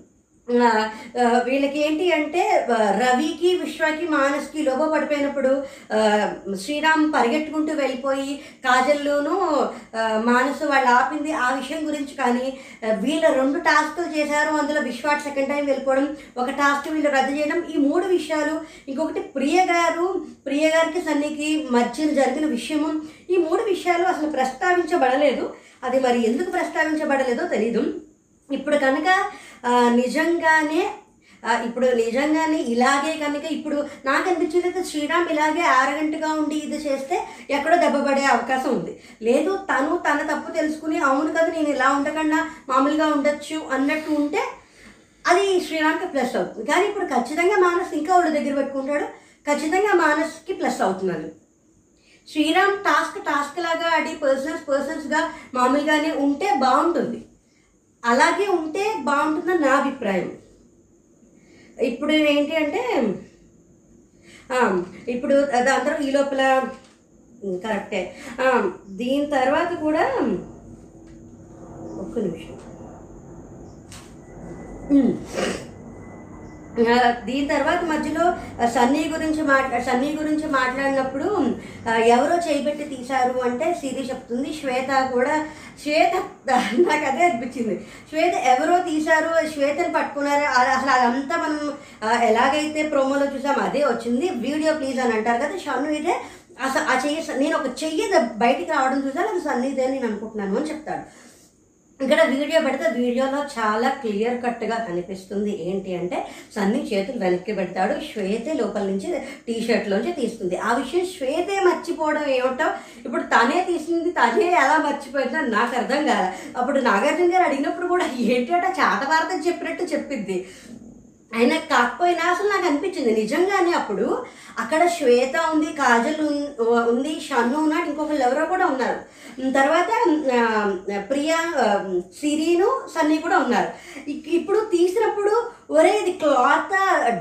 వీళ్ళకి ఏంటి అంటే రవికి విశ్వకి మానస్కి లోబో పడిపోయినప్పుడు శ్రీరామ్ పరిగెట్టుకుంటూ వెళ్ళిపోయి కాజల్లోనూ మానసు వాళ్ళు ఆపింది ఆ విషయం గురించి కానీ వీళ్ళ రెండు టాస్కులు చేశారు. అందులో విశ్వాట్ సెకండ్ టైం వెళ్ళిపోవడం ఒక టాస్క్ వీళ్ళు రద్దు చేయడం ఈ మూడు విషయాలు. ఇంకొకటి ప్రియ గారు ప్రియ గారికి సన్నికి మధ్యన జరిగిన విషయము. ఈ మూడు విషయాలు అసలు ప్రస్తావించబడలేదు. అది మరి ఎందుకు ప్రస్తావించబడలేదో తెలీదు. ఇప్పుడు కనుక నిజంగానే ఇప్పుడు నిజంగానే ఇలాగే కనుక ఇప్పుడు నాకు అనిపించింది అయితే శ్రీరామ్ ఇలాగే ఆరగంటగా ఉండి ఇది చేస్తే ఎక్కడో దెబ్బపడే అవకాశం ఉంది. లేదు తను తన తప్పు తెలుసుకుని అవును కదా నేను ఇలా ఉండకుండా మామూలుగా ఉండొచ్చు అన్నట్టు ఉంటే అది శ్రీరామ్కి ప్లస్ అవుతుంది. కానీ ఇప్పుడు ఖచ్చితంగా మానస్ ఇంకా వాళ్ళ దగ్గర పెట్టుకుంటాడు. ఖచ్చితంగా మానస్కి ప్లస్ అవుతున్నాను శ్రీరామ్ టాస్క్ టాస్క్ లాగా ఆడి పర్సనల్స్ పర్సన్స్గా మామూలుగానే ఉంటే బాగుంటుంది. అలాగే ఉంటే బాగుంటుందని నా అభిప్రాయం. ఇప్పుడు ఏంటి అంటే ఇప్పుడు అది అందరూ ఈ లోపల కరెక్టే. దీని తర్వాత కూడా ఒక్క నిమిషం. దీని తర్వాత మధ్యలో సన్నీ గురించి మాట్లా సన్నీ గురించి మాట్లాడినప్పుడు ఎవరో చేయబెట్టి తీశారు అంటే సిరి చెప్తుంది. శ్వేత కూడా శ్వేత నాకు అదే అనిపించింది. శ్వేత ఎవరో తీశారు శ్వేతను పట్టుకున్నారు? అది అసలు అదంతా మనం ఎలాగైతే ప్రోమోలో చూసాం అదే వచ్చింది. వీడియో ప్లీజ్ అని అంటారు కదా షన్ను ఇదే. అసలు ఆ చెయ్యి నేను ఒక చెయ్యి బయటికి రావడం చూసాను అది సన్నీదే అని నేను అనుకుంటున్నాను అని చెప్తాడు ఇక్కడ వీడియో పెడితే వీడియోలో చాలా క్లియర్ కట్గా కనిపిస్తుంది. ఏంటి అంటే సన్నీ చేతులు వెనక్కి పెడతాడు. శ్వేతే లోపల నుంచి టీ షర్ట్లోంచి తీస్తుంది. ఆ విషయం శ్వేతే మర్చిపోవడం ఏమిటో ఇప్పుడు తనే తీసింది. తనే ఎలా మర్చిపోయిందో నాకు అర్థం కాదు అప్పుడు నాగార్జున గారు అడిగినప్పుడు కూడా ఏంటి అంటే చాట చెప్పినట్టు చెప్పిద్ది. అయినా కాకపోయినా అసలు నాకు అనిపించింది. నిజంగానే అప్పుడు అక్కడ శ్వేత ఉంది కాజల్ ఉంది షన్ను ఉన్నాడు ఇంకొకళ్ళు ఎవరో కూడా ఉన్నారు. తర్వాత ప్రియా సిరీను సన్నీ కూడా ఉన్నారు. ఇప్పుడు తీసినప్పుడు ఒరే ఇది క్లాత్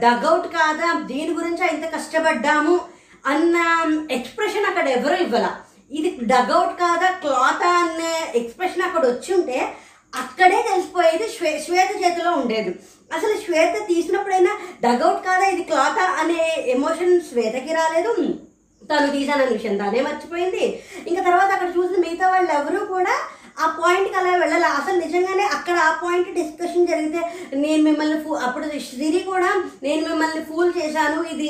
డగౌట్ కాదా? దీని గురించి ఇంత కష్టపడ్డాము? అన్న ఎక్స్ప్రెషన్ అక్కడ ఎవరు ఇవ్వాల? ఇది డగౌట్ కాదా క్లాత్ అనే ఎక్స్ప్రెషన్ అక్కడ వచ్చి ఉంటే అక్కడే తెలిసిపోయేది శ్వే శ్వేత చేతిలో ఉండేది. అసలు శ్వేత తీసినప్పుడైనా డగౌట్ కాదా? ఇది క్లాత్ అనే ఎమోషన్ శ్వేతకి రాలేదు. తను తీసానన్న విషయం తానే మర్చిపోయింది. ఇంకా తర్వాత అక్కడ చూసిన మిగతా వాళ్ళు ఎవరూ కూడా ఆ పాయింట్కి అలా వెళ్ళాలి. అసలు నిజంగానే అక్కడ ఆ పాయింట్ డిస్కషన్ జరిగితే నేను మిమ్మల్ని ఫూ అప్పుడు సిరి కూడా నేను మిమ్మల్ని ఫూల్ చేశాను. ఇది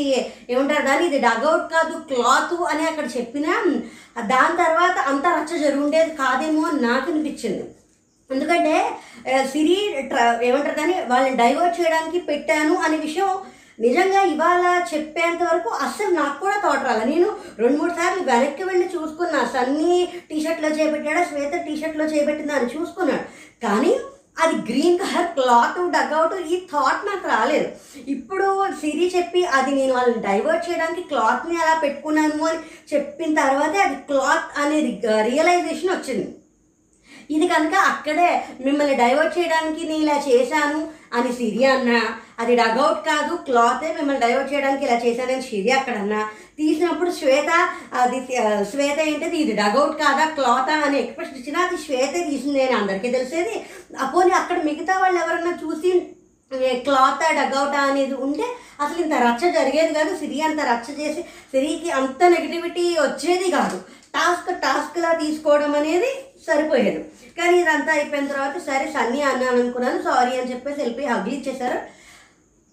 ఏమంటారు దాన్ని? ఇది డగౌట్ కాదు క్లాత్ అని అక్కడ చెప్పినా దాని తర్వాత అంత రచ్చ జరుగుండేది కాదేమో అని నాకు అనిపించింది. ఎందుకంటే సిరి ఏమంటారు కానీ వాళ్ళని డైవర్ట్ చేయడానికి పెట్టాను అనే విషయం నిజంగా ఇవాళ చెప్పేంత వరకు అస్సలు నాకు కూడా తోట రాలే. నేను రెండు మూడు సార్లు వెనక్కి వెళ్ళి చూసుకున్నా. సన్నీ టీషర్ట్లో చేపెట్టాడా? శ్వేత టీషర్ట్లో చేపెట్టిందా అని చూసుకున్నాడు. కానీ అది గ్రీన్ కలర్ క్లాత్ డగ్అవుట్ ఈ థాట్ నాకు రాలేదు. ఇప్పుడు సిరి చెప్పి అది నేను వాళ్ళని డైవర్ట్ చేయడానికి క్లాత్ని అలా పెట్టుకున్నాను అని చెప్పిన తర్వాతే అది క్లాత్ అనేది రియలైజేషన్ వచ్చింది. ఇది కనుక అక్కడే మిమ్మల్ని డైవర్ట్ చేయడానికి నేను ఇలా చేశాను అని సిరి అన్నా. అది డగౌట్ కాదు క్లాతే మిమ్మల్ని డైవర్ట్ చేయడానికి ఇలా చేశానని సిరి అక్కడ అన్నా. తీసినప్పుడు శ్వేత అది శ్వేత ఏంటిది? ఇది డగౌట్ కాదా క్లాతా అని ఎక్స్ప్రెషన్ ఇచ్చినా అది శ్వేతే తీసింది అని అందరికీ తెలిసేది. అపోని అక్కడ మిగతా వాళ్ళు ఎవరన్నా చూసి క్లాత్ డగౌట్ అనేది ఉంటే అసలు ఇంత రచ్చ జరిగేది కాదు. సిరి అంత రచ్చ చేసి సిరికి అంత నెగిటివిటీ వచ్చేది కాదు. టాస్క్ టాస్క్లా తీసుకోవడం అనేది సరిపోయేది. కానీ ఇదంతా అయిపోయిన తర్వాత సరే సన్నీ అన్నాను అనుకున్నాను. సారీ అని చెప్పేసి వెళ్ళిపోయి హగ్ ఇచ్చేసారు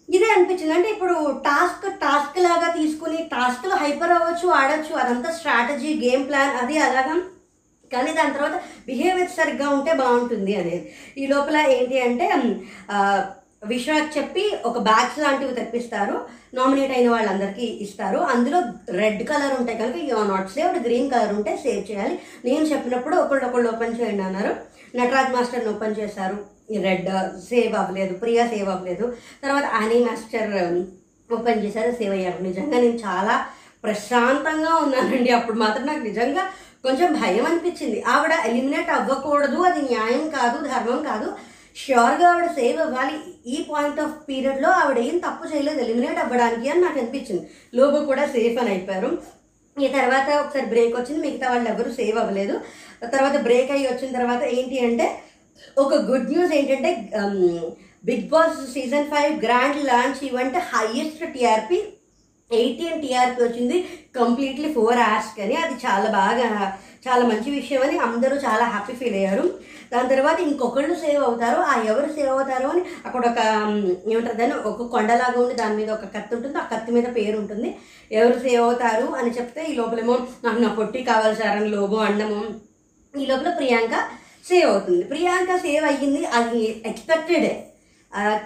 ఇదే అనిపించింది. అంటే ఇప్పుడు టాస్క్ టాస్క్ లాగా తీసుకుని టాస్క్లో హైపర్ అవ్వచ్చు ఆడచ్చు అదంతా స్ట్రాటజీ గేమ్ ప్లాన్ అది అలాగా. కానీ దాని తర్వాత బిహేవియర్ సరిగ్గా ఉంటే బాగుంటుంది అనేది. ఈ లోపల ఏంటి అంటే విశ్వాక్ చెప్పి ఒక బ్యాగ్స్ లాంటివి తెప్పిస్తారు. నామినేట్ అయిన వాళ్ళందరికీ ఇస్తారు. అందులో రెడ్ కలర్ ఉంటాయి కనుక you not saved. Green colour ఉంటే సేవ్ చేయాలి. నేను చెప్పినప్పుడు ఒకళ్ళు ఒకళ్ళు ఓపెన్ చేయండి అన్నారు. నటరాజ్ మాస్టర్ని ఓపెన్ చేశారు. రెడ్ సేవ్ అవ్వలేదు. ప్రియా సేవ్ అవ్వలేదు. తర్వాత ఆనీ మాస్టర్ ఓపెన్ చేశారు. సేవ్ అయ్యారు. నిజంగా నేను చాలా ప్రశాంతంగా ఉన్నానండి. అప్పుడు మాత్రం నాకు నిజంగా కొంచెం భయం అనిపించింది. ఆవిడ ఎలిమినేట్ అవ్వకూడదు. అది న్యాయం కాదు ధర్మం కాదు. ష్యూర్గా ఆవిడ సేవ్ అవ్వాలి. ఈ పాయింట్ ఆఫ్ పీరియడ్లో ఆవిడ ఏం తప్పు చేయలేదు ఎలిమినేట్ అవ్వడానికి అని నాకు అనిపించింది. లోబో కూడా సేఫ్ అని అయిపోయారు. ఈ తర్వాత ఒకసారి బ్రేక్ వచ్చింది. మిగతా వాళ్ళు ఎవరు సేవ్ అవ్వలేదు. తర్వాత బ్రేక్ అయ్యి వచ్చిన తర్వాత ఏంటి అంటే ఒక గుడ్ న్యూస్ ఏంటంటే Bigg Boss season five grand launch event highest TRP eighteen TRP వచ్చింది. కంప్లీట్లీ ఫోర్ అవర్స్ కానీ. అది చాలా బాగా చాలా మంచి విషయం అని అందరూ చాలా హ్యాపీ ఫీల్ అయ్యారు. దాని తర్వాత ఇంకొకళ్ళు సేవ్ అవుతారు ఆ ఎవరు సేవ్ అవుతారో అని అక్కడ ఒక ఏమంటారు దాన్ని ఒక కొండలాగా ఉండి దాని మీద ఒక కత్తి ఉంటుంది. ఆ కత్తి మీద పేరు ఉంటుంది. ఎవరు సేవ్ అవుతారు అని చెప్తే ఈ లోపలేమో నాకు నా పొట్టి కావాలి సార్ అని లోబో అండము ఈ లోపల ప్రియాంక సేవ్ అవుతుంది. ప్రియాంక సేవ్ అయ్యింది. అది ఎక్స్పెక్టెడే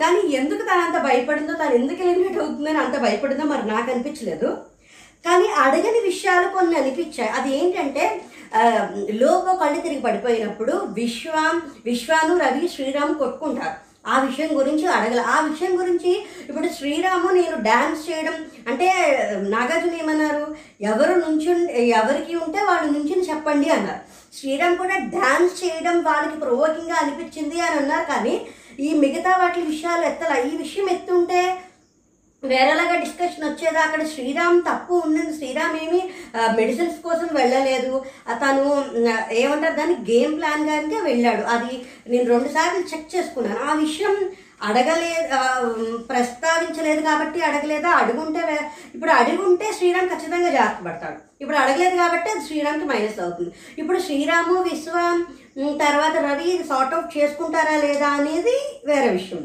కానీ ఎందుకు తను అంత భయపడిందో తను ఎందుకు ఎలిమినేట్ అవుతుందని అంత భయపడిందో మరి నాకు అనిపించలేదు. కానీ అడగని విషయాలు కొన్ని అనిపించాయి. అది ఏంటంటే లోగో కళ్ళు తిరిగి పడిపోయినప్పుడు విశ్వ విశ్వాను రవి శ్రీరామ్ కొట్టుకుంటారు. ఆ విషయం గురించి అడగల ఆ విషయం గురించి ఇప్పుడు శ్రీరాము నేను డ్యాన్స్ చేయడం అంటే నాగార్జున ఏమన్నారు? ఎవరు నుంచి ఎవరికి ఉంటే వాళ్ళు నుంచి చెప్పండి అన్నారు. శ్రీరామ్ కూడా డ్యాన్స్ చేయడం వాళ్ళకి ప్రొవోకింగ్గా అనిపించింది అని అన్నారు కానీ ఈ మిగతా వాటి విషయాలు ఎత్తల? ఈ విషయం ఎత్తుంటే వేరేలాగా డిస్కషన్ వచ్చేది. అక్కడ శ్రీరామ్ తప్పు ఉండింది శ్రీరామ్ ఏమి మెడిసిన్స్ కోసం వెళ్ళలేదు. తను ఏమంటారు దాన్ని గేమ్ ప్లాన్ గానికే వెళ్ళాడు. అది నేను రెండుసార్లు చెక్ చేసుకున్నాను. ఆ విషయం అడగలేదు ప్రస్తావించలేదు కాబట్టి అడగలేదా? అడుగుంటే ఇప్పుడు అడుగుంటే శ్రీరామ్ ఖచ్చితంగా జాగ్రత్త పడతాడు. ఇప్పుడు అడగలేదు కాబట్టి అది శ్రీరామ్కి మైనస్ అవుతుంది. ఇప్పుడు శ్రీరాము విశ్వ తర్వాత రవి సార్ట్ అవుట్ చేసుకుంటారా లేదా అనేది వేరే విషయం.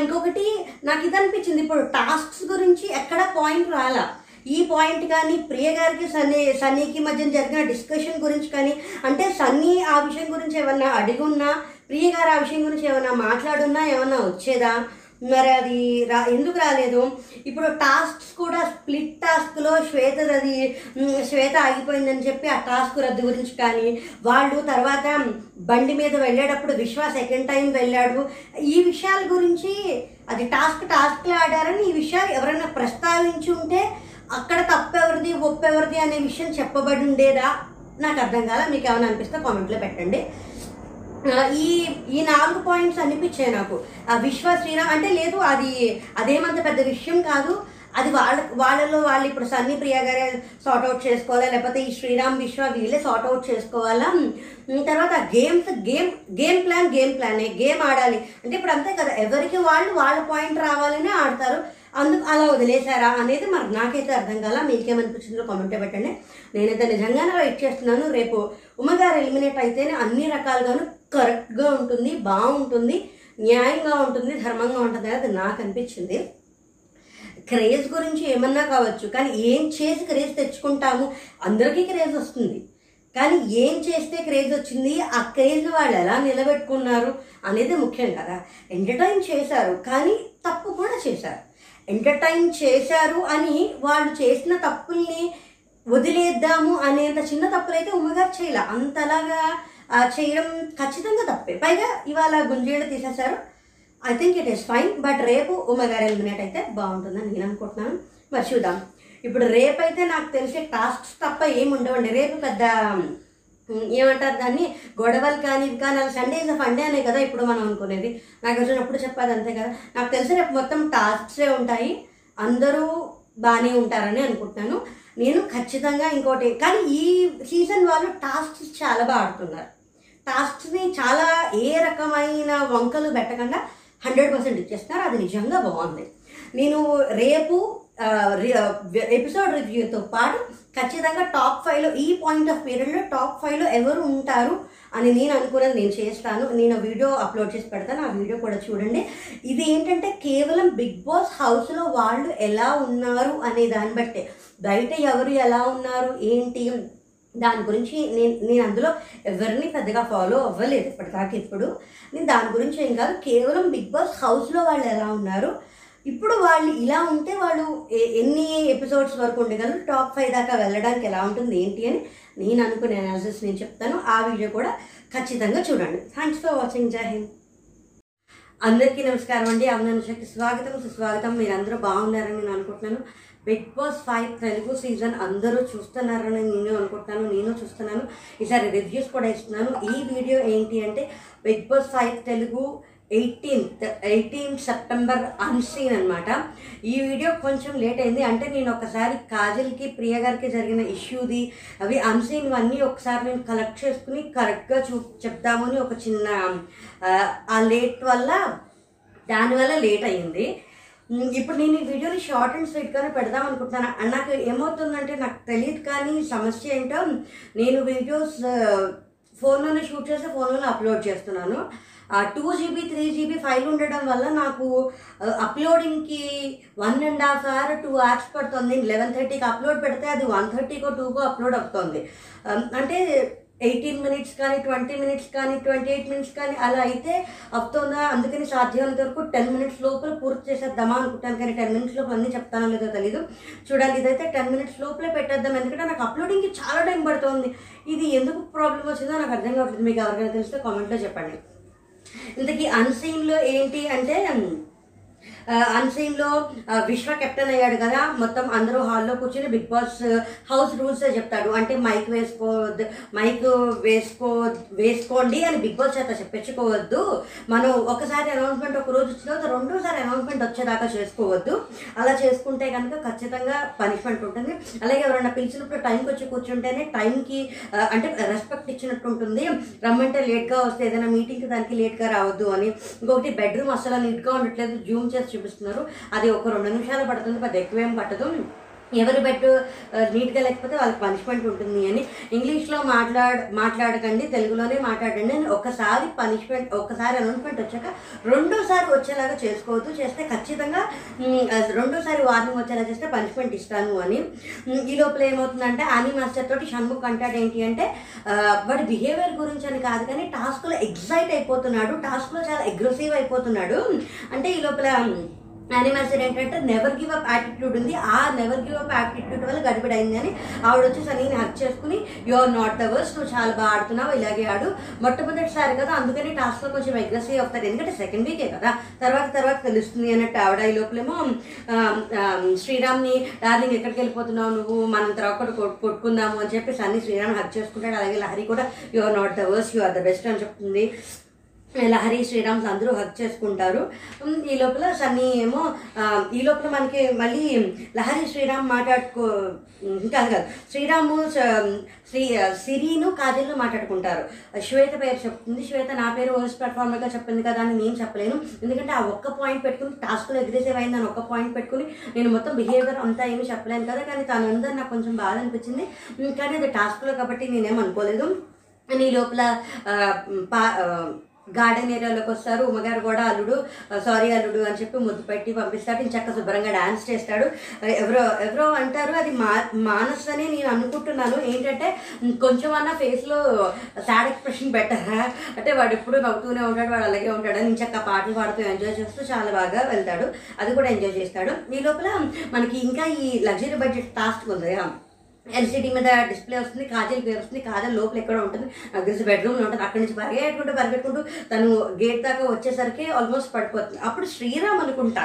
ఇంకొకటి నాకు ఇది అనిపించింది. ఇప్పుడు టాస్క్స్ గురించి ఎక్కడ పాయింట్ రాలా? ఈ పాయింట్ కానీ ప్రియ గారికి సన్నీ సన్నీకి మధ్య జరిగిన డిస్కషన్ గురించి కానీ అంటే సన్నీ ఆ విషయం గురించి ఏమన్నా అడిగున్నా ప్రియ గారు ఆ విషయం గురించి ఏమైనా మాట్లాడున్నా ఏమన్నా వచ్చేదా? మరి అది రా ఎందుకు రాలేదు? ఇప్పుడు టాస్క్స్ కూడా స్ప్లిట్ టాస్క్లో శ్వేతది శ్వేత ఆగిపోయిందని చెప్పి ఆ టాస్క్ రద్దు గురించి కానీ వాళ్ళు తర్వాత బండి మీద వెళ్ళేటప్పుడు విశ్వ సెకండ్ టైం వెళ్ళాడు. ఈ విషయాల గురించి అది టాస్క్ టాస్క్లో ఆడారని ఈ విషయాలు ఎవరైనా ప్రస్తావించి ఉంటే అక్కడ తప్పెవరిది ఒప్పెవరిది అనే విషయం చెప్పబడి ఉండేదా? నాకు అర్థం కాల మీకు ఏమైనా అనిపిస్తే కామెంట్లో పెట్టండి. ఈ ఈ నాలుగు పాయింట్స్ అనిపించాయి నాకు. ఆ విశ్వ శ్రీరామ్ అంటే లేదు అది అదేమంత పెద్ద విషయం కాదు. అది వాళ్ళ వాళ్ళలో వాళ్ళు ఇప్పుడు సన్నీ ప్రియ గారే సార్ట్ అవుట్ చేసుకోవాలా? లేకపోతే ఈ శ్రీరామ్ విశ్వ వీళ్ళే సార్ట్ అవుట్ చేసుకోవాలా? తర్వాత games game game plan game ప్లానే game ఆడాలి. అంటే ఇప్పుడు అంతే కదా ఎవరికి వాళ్ళు వాళ్ళ పాయింట్ రావాలనే ఆడతారు. అందుకు అలా వదిలేశారా అనేది మరి నాకైతే అర్థం కాల మీకేమనిపించిందో కామెంట్ పెట్టండి. నేనైతే నిజంగానే వెయిట్ చేస్తున్నాను. రేపు ఉమ్మగారు ఎలిమినేట్ అయితేనే అన్ని రకాలుగాను కరెక్ట్గా ఉంటుంది బాగుంటుంది న్యాయంగా ఉంటుంది ధర్మంగా ఉంటుంది అనేది నాకు అనిపించింది. క్రేజ్ గురించి ఏమన్నా కావచ్చు కానీ ఏం చేసి క్రేజ్ తెచ్చుకుంటాము? అందరికీ క్రేజ్ వస్తుంది. కానీ ఏం చేస్తే క్రేజ్ వచ్చింది? ఆ క్రేజ్ వాళ్ళు ఎలా నిలబెట్టుకున్నారు అనేది ముఖ్యం కదా. ఎంటర్టైన్ చేశారు కానీ తప్పు కూడా చేశారు. ఎంటర్టైన్ చేశారు అని వాళ్ళు చేసిన తప్పుల్ని వదిలేద్దాము అనేంత చిన్న తప్పులైతే ఉమ్మగారు చేయలే. అంతలాగా చేయడం ఖచ్చితంగా తప్పే. పైగా ఇవాళ గుంజేళ్ళు తీసేశారు. I think it is fine but రేపు ఉమ్మగారు ఎలిమినేట్ అయితే బాగుంటుందని నేను అనుకుంటున్నాను. మరి చూద్దాం. ఇప్పుడు రేపు అయితే నాకు తెలిసే టాస్క్స్ తప్ప ఏమి ఉండవండి రేపు పెద్ద ఏమంటారు దాన్ని? గొడవలు కానీ ఇవి కానీ సండే ఇస్ ఫండే అనే కదా ఇప్పుడు మనం అనుకునేది. నాకు వచ్చినప్పుడు చెప్పాలి అంతే కదా? నాకు తెలిసి రేపు మొత్తం టాస్క్సే ఉంటాయి. అందరూ బాగానే ఉంటారని అనుకుంటున్నాను. నేను ఖచ్చితంగా ఇంకోటి కానీ ఈ సీజన్ వాళ్ళు టాస్క్స్ చాలా బాగా ఆడుతున్నారు. టాస్క్స్ని చాలా ఏ రకమైన వంకలు పెట్టకుండా హండ్రెడ్ పర్సెంట్ ఇచ్చేస్తున్నారు. అది నిజంగా బాగుంది. నేను రేపు ఎపిసోడ్ రివ్యూతో పాటు ఖచ్చితంగా టాప్ ఫైవ్లో ఈ పాయింట్ ఆఫ్ పీరియడ్లో టాప్ ఫైవ్లో ఎవరు ఉంటారు అని నేను అనుకున్నది నేను చేస్తాను. నేను వీడియో అప్లోడ్ చేసి పెడతాను. ఆ వీడియో కూడా చూడండి. ఇది ఏంటంటే కేవలం బిగ్ బాస్ హౌస్లో వాళ్ళు ఎలా ఉన్నారు అనే దాన్ని బట్టే. బయట ఎవరు ఎలా ఉన్నారు ఏంటి దాని గురించి నేను నేను అందులో ఎవరిని పెద్దగా ఫాలో అవ్వలేదు ఇప్పటిదాకా ఇప్పుడు నేను దాని గురించి ఏం కాదు కేవలం బిగ్ బాస్ హౌస్లో వాళ్ళు ఎలా ఉన్నారు ఇప్పుడు వాళ్ళు ఇలా ఉంటే వాళ్ళు ఎన్ని ఎపిసోడ్స్ వరకు ఉండగలరు? టాప్ ఫైవ్ దాకా వెళ్ళడానికి ఎలా ఉంటుంది ఏంటి అని నేను అనుకునే అనాలిసిస్ నేను చెప్తాను. ఆ వీడియో కూడా ఖచ్చితంగా చూడండి. Thanks for watching Jai Hind అందరికీ నమస్కారం అండి. అభినందనకి స్వాగతం సుస్వాగతం. మీరందరూ బాగున్నారని నేను అనుకుంటున్నాను. Bigg Boss five Telugu season అందరూ చూస్తున్నారని నేను అనుకుంటున్నాను. నేను చూస్తున్నాను. ఈసారి రివ్యూస్ కూడా ఇస్తున్నాను. ఈ వీడియో ఏంటి అంటే Bigg Boss five Telugu eighteenth eighteenth September unseen అనమాట ఈ వీడియో కొంచెం లేట్ అయింది. అంటే నేను ఒకసారి కాజల్కి ప్రియ గారికి జరిగిన ఇష్యూది అవి అన్సీన్ అన్నీ ఒకసారి నేను కలెక్ట్ చేసుకుని కరెక్ట్గా చూ చెప్దామని ఒక చిన్న ఆ, లేట్ వల్ల దానివల్ల లేట్ అయ్యింది. ఇప్పుడు నేను ఈ వీడియోని షార్ట్ అండ్ స్వీట్గానే పెడదాం అనుకుంటున్నాను. అండ్ నాకు ఏమవుతుందంటే నాకు తెలియదు కానీ సమస్య ఏంటో నేను వీడియోస్ ఫోన్లోనే షూట్ చేసి ఫోన్లోనే అప్లోడ్ చేస్తున్నాను. Two GB three GB file ఉండడం వల్ల నాకు అప్లోడింగ్కి one and half hour two hours పడుతుంది. లెవెన్ థర్టీకి అప్లోడ్ పెడితే అది వన్ థర్టీకో టూకో అప్లోడ్ అవుతుంది. అంటే ఎయిటీన్ మినిట్స్ కానీ ట్వంటీ మినిట్స్ కానీ ట్వంటీ ఎయిట్ మినిట్స్ కానీ అలా అయితే అవుతుందా? అందుకని సాధ్యమైనంత వరకు టెన్ మినిట్స్ లోపల పూర్తి చేసేద్దామా అనుకుంటాను. కానీ టెన్ మినిట్స్ లోపల అన్నీ చెప్తానో లేదో తెలీదు. చూడాలి ఇదైతే టెన్ మినిట్స్ లోపలే పెట్టేద్దాం. ఎందుకంటే నాకు అప్లోడింగ్కి చాలా టైం పడుతుంది. ఇది ఎందుకు ప్రాబ్లం వచ్చిందో నాకు అర్థం కావట్లేదు. మీకు ఎవరికైనా తెలిస్తే కామెంట్లో చెప్పండి. ఇంతకీ అన్సీన్లో ఏంటి అంటే అన్సీన్లో విశ్వ కెప్టెన్ అయ్యాడు కదా మొత్తం అందరూ హాల్లో కూర్చొని బిగ్ బాస్ హౌస్ రూల్స్ చెప్తాడు. అంటే మైక్ వేసుకోవద్దు మైక్ వేసుకో వేసుకోండి అని బిగ్ బాస్ చేత చెప్పించుకోవద్దు. మనం ఒకసారి అనౌన్స్మెంట్ ఒక రోజు వచ్చిన తర్వాత రెండోసారి అనౌన్స్మెంట్ వచ్చేదాకా చేసుకోవద్దు. అలా చేసుకుంటే కనుక ఖచ్చితంగా పనిష్మెంట్ ఉంటుంది. అలాగే ఎవరైనా పిలిచినప్పుడు టైంకి వచ్చి కూర్చుంటేనే టైంకి అంటే రెస్పెక్ట్ ఇచ్చినట్టు ఉంటుంది. రమ్మంటే లేట్గా వస్తే ఏదైనా మీటింగ్కి దానికి లేట్గా రావద్దు అని. ఇంకొకటి బెడ్రూమ్ అసలు నీట్గా ఉండట్లేదు. జూమ్ చేసి చూపిస్తున్నారు. అది ఒక రెండు నిమిషాలు పడుతుంది పెద్ద ఎక్కువేం పట్టదు. ఎవరు బెట్టు నీట్గా లేకపోతే వాళ్ళకి పనిష్మెంట్ ఉంటుంది అని ఇంగ్లీష్లో మాట్లాడ మాట్లాడకండి తెలుగులోనే మాట్లాడండి అని ఒకసారి పనిష్మెంట్ ఒకసారి అనౌన్స్మెంట్ వచ్చాక రెండోసారి వచ్చేలాగా చేసుకోవద్దు చేస్తే ఖచ్చితంగా రెండోసారి వార్నింగ్ వచ్చేలా చేస్తే పనిష్మెంట్ ఇస్తాను అని. ఈ లోపల ఏమవుతుందంటే ఆని మాస్టర్ తోటి షణ్ముఖ్ అంటాడు ఏంటి అంటే వాడి బిహేవియర్ గురించి అని కాదు కానీ టాస్క్లో ఎగ్జైట్ అయిపోతున్నాడు టాస్క్లో చాలా అగ్రెసివ్ అయిపోతున్నాడు. అంటే ఈ లోపల యానిమల్స్ ఏంటంటే నెవర్ గివ్ అప్ యాటిట్యూడ్ ఉంది. ఆ నెవర్ గివ్ అప్ యాటిట్యూడ్ వల్ల గడిబిడి అని ఆవిడ వచ్చేసి సనీని హక్ చేసుకుని you are not the worst నువ్వు చాలా బాగా ఆడుతున్నావు ఇలాగే ఆడు. మొట్టమొదటిసారి కదా అందుకని టాస్క్లో కొంచెం అగ్రెసివ్ అవుతారు. ఎందుకంటే సెకండ్ వీకే కదా. తర్వాత తర్వాత తెలుస్తుంది అన్నట్టు ఆవిడ ఈ లోపలేమో శ్రీరామ్ని డార్లింగ్ ఎక్కడికి వెళ్ళిపోతున్నావు నువ్వు? మనం తర్వాత కొట్టుకుందాము అని చెప్పి సన్నీ శ్రీరామ్ హక్ చేసుకుంటాడు. అలాగే లహరి కూడా you are not the worst you are the best అని చెప్తుంది. లహరి శ్రీరామ్స్ అందరూ హక్ చేసుకుంటారు. ఈ లోపల సన్నీ ఏమో ఈ లోపల మనకి మళ్ళీ లహరి శ్రీరామ్ మాట్లాడుకో కాదు కాదు శ్రీరాము శ్రీ సిరీను కాజల్ను మాట్లాడుకుంటారు. శ్వేత పేరు చెప్తుంది. శ్వేత నా పేరు వర్స్ట్ పెర్ఫార్మర్గా చెప్పింది కదా అని నేను చెప్పలేను. ఎందుకంటే ఆ ఒక్క పాయింట్ పెట్టుకుని టాస్క్లో ఎగ్రెసివ్ అయింది అని ఒక్క పాయింట్ పెట్టుకుని నేను మొత్తం బిహేవియర్ అంతా ఏమీ చెప్పలేను కదా. కానీ తనందరూ నాకు కొంచెం బాధ అనిపించింది. కానీ అది టాస్క్లో కాబట్టి నేనేం అనుకోలేదు. నీ ఈ లోపల పా గార్డెన్ ఏరియాలోకి వస్తారు. ఉమ్మగారు కూడా అల్లుడు సారీ అల్లుడు అని చెప్పి ముద్దు పెట్టి పంపిస్తాడు ఇంక చక్క శుభ్రంగా డాన్స్ చేస్తాడు. ఎవరో ఎవరో అంటారు అది మా మానస్ అని నేను అనుకుంటున్నాను. ఏంటంటే కొంచెం అన్న ఫేస్లో సాడ్ ఎక్స్ప్రెషన్ బెటర్ అంటే వాడు ఎప్పుడు నవ్వుతూనే ఉంటాడు వాడు అలాగే ఉంటాడు. నేను చక్క పాటలు పాడుతూ ఎంజాయ్ చేస్తూ చాలా బాగా వెళ్తాడు. అది కూడా ఎంజాయ్ చేస్తాడు. ఈ లోపల మనకి ఇంకా ఈ లగ్జరీ బడ్జెట్ టాస్క్ ఉంది. కదా, ఎల్సిడి మీద డిస్ప్లే వస్తుంది కాజల్ పేరు వస్తుంది కాజల్ లోపల ఎక్కడ ఉంటుంది నాకు బెడ్రూమ్లో ఉంటుంది. అక్కడి నుంచి పరిగెట్టుకుంటూ పరిగెట్టుకుంటూ తను గేట్ దాకా వచ్చేసరికి ఆల్మోస్ట్ పడిపోతుంది. అప్పుడు శ్రీరామ్ అనుకుంటా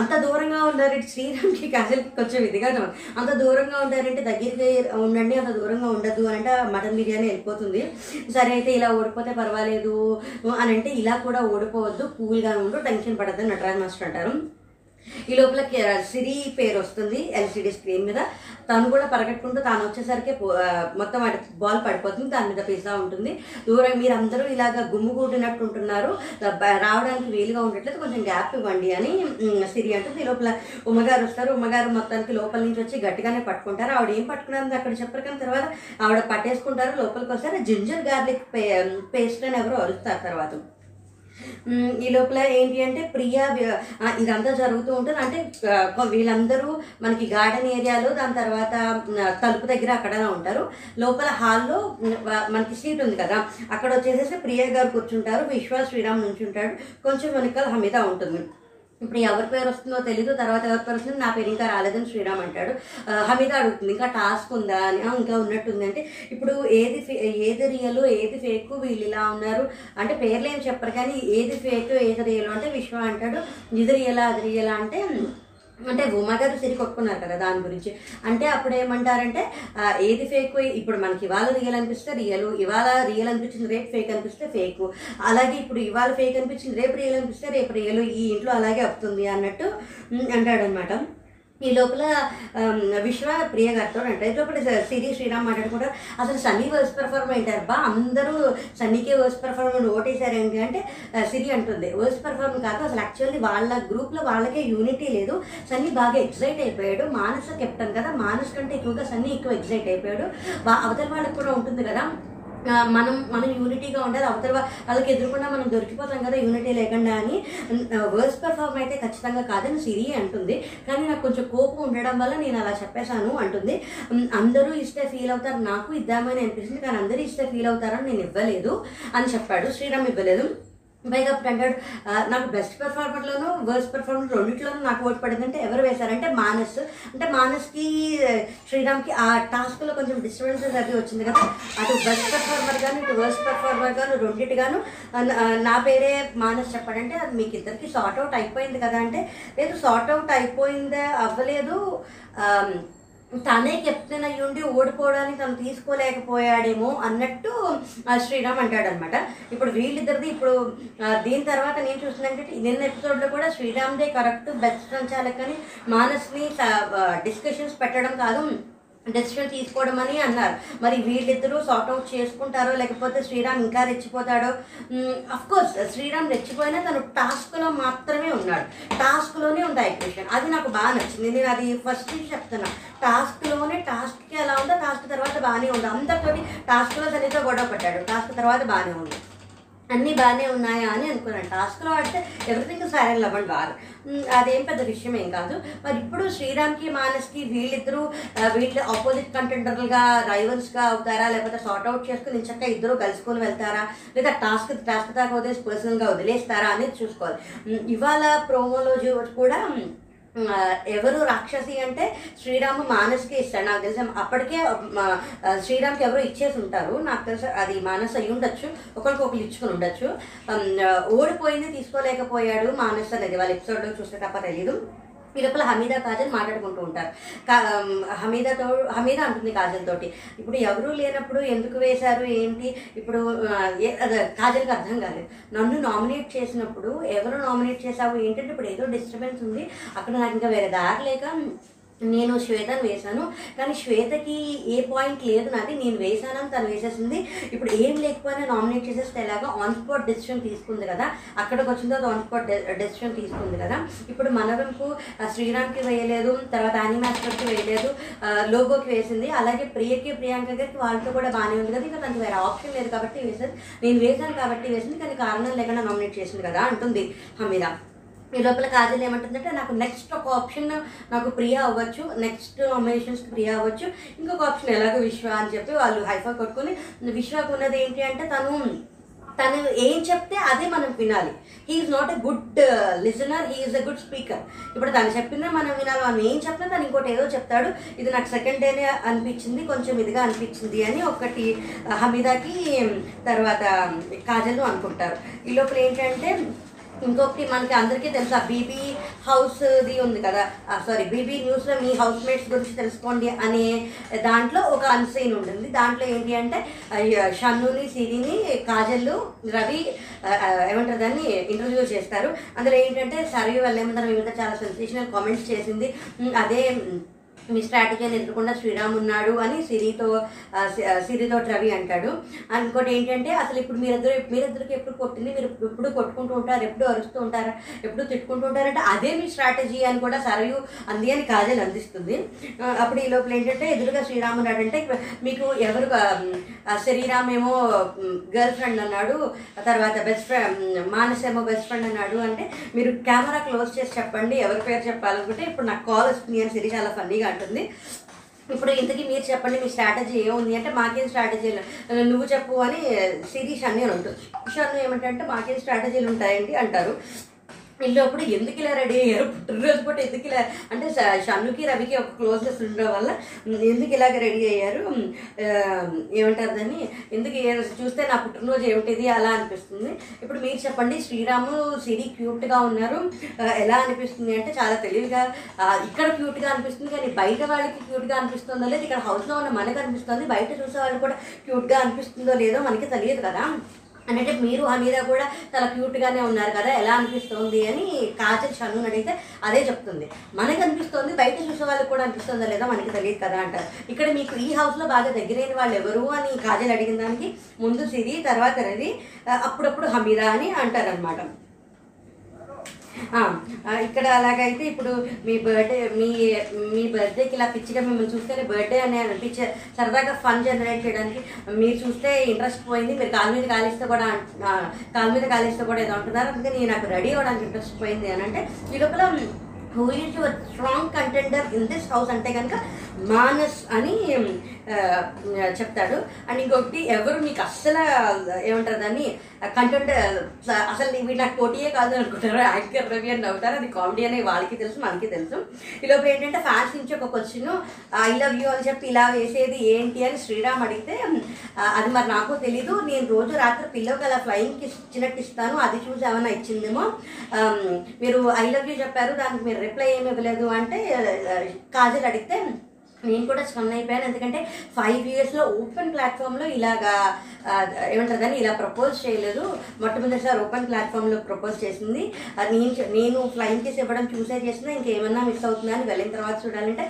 అంత దూరంగా ఉన్నారంటే శ్రీరామ్కి కాజల్కి కొంచెం ఇదిగా అంత దూరంగా ఉంటారంటే దగ్గరికి ఉండండి అంత దూరంగా ఉండదు అని అంటే మటన్ బిర్యానీ వెళ్ళిపోతుంది. సరే అయితే ఇలా ఓడిపోతే పర్వాలేదు అని అంటే ఇలా కూడా ఓడిపోవద్దు కూల్గా ఉండు టెన్షన్ పడద్దు నటరాజ్ మాస్టర్ అంటారు. ఈ లోపల సిరి పేరు వస్తుంది ఎల్సిడి స్క్రీన్ మీద. తను కూడా పరగట్టుకుంటూ తాను వచ్చేసరికి మొత్తం వాటి బాల్ పడిపోతుంది దాని మీద పిజ్జా ఉంటుంది. దూరం మీరు అందరూ ఇలాగ గుమ్ముగూడినట్టు ఉంటున్నారు. రావడానికి వీలుగా ఉండట్లేదు కొంచెం గ్యాప్ ఇవ్వండి అని సిరి అంటుంది. ఈ లోపల ఉమ్మగారు వస్తారు. ఉమ్మగారు మొత్తానికి లోపల నుంచి వచ్చి గట్టిగానే పట్టుకుంటారు. ఆవిడ ఏం పట్టుకున్నది అక్కడ చెప్పరు కానీ తర్వాత ఆవిడ పట్టేసుకుంటారు. లోపలికి వస్తారు. జింజర్ గార్లిక్ పే పేస్ట్ అని ఎవరో అరుస్తారు తర్వాత. ఈ లోపల ఏంటి అంటే ప్రియా ఇదంతా జరుగుతూ ఉంటుంది. అంటే వీళ్ళందరూ మనకి గార్డెన్ ఏరియాలో దాని తర్వాత తలుపు దగ్గర అక్కడ ఉంటారు. లోపల హాల్లో మనకి సీట్ ఉంది కదా. అక్కడ వచ్చేసేసి ప్రియా గారు కూర్చుంటారు విశ్వ శ్రీరామ్ నుంచి ఉంటాడు. కొంచెం వెనకాల హమీద ఉంటుంది. ఇప్పుడు ఎవరి పేరు వస్తుందో తెలీదు తర్వాత ఎవరి పేరు వస్తుందో నా పేరు ఇంకా రాలేదని శ్రీరామ్ అంటాడు. హమీద అడుగుతుంది ఇంకా టాస్క్ ఉందా? అని. ఇంకా ఉన్నట్టుంది. అంటే ఇప్పుడు ఏది ఫే- ఏది రియల్ ఏది ఫేక్ వీళ్ళు ఇలా ఉన్నారు? అంటే పేర్లు ఏం చెప్పరు కానీ ఏది ఫేక్ ఏది రియల్ అంటే విశ్వ అంటాడు. ఇది రియలా అది రియలా అంటే అంటే ఉమా గారు సిరి కొట్టుకున్నారు కదా దాని గురించి. అంటే అప్పుడు ఏమంటారంటే ఏది ఫేక్ ఇప్పుడు మనకి ఇవాళ రియల్ అనిపిస్తే రియల్ ఇవాళ రియల్ అనిపించింది రేపు ఫేక్ అనిపిస్తే ఫేక్ అలాగే ఇప్పుడు ఇవాళ ఫేక్ అనిపించింది రేపు రియల్ అనిపిస్తే రేపు రియల్ ఈ ఇంట్లో అలాగే అవుతుంది అన్నట్టు అంటాడనమాట ఈ లోపల విశ్వ ప్రియ గారితో అంటే ఈ లోపల సిరి శ్రీరామ్ మాట్లాడుకుంటారు అసలు సన్నీ వర్స్ పెర్ఫార్మ్ ఏంటారు బా అందరూ సన్నీకే వర్స్ పెర్ఫార్మ్ ఓటేశారేంటి అంటే సిరి అంటుంది. వర్స్ పెర్ఫార్మ్ కాదు అసలు యాక్చువల్లీ వాళ్ళ గ్రూప్లో వాళ్ళకే యూనిటీ లేదు. సన్నీ బాగా ఎగ్జైట్ అయిపోయాడు. మానస కెప్టెన్ కదా మానస్ కంటే ఎక్కువగా సన్నీ ఎక్కువ ఎగ్జైట్ అయిపోయాడు. వా- అవతల వాళ్ళకి కూడా ఉంటుంది కదా మనం మనం యూనిటీగా ఉండాలి అవతల వాళ్ళకి ఎదురుకుండా మనం దొరికిపోతాం కదా యూనిటీ లేకుండా అని. వర్స్ పెర్ఫార్మ్ అయితే ఖచ్చితంగా కాదని సిరి అంటుంది. కానీ నాకు కొంచెం కోపం ఉండడం వల్ల నేను అలా చెప్పేశాను అంటుంది. అందరూ ఇస్తే ఫీల్ అవుతారు నాకు ఇద్దామని అనిపిస్తుంది కానీ అందరూ ఇస్తే ఫీల్ అవుతారని నేను ఇవ్వలేదు అని చెప్పాడు. శ్రీరామ్ ఇవ్వలేదు. పైగా అంటాడు నాకు బెస్ట్ పెర్ఫార్మర్లోను వర్స్ట్ పెర్ఫార్మర్ రెండింటిలోనూ నాకు ఓటు పడిందంటే ఎవరు వేశారంటే మానస్. అంటే మానస్కి శ్రీరామ్కి ఆ టాస్క్లో కొంచెం డిస్టర్బెన్సెస్ అది వచ్చింది కదా. అటు బెస్ట్ పెర్ఫార్మర్ కానీ ఇటు వర్స్ట్ పెర్ఫార్మర్ గాను రెండింటిగాను నా- పేరే మానస్ చెప్పాడంటే అది మీకు ఇద్దరికి సార్ట్ అవుట్ అయిపోయింది కదా అంటే లేదు సార్ట్ అవుట్ అయిపోయిందే అవ్వలేదు. తనే కెప్టెన్ అయ్యి ఉండి ఓడిపోవడానికి తను తీసుకోలేకపోయాడేమో అన్నట్టు శ్రీరామ్ అంటాడు అనమాట ఇప్పుడు వీళ్ళిద్దరిది ఇప్పుడు దీని తర్వాత నేను చూస్తున్నానంటే నిన్న ఎపిసోడ్లో కూడా శ్రీరామ్దే కరెక్ట్ బెస్ట్ సంచాలక్ అని మానస్ని డిస్కషన్స్ పెట్టడం కాదు. డెసిషన్ తీసుకోవడం అని అన్నారు. మరి వీళ్ళిద్దరూ సార్ట్ అవుట్ చేసుకుంటారో లేకపోతే శ్రీరామ్ ఇంకా రెచ్చిపోతాడో? అఫ్ కోర్స్ శ్రీరామ్ రెచ్చిపోయినా తను టాస్క్లో మాత్రమే ఉన్నాడు. టాస్క్లోనే ఉంది ఐక్వేషన్ అది నాకు బాగా నచ్చింది. నేను అది ఫస్ట్ నుంచి చెప్తున్నా. టాస్క్లోనే టాస్క్కి ఎలా ఉందో టాస్క్ తర్వాత బాగానే ఉంది. అందరితోటి టాస్క్లో తనతో గొడవ పడ్డాడు. టాస్క్ తర్వాత బాగానే ఉంది. అన్నీ బాగానే ఉన్నాయా అని అనుకున్నాను. టాస్క్లో ఆడితే everything silent love and war అదేం పెద్ద విషయం ఏం కాదు. మరి ఇప్పుడు శ్రీరామ్కి మానస్కి వీళ్ళిద్దరూ వీళ్ళు ఆపోజిట్ కంటెండర్లుగా రైవల్స్గా అవుతారా? లేకపోతే సార్ట్ అవుట్ చేసుకుని చక్క ఇద్దరు కలుసుకొని వెళ్తారా? లేదా టాస్క్ టాస్క్ దాకా వదిలేసి పర్సనల్గా వదిలేస్తారా అనేది చూసుకోవాలి. ఇవాళ ప్రోమోలో కూడా ఎవరు రాక్షసి అంటే శ్రీరాము మానస్కి ఇస్తాడు. నాకు తెలిసి అప్పటికే శ్రీరామ్కి ఎవరు ఇచ్చేసి ఉంటారు. నాకు తెలిసి అది మానస్ అయి ఉండొచ్చు ఒకరికి ఒకరు ఇచ్చుకుని ఉండొచ్చు. ఓడిపోయింది తీసుకోలేకపోయాడు మానస్ అనేది. వాళ్ళ ఎపిసోడ్లో చూస్తే తప్ప తెలియదు ఈ లోపల హమీదా కాజల్ మాట్లాడుకుంటూ ఉంటారు. కా హమీదాతో హమీదా అంటుంది కాజల్ తోటి. ఇప్పుడు ఎవరూ లేనప్పుడు ఎందుకు వేశారు ఏంటి? ఇప్పుడు కాజల్కి అర్థం కాలేదు. నన్ను నామినేట్ చేసినప్పుడు ఎవరు నామినేట్ చేశావు? ఏంటంటే ఇప్పుడు ఏదో డిస్టర్బెన్స్ ఉంది. అక్కడ నాకు ఇంకా వేరే దారి లేక నేను శ్వేతను వేశాను. కానీ శ్వేతకి ఏ పాయింట్ లేదు నాది. నేను వేశానని తను వేసేసింది. ఇప్పుడు ఏం లేకపోయినా నామినేట్ చేసేస్తే ఎలాగా ఆన్ స్పాట్ డెసిషన్ తీసుకుంది కదా. అక్కడికి వచ్చిన తర్వాత ఆన్ స్పాట్ డెసిషన్ తీసుకుంది కదా. ఇప్పుడు మన శ్రీరామ్కి వేయలేదు. తర్వాత ఆని మాస్టర్కి వేయలేదు. లోగోకి వేసింది. అలాగే ప్రియకి ప్రియాంక గారికి వాళ్ళతో కూడా బాగానే ఉంది కదా. ఇంకా తనకి వేరే ఆప్షన్ లేదు కాబట్టి వేసింది. నేను వేశాను కాబట్టి వేసింది. కానీ కారణం లేకుండా నామినేట్ చేసింది కదా అంటుంది హమీదా. ఈ లోపల కాజల్ ఏమంటుందంటే నాకు నెక్స్ట్ ఒక ఆప్షన్ నాకు ప్రియా అవ్వచ్చు నెక్స్ట్ నామినేషన్స్కి ప్రియా అవ్వచ్చు ఇంకొక ఆప్షన్ ఎలాగో విశ్వ అని చెప్పి వాళ్ళు హైఫా కొట్టుకుని విశ్వకు ఉన్నది ఏంటి అంటే తను తను ఏం చెప్తే అదే మనం వినాలి. He's not a good listener he's a good speaker ఇప్పుడు తను చెప్పిందే మనం వినాలి మనం ఏం చెప్తే తను ఇంకోటి ఏదో చెప్తాడు. ఇది నాకు సెకండ్ డేనే అనిపించింది కొంచెం ఇదిగా అనిపించింది అని ఒకటి హమీదాకి తర్వాత కాజల్ అనుకుంటారు. ఈ లోపల ఏంటంటే ఇంకొకటి మనకి అందరికీ తెలుసా బీబీ హౌస్ది ఉంది కదా. సారీ బీబీ న్యూస్లో మీ హౌస్ మేట్స్ గురించి తెలుసుకోండి అనే దాంట్లో ఒక అన్సీన్ ఉంటుంది. దాంట్లో ఏంటి అంటే షన్నుని సిరిని కాజల్ రవి ఏమంటారు దాన్ని ఇంటర్వ్యూ చేస్తారు. అందులో ఏంటంటే సరవి వల్ల ఏమంటారు మీద చాలా సెన్సేషనల్ కామెంట్స్ చేసింది. అదే మీ స్ట్రాటజీని ఎదురకుండా శ్రీరామ్ ఉన్నాడు అని సిరితో సిరితో రవి అంటాడు. ఇంకోటి ఏంటంటే అసలు ఇప్పుడు మీరిద్దరు మీరిద్దరికి ఎప్పుడు కొట్టింది? మీరు ఎప్పుడు కొట్టుకుంటూ ఉంటారు? ఎప్పుడు అరుస్తూ ఉంటారు? ఎప్పుడు తిట్టుకుంటూ ఉంటారంటే అదే మీ స్ట్రాటజీ అని కూడా సరయు అంది అని కాజల్ అందిస్తుంది. అప్పుడు ఈ లోపల ఏంటంటే ఎదురుగా శ్రీరామ్ ఉన్నాడంటే మీకు ఎవరు శ్రీరామ్ ఏమో గర్ల్ ఫ్రెండ్ అన్నాడు తర్వాత బెస్ట్ ఫ్రెండ్ మానస్ ఏమో బెస్ట్ ఫ్రెండ్ అన్నాడు అంటే మీరు కెమెరా క్లోజ్ చేసి చెప్పండి ఎవరి పేరు చెప్పాలనుకుంటే ఇప్పుడు నాకు కాల్ వస్తుంది అని సిరి చాలా ఫన్నీగా అంటుంది. ఇప్పుడు ఇంతకీ మీరు చెప్పండి మీ స్ట్రాటజీ ఏముంది అంటే మాకేం స్ట్రాటజీ నువ్వు చెప్పు అని సిరీష్ అని ఉంటుంది ఉంటుంది అన్న ఏమంటే మాకేం స్ట్రాటజీలు ఉంటాయండి అంటారు. వెళ్ళినప్పుడు ఎందుకు ఇలా రెడీ అయ్యారు? పుట్టినరోజు పూట ఎందుకు ఇలా అంటే షన్నుకి రవికి ఒక క్లోజ్నెస్ ఉండడం వల్ల ఎందుకు ఇలాగ రెడీ అయ్యారు? ఏమంటారు దాన్ని? ఎందుకు చూస్తే నా పుట్టినరోజు ఏమిటిది? అలా అనిపిస్తుంది. ఇప్పుడు మీరు చెప్పండి శ్రీరాము సిరి క్యూట్గా ఉన్నారు. ఎలా అనిపిస్తుంది అంటే చాలా తెలివిగా ఇక్కడ క్యూట్గా అనిపిస్తుంది కానీ బయట వాళ్ళకి క్యూట్గా అనిపిస్తుందో లేదు ఇక్కడ హౌస్లో ఉన్న మనకు అనిపిస్తుంది. బయట చూసే వాళ్ళకి కూడా క్యూట్గా అనిపిస్తుందో లేదో మనకి తెలియదు కదా. అంటే మీరు హమీదా కూడా చాలా క్యూట్గానే ఉన్నారు కదా ఎలా అనిపిస్తుంది అని కాజల్ షన్ను అడిగితే అదే చెప్తుంది. మనకి అనిపిస్తుంది బయట చూసే వాళ్ళకి కూడా అనిపిస్తుందో లేదా మనకి తెలియదు కదా అంటారు. ఇక్కడ మీకు ఈ హౌస్లో బాగా దగ్గరైన వాళ్ళు ఎవరు అని కాజల్ అడిగిన దానికి ముందు సిరి తర్వాత రవి అప్పుడప్పుడు హమీదా అని అంటారనమాట ఇక్కడ అలాగైతే ఇప్పుడు మీ బర్త్డే మీ మీ బర్త్డేకి ఇలా పిచ్చిగా మిమ్మల్ని చూస్తేనే బర్త్డే అని అనిపించే సరదాగా ఫన్ జనరేట్ చేయడానికి మీరు చూస్తే ఇంట్రెస్ట్ పోయింది. మీరు కాలు మీద కాలిస్తే కూడా కాలు మీద కాలిస్తే కూడా ఏదో అంటున్నారు. అందుకని నాకు రెడీ అవ్వడానికి ఇంట్రెస్ట్ పోయింది అని అంటే ఈ లోపల who is your strong contender in this house అంటే కనుక మానస్ అని చెప్తాడు. అండ్ ఇంకొకటి ఎవరు మీకు అస్సలు ఏమంటారు దాన్ని కంటెంట్ అసలు వీడు నాకు పోటీయే కాదు అనుకుంటారు. యాంకర్ రవి అని నవ్వుతారు. అది కామెడీ అనే వాళ్ళకి తెలుసు మనకి తెలుసు. ఈలోపు ఏంటంటే ఫ్యాన్స్ నుంచి ఒక క్వశ్చన్ ఐ లవ్ యూ అని చెప్పి ఇలా వేసేది ఏంటి అని శ్రీరామ్ అడిగితే అది మరి నాకు తెలీదు. నేను రోజు రాత్రి పిల్లకి అలా ఫ్లయింగ్ ఇచ్చినట్టు ఇస్తాను. అది చూసి ఏమైనా ఇచ్చిందేమో. మీరు ఐ లవ్ యూ చెప్పారు. దానికి మీరు రిప్లై ఏమి ఇవ్వలేదు. అంటే కాజల్ అడిగితే నేను కూడా స్టన్ అయిపోయాను. ఎందుకంటే ఫైవ్ ఇయర్స్లో ఓపెన్ ప్లాట్ఫామ్లో ఇలాగా ఏమంటారు దాన్ని ఇలా ప్రపోజ్ చేయలేదు. మొట్టమొదటిసారి ఓపెన్ ప్లాట్ఫామ్లో ప్రపోజ్ చేసింది. నేను నేను ఫ్లైన్ కేసు ఇవ్వడం చూసే చేసినా ఇంకేమన్నా మిస్ అవుతుందా అని వెళ్ళిన తర్వాత చూడాలంటే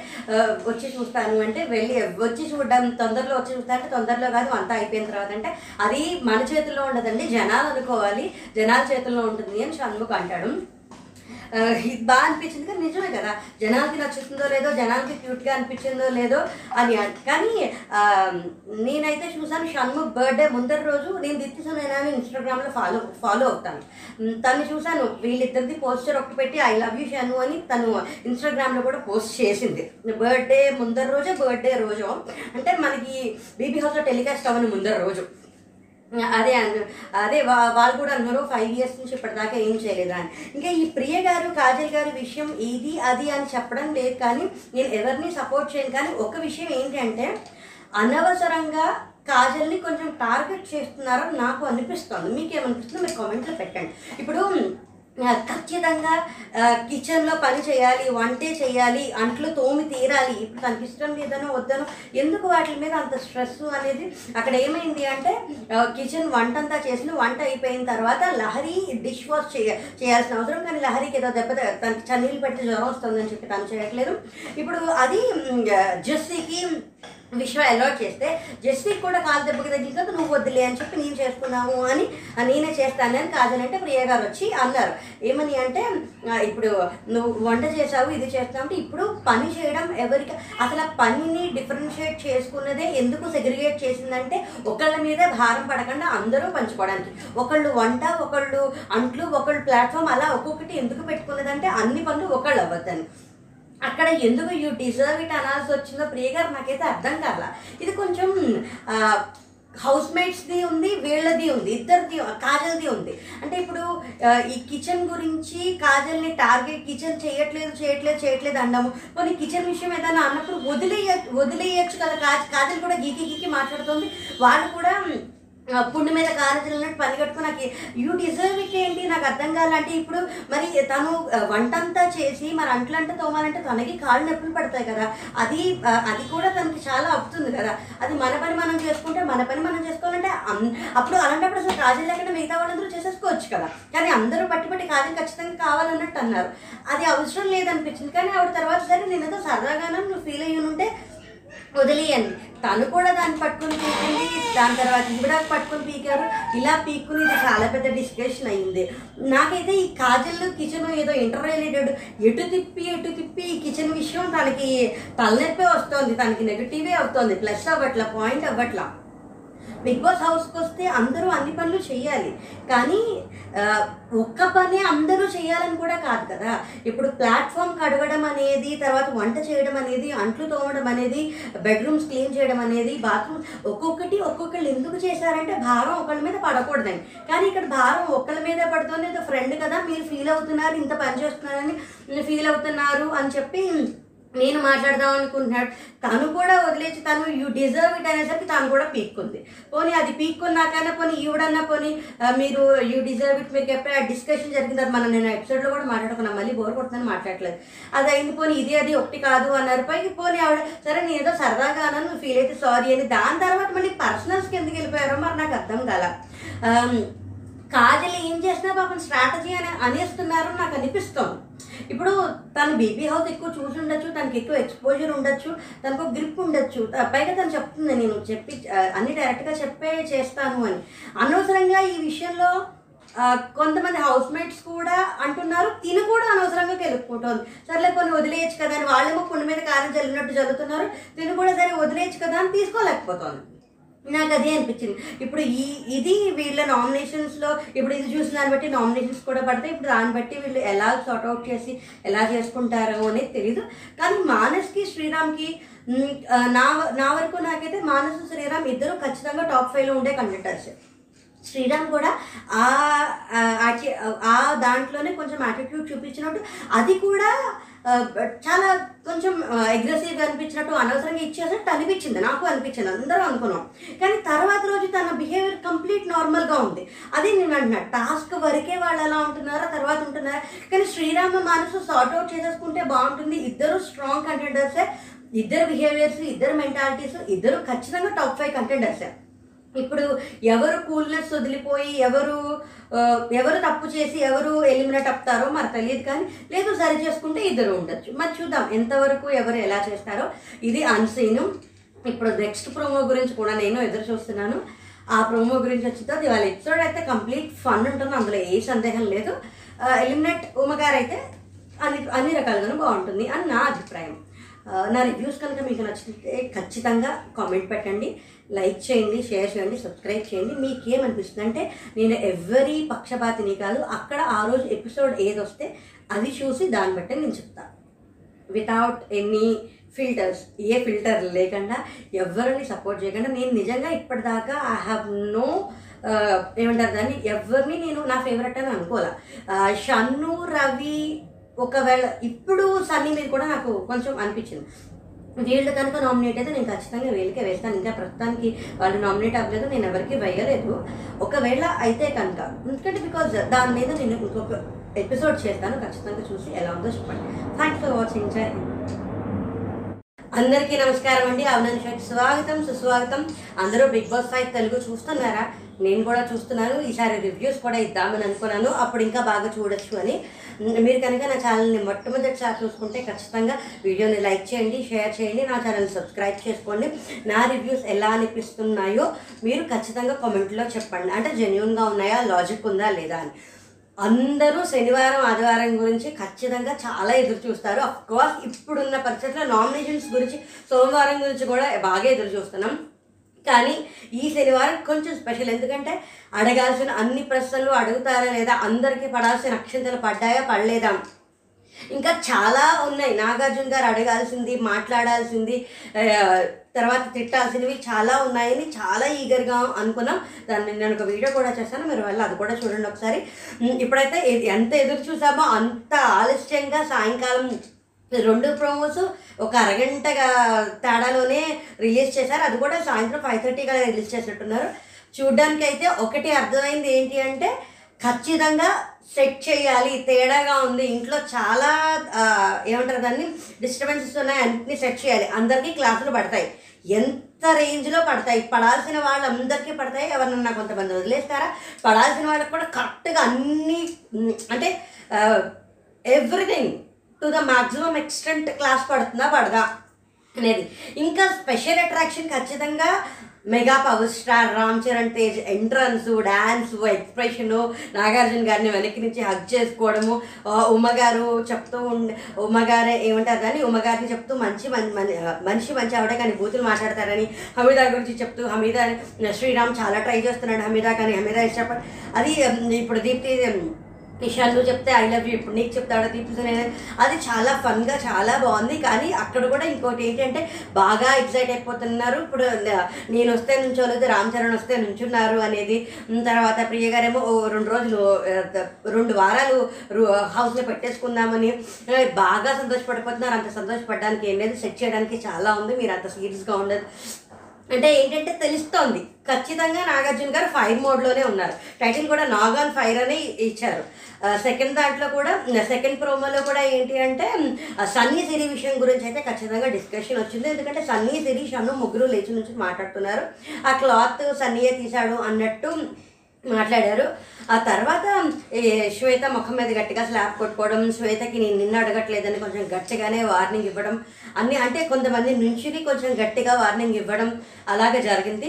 వచ్చి చూస్తాను. అంటే వెళ్ళి వచ్చి చూడడం తొందరలో వచ్చి చూస్తా అంటే తొందరలో కాదు అంతా అయిపోయిన తర్వాత. అంటే అది మన చేతుల్లో ఉండదండి. జనాలు అనుకోవాలి. జనాల చేతుల్లో ఉంటుంది అని షణ్ముఖ్ అంటాడు. ఇది బాగా అనిపించింది కానీ నిజమే కదా. జనాలకి నచ్చుతుందో లేదో జనాలకి క్యూట్గా అనిపించిందో లేదో అని కానీ నేనైతే చూసాను షణ్ముఖ్ బర్త్డే ముందర రోజు నేను దిత్తి సునైనాని ఇన్స్టాగ్రామ్లో ఫాలో ఫాలో అవుతాను. తను చూశాను వీళ్ళిద్దరిది పోస్టర్ ఒకటి పెట్టి ఐ లవ్ యూ షను అని తను ఇన్స్టాగ్రామ్లో కూడా పోస్ట్ చేసింది. బర్త్డే ముందర రోజే బర్త్డే రోజు. అంటే మనకి బీబీ హౌస్లో టెలికాస్ట్ అవ్వని ముందర రోజు. అదే అన్న అదే వా- వాళ్ళు కూడా అన్నారు ఫైవ్ ఇయర్స్ నుంచి ఇప్పటిదాకా ఏం చేయలేదా అని ఇంకా ఈ ప్రియ గారు కాజల్ గారి విషయం ఇది అది అని చెప్పడం లేదు కానీ నేను ఎవరిని సపోర్ట్ చేయను కానీ ఒక విషయం ఏంటంటే అనవసరంగా కాజల్ని కొంచెం టార్గెట్ చేస్తున్నారని నాకు అనిపిస్తుంది. మీకు ఏమనిపిస్తుందో మీరు కామెంట్లో పెట్టండి. ఇప్పుడు ఖచ్చితంగా కిచెన్లో పని చేయాలి వంటే చేయాలి అంట్లు తోమి తీరాలి. ఇప్పుడు తనకి ఇష్టం లేదనో వద్దనో ఎందుకు వాటి మీద అంత స్ట్రెస్ అనేది? అక్కడ ఏమైంది అంటే కిచెన్ వంట అంతా చేసిన వంట అయిపోయిన తర్వాత లహరి డిష్ వాష్ చేయ చేయాల్సిన అవసరం. కానీ లహరికి ఏదో దెబ్బ తన తనకి చన్నీళ్ళు పెట్టి జ్వరం వస్తుందని చెప్పి తను చేయట్లేదు. ఇప్పుడు అది జెస్సీకి విషయం అలౌట్ చేస్తే జస్టిక్ కూడా కాలు దెబ్బకి తగ్గింది కదా నువ్వు వద్దులే అని చెప్పి నేను చేసుకున్నాము అని ఆ, నేనే చేస్తానని అంటే ప్రియ గారు వచ్చి అన్నారు. ఏమని అంటే ఇప్పుడు నువ్వు వంట చేసావు ఇది చేస్తావు అంటే ఇప్పుడు పని చేయడం ఎవరికి అసలు ఆ పనిని డిఫరెన్షియేట్ చేసుకున్నదే ఎందుకు సెగ్రిగేట్ చేసిందంటే ఒకళ్ళ మీదే భారం పడకుండా అందరూ పంచుకోవడానికి. ఒకళ్ళు వంట ఒకళ్ళు అంట్లు ఒకళ్ళు ప్లాట్ఫామ్ అలా ఒక్కొక్కటి ఎందుకు పెట్టుకున్నదంటే అన్ని పనులు ఒకళ్ళు అవ్వద్దని. అక్కడ ఎందుకు యూ డిజర్వ్ ఇట్ అనాల్సి వచ్చిందో ప్రియ గారు నాకైతే అర్థం కాల. ఇది కొంచెం హౌస్ మేట్స్ది ఉంది వీళ్ళది ఉంది ఇద్దరిది కాజల్ది ఉంది. అంటే ఇప్పుడు ఈ కిచెన్ గురించి కాజల్ని టార్గెట్ కిచెన్ చేయట్లేదు చేయట్లేదు చేయట్లేదు అన్నాము. కొన్ని కిచెన్ విషయం ఏదైనా అన్నప్పుడు వదిలేయ వదిలేయచ్చు కదా కాజల్ కూడా గీకి గీకి మాట్లాడుతుంది. వాళ్ళు కూడా పుండు మీద కారచిల్లినట్టు పని కట్టుకుని నాకు యూ డిజర్వ్ ఇట్ ఏంటి? నాకు అర్థం కావాలంటే ఇప్పుడు మరి తను వంట అంతా చేసి మరి అంట్లంట తోమాలంటే తనకి కాళ్ళు నొప్పులు పడతాయి కదా. అది అది కూడా తనకి చాలా అవుతుంది కదా. అది మన పని మనం చేసుకుంటే మన పని మనం చేసుకోవాలంటే అప్పుడు అలాంటప్పుడు అసలు కాజల్ లేకుండా మిగతా వాళ్ళందరూ చేసేసుకోవచ్చు కదా. కానీ అందరూ పట్టి పట్టి కాజల్ ఖచ్చితంగా కావాలన్నట్టు అన్నారు. అది అవసరం లేదనిపించింది. కానీ ఆవిడ తర్వాత సరే నేను సరదాగానే నువ్వు ఫీల్ అయ్యి ఉంటే వదిలేయండి తను కూడా దాన్ని పట్టుకుని పీకింది దాని తర్వాత కూడా పట్టుకుని పీకారు. ఇలా పీక్కుని ఇది చాలా పెద్ద డిస్కషన్ అయింది. నాకైతే ఈ కాజల్ కిచెన్ ఏదో ఇంటర్ రిలేటెడ్ ఎటు తిప్పి ఎటు తిప్పి ఈ కిచెన్ విషయం తనకి తలనొప్పి వస్తుంది తనకి నెగిటివే అవుతుంది ప్లస్ అవ్వట్లా పాయింట్ అవ్వట్లా. బిగ్ బాస్ హౌస్కి వస్తే అందరూ అన్ని పనులు చేయాలి. కానీ ఒక్క పని అందరూ చేయాలని కూడా కాదు కదా. ఇప్పుడు ప్లాట్ఫామ్ కడగడం అనేది తర్వాత వంట చేయడం అనేది అంట్లు తోమడం అనేది బెడ్రూమ్స్ క్లీన్ చేయడం అనేది బాత్రూమ్ ఒక్కొక్కటి ఒక్కొక్కళ్ళు ఎందుకు చేశారంటే భారం ఒకళ్ళ మీద పడకూడదని. కానీ ఇక్కడ భారం ఒకళ్ళ మీద పడుతుంది. ఫ్రెండ్ కదా మీరు ఫీల్ అవుతున్నారు ఇంత పని చేస్తున్నారని ఫీల్ అవుతున్నారు అని చెప్పి నేను మాట్లాడదాం అనుకుంటున్నాడు. తను కూడా వదిలేసి తను యూ డిజర్వ్ ఇట్ అనేసరికి తను కూడా పీక్కుంది. పోనీ అది పీక్కున్నాకైనా పోనీ ఈవిడన్నా పోనీ మీరు యూ డిజర్వ్ ఇట్ మీకు చెప్పే డిస్కషన్ జరిగింది. అది మనం నేను ఎపిసోడ్లో కూడా మాట్లాడుకున్నాను మళ్ళీ బోర్ కొడుతుందని మాట్లాడలేదు అది అయింది పోనీ ఇది అది ఒకటి కాదు అన్నారు. పైకి పోనీ ఆవిడ సరే నేను ఏదో సరదాగా అన్నాను ఫీల్ అయితే సారీ అని. దాని తర్వాత మళ్ళీ పర్సనల్స్కి ఎందుకు వెళ్ళిపోయారో మరి నాకు అర్థం కాల. కాజల్ ఏం చేసినా పాపం స్ట్రాటజీ అని అనేస్తున్నారు నాకు అనిపిస్తోంది. ఇప్పుడు తను బీబీ హౌస్ ఎక్కువ చూసి ఉండొచ్చు తనకి ఎక్కువ ఎక్స్పోజర్ ఉండొచ్చు తనకు గ్రిప్ ఉండొచ్చు. పైగా తను చెప్తుంది నేను చెప్పి అన్ని డైరెక్ట్గా చెప్పే చేస్తాను అని. అనవసరంగా ఈ విషయంలో కొంతమంది హౌస్ మేట్స్ కూడా అంటున్నారు తిను కూడా అనవసరంగా కెలుపుకుంటోంది సర్లే కొన్ని వదిలేయచ్చు కదా అని వాళ్ళేమో పుండు మీద కారం చల్లినట్టు చదువుతున్నారు తిను కూడా సరే వదిలేయచ్చు కదా అని తీసుకోలేకపోతుంది. నాకు అదే అనిపించింది. ఇప్పుడు ఈ ఇది వీళ్ళ నామినేషన్స్లో ఇప్పుడు ఇది చూసిన దాన్ని బట్టి నామినేషన్స్ కూడా పడతాయి. ఇప్పుడు దాన్ని బట్టి వీళ్ళు ఎలా సార్ట్ అవుట్ చేసి ఎలా చేసుకుంటారో అనేది తెలియదు కానీ మానస్కి శ్రీరామ్కి నా నా వరకు నాకైతే మానసు శ్రీరామ్ ఇద్దరు ఖచ్చితంగా టాప్ ఫైవ్లో ఉండే కంటెంటర్స్ శ్రీరామ్ కూడా ఆ ఆ, దాంట్లోనే కొంచెం యాటిట్యూడ్ చూపించినట్టు. అది కూడా చాలా కొంచెం అగ్రెసివ్గా అనిపించినట్టు అనవసరంగా ఇచ్చేసినట్టు అనిపించింది. నాకు అనిపించింది. అందరూ అనుకున్నాం. కానీ తర్వాత రోజు తన బిహేవియర్ కంప్లీట్ నార్మల్గా ఉంది. అది నేను అంటున్నా టాస్క్ వరకే వాళ్ళు ఎలా ఉంటున్నారో తర్వాత ఉంటున్నారా? కానీ శ్రీరామ మనసు సార్ట్ అవుట్ చేసేసుకుంటే బాగుంటుంది. ఇద్దరు స్ట్రాంగ్ కంటెండర్సే ఇద్దరు బిహేవియర్స్ ఇద్దరు మెంటాలిటీస్ ఇద్దరు ఖచ్చితంగా టాప్ ఫైవ్ కంటెండర్సే ఇప్పుడు ఎవరు కూల్నెస్ వదిలిపోయి ఎవరు ఎవరు తప్పు చేసి ఎవరు ఎలిమినేట్ అవుతారో మనకు తెలియదు కానీ లేదు సరి చేసుకుంటే ఇద్దరు ఉండొచ్చు. మరి చూద్దాం ఎంతవరకు ఎవరు ఎలా చేస్తారో. ఇది అన్సీను ఇప్పుడు నెక్స్ట్ ప్రోమో గురించి కూడా నేను ఎదురు చూస్తున్నాను. ఆ ప్రోమో గురించి వచ్చిందో వాళ్ళ ఎపిసోడ్ అయితే కంప్లీట్ ఫన్ ఉంటుంది. అందులో ఏ సందేహం లేదు. ఎలిమినేట్ ఉమగారు అయితే అన్ని అన్ని రకాలుగాను బాగుంటుంది అని నా అభిప్రాయం. నా రివ్యూస్ కనుక మీకు నచ్చితే ఖచ్చితంగా కామెంట్ పెట్టండి లైక్ చేయండి షేర్ చేయండి సబ్స్క్రైబ్ చేయండి. మీకు ఏమనిపిస్తుంది అంటే నేను ఎవరి పక్షపాతిని కాదు అక్కడ ఆ రోజు ఎపిసోడ్ ఏది వస్తే అది చూసి దాన్ని బట్టి నేను చెప్తాను వితౌట్ ఎనీ ఫిల్టర్స్ ఏ ఫిల్టర్ లేకుండా ఎవరిని సపోర్ట్ చేయకుండా నేను నిజంగా ఇప్పటిదాకా ఐ హ్యావ్ నో ఏమంటారు దాన్ని? ఎవరిని నేను నా ఫేవరెట్ అని అనుకోలే షన్ను రవి ఒకవేళ ఇప్పుడు సన్నీ మీద కూడా నాకు కొంచెం అనిపించింది. వీళ్ళు కనుక నామినేట్ అయితే నేను ఖచ్చితంగా వీళ్ళకే వేస్తాను. ఇంకా ప్రస్తుతానికి వాళ్ళు నామినేట్ అవ్వలేదు. నేను ఎవరికి వేయలేదు. ఒకవేళ అయితే కనుక ఎందుకంటే బికాజ్ దాని మీద నేను ఇంకొక ఎపిసోడ్ చేస్తాను. ఖచ్చితంగా చూసి ఎలా ఉందో చెప్పండి. థ్యాంక్స్ ఫర్ వాచింగ్ జై అందరికీ నమస్కారం అండి. అవునని స్వాగతం సుస్వాగతం. అందరూ బిగ్ బాస్ ఫైవ్ తెలుగు చూస్తున్నారా? నేను కూడా చూస్తున్నాను. ఈసారి రివ్యూస్ కూడా ఇద్దామని అనుకున్నాను. అప్పుడు ఇంకా బాగా చూడొచ్చు అని. మీరు కనుక నా ఛానల్ని మొట్టమొదటిసారి చూసుకుంటే ఖచ్చితంగా వీడియోని లైక్ చేయండి షేర్ చేయండి నా ఛానల్ సబ్స్క్రైబ్ చేసుకోండి. నా రివ్యూస్ ఎలా అనిపిస్తున్నాయో మీరు ఖచ్చితంగా కామెంట్లో చెప్పండి. అంటే జెన్యున్గా ఉన్నాయా లాజిక్ ఉందా లేదా అని. అందరూ శనివారం ఆదివారం గురించి ఖచ్చితంగా చాలా ఎదురు చూస్తారు. అఫ్కోర్స్ ఇప్పుడున్న పరిస్థితుల్లో నామినేషన్స్ గురించి సోమవారం గురించి కూడా బాగా ఎదురు చూస్తున్నాం. కానీ ఈ శనివారం కొంచెం స్పెషల్. ఎందుకంటే అడగాల్సిన అన్ని ప్రశ్నలు అడుగుతారా లేదా అందరికీ పడాల్సిన అక్షంతలు పడ్డాయా పడలేదా? ఇంకా చాలా ఉన్నాయి. నాగార్జున గారు అడగాల్సింది మాట్లాడాల్సింది తర్వాత తిట్టాల్సినవి చాలా ఉన్నాయని చాలా ఈగర్గా అనుకున్నాం. దాన్ని నేను ఒక వీడియో కూడా చేస్తాను మీరు వెళ్ళి అది కూడా చూడండి ఒకసారి. ఇప్పుడైతే ఎంత ఎదురు చూసామో అంత ఆలస్యంగా సాయంకాలం రెండు ప్రోమోస్ ఒక అరగంటగా తేడాలోనే రిలీజ్ చేశారు. అది కూడా సాయంత్రం ఫైవ్ థర్టీగా రిలీజ్ చేసినట్టున్నారు. చూడ్డానికి అయితే ఒకటి అర్థమైంది ఏంటి అంటే ఖచ్చితంగా సెట్ చేయాలి. తేడాగా ఉంది. ఇంట్లో చాలా ఏమంటారు దాన్ని? డిస్టర్బెన్సెస్ ఉన్నాయి. అన్నింటినీ సెట్ చేయాలి. అందరికీ క్లాసులు పడతాయి. ఎంత రేంజ్లో పడతాయి? పడాల్సిన వాళ్ళందరికీ పడతాయి? ఎవరినన్నా కొంతమంది వదిలేస్తారా? పడాల్సిన వాళ్ళకి కూడా కరెక్ట్గా అన్నీ అంటే everything to the maximum extent class పడుతుందా? పడదా. అనేది ఇంకా స్పెషల్ అట్రాక్షన్ ఖచ్చితంగా mega power star Ram Charan Tej entrance dance expression Nagarjuna గారిని వెనక్కి నుంచి హగ్ చేసుకోవడము. ఉమ్మగారు చెప్తూ ఉండే ఉమ్మగారే ఏమంటారు కానీ ఉమ్మగారిని చెప్తూ మంచి మనిషి మంచి ఆవిడ కానీ బూతులు మాట్లాడతారని హమీదా గురించి చెప్తూ హమీదా శ్రీరామ్ చాలా ట్రై చేస్తున్నాడు హమీదా కానీ హమీదా ఇష్టపడి అది ఇప్పుడు దీప్తి ఉమ్, నువ్వు చెప్తే ఐ లవ్ యూ ఇప్పుడు నీకు చెప్తాడో దీప్తి అది చాలా ఫన్గా చాలా బాగుంది కానీ అక్కడ కూడా ఇంకోటి ఏంటంటే బాగా ఎక్సైట్ అయిపోతున్నారు. ఇప్పుడు నేను వస్తే నుంచోలేదు రామ్ చరణ్ వస్తే నుంచున్నారు అనేది తర్వాత ప్రియ గారేమో ఓ రెండు రోజులు రెండు వారాలు హౌస్లో పెట్టేసుకుందామని బాగా సంతోషపడిపోతున్నారు. అంత సంతోషపడడానికి ఏం లేదు సెట్ చేయడానికి చాలా ఉంది. మీరు అంత సీరియస్గా ఉండదు. అంటే ఏంటంటే తెలుస్తోంది. ఖచ్చితంగా నాగార్జున గారు ఫైర్ మోడ్లోనే ఉన్నారు. టైటిల్ కూడా నాగాన్ ఫైర్ అని ఇచ్చారు. సెకండ్ దాంట్లో కూడా సెకండ్ ప్రోమోలో కూడా ఏంటి అంటే సన్నీ సిరి విషయం గురించి అయితే ఖచ్చితంగా డిస్కషన్ వచ్చింది. ఎందుకంటే సన్నీ సిరి షన్ను ముగ్గురు లేచి నుంచి మాట్లాడుతున్నారు. ఆ క్లాత్ సన్నీయే తీశాడు అన్నట్టు మాట్లాడారు. ఆ తర్వాత శ్వేత ముఖం మీద గట్టిగా స్లాప్ కొట్టుకోవడం శ్వేతకి నేను నిన్ను అడగట్లేదని కొంచెం గట్టిగానే వార్నింగ్ ఇవ్వడం అన్ని అంటే కొంతమంది నుంచి కొంచెం గట్టిగా వార్నింగ్ ఇవ్వడం అలాగే జరిగింది.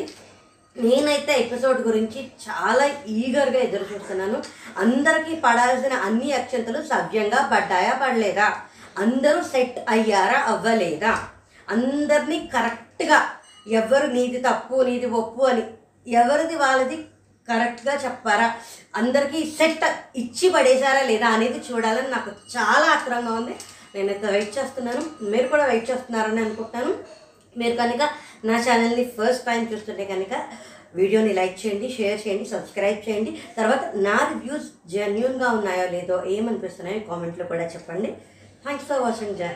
నేనైతే ఎపిసోడ్ గురించి చాలా ఈగర్గా ఎదురు చూస్తున్నాను అందరికీ పడాల్సిన అన్ని అక్షంతలు సవ్యంగా పడ్డాయా పడలేదా? అందరూ సెట్ అయ్యారా అవ్వలేదా? అందరినీ కరెక్ట్గా ఎవరు నీది తప్పు నీది ఒప్పు అని ఎవరిది వాళ్ళది కరెక్ట్గా చెప్పారా? అందరికీ సెట్ ఇచ్చి పడేశారా లేదా అనేది చూడాలని నాకు చాలా ఆత్రంగా ఉంది. నేనైతే వెయిట్ చేస్తున్నాను. మీరు కూడా వెయిట్ చేస్తున్నారని అనుకుంటున్నాను. మీరు కనుక నా ఛానల్ని ఫస్ట్ టైం చూస్తుంటే కనుక వీడియోని లైక్ చేయండి షేర్ చేయండి సబ్స్క్రైబ్ చేయండి. తర్వాత నా రివ్యూస్ జెన్యున్గా ఉన్నాయో లేదో ఏమనిపిస్తున్నాయో కామెంట్లో కూడా చెప్పండి. థ్యాంక్స్ ఫర్ వాచింగ్ జై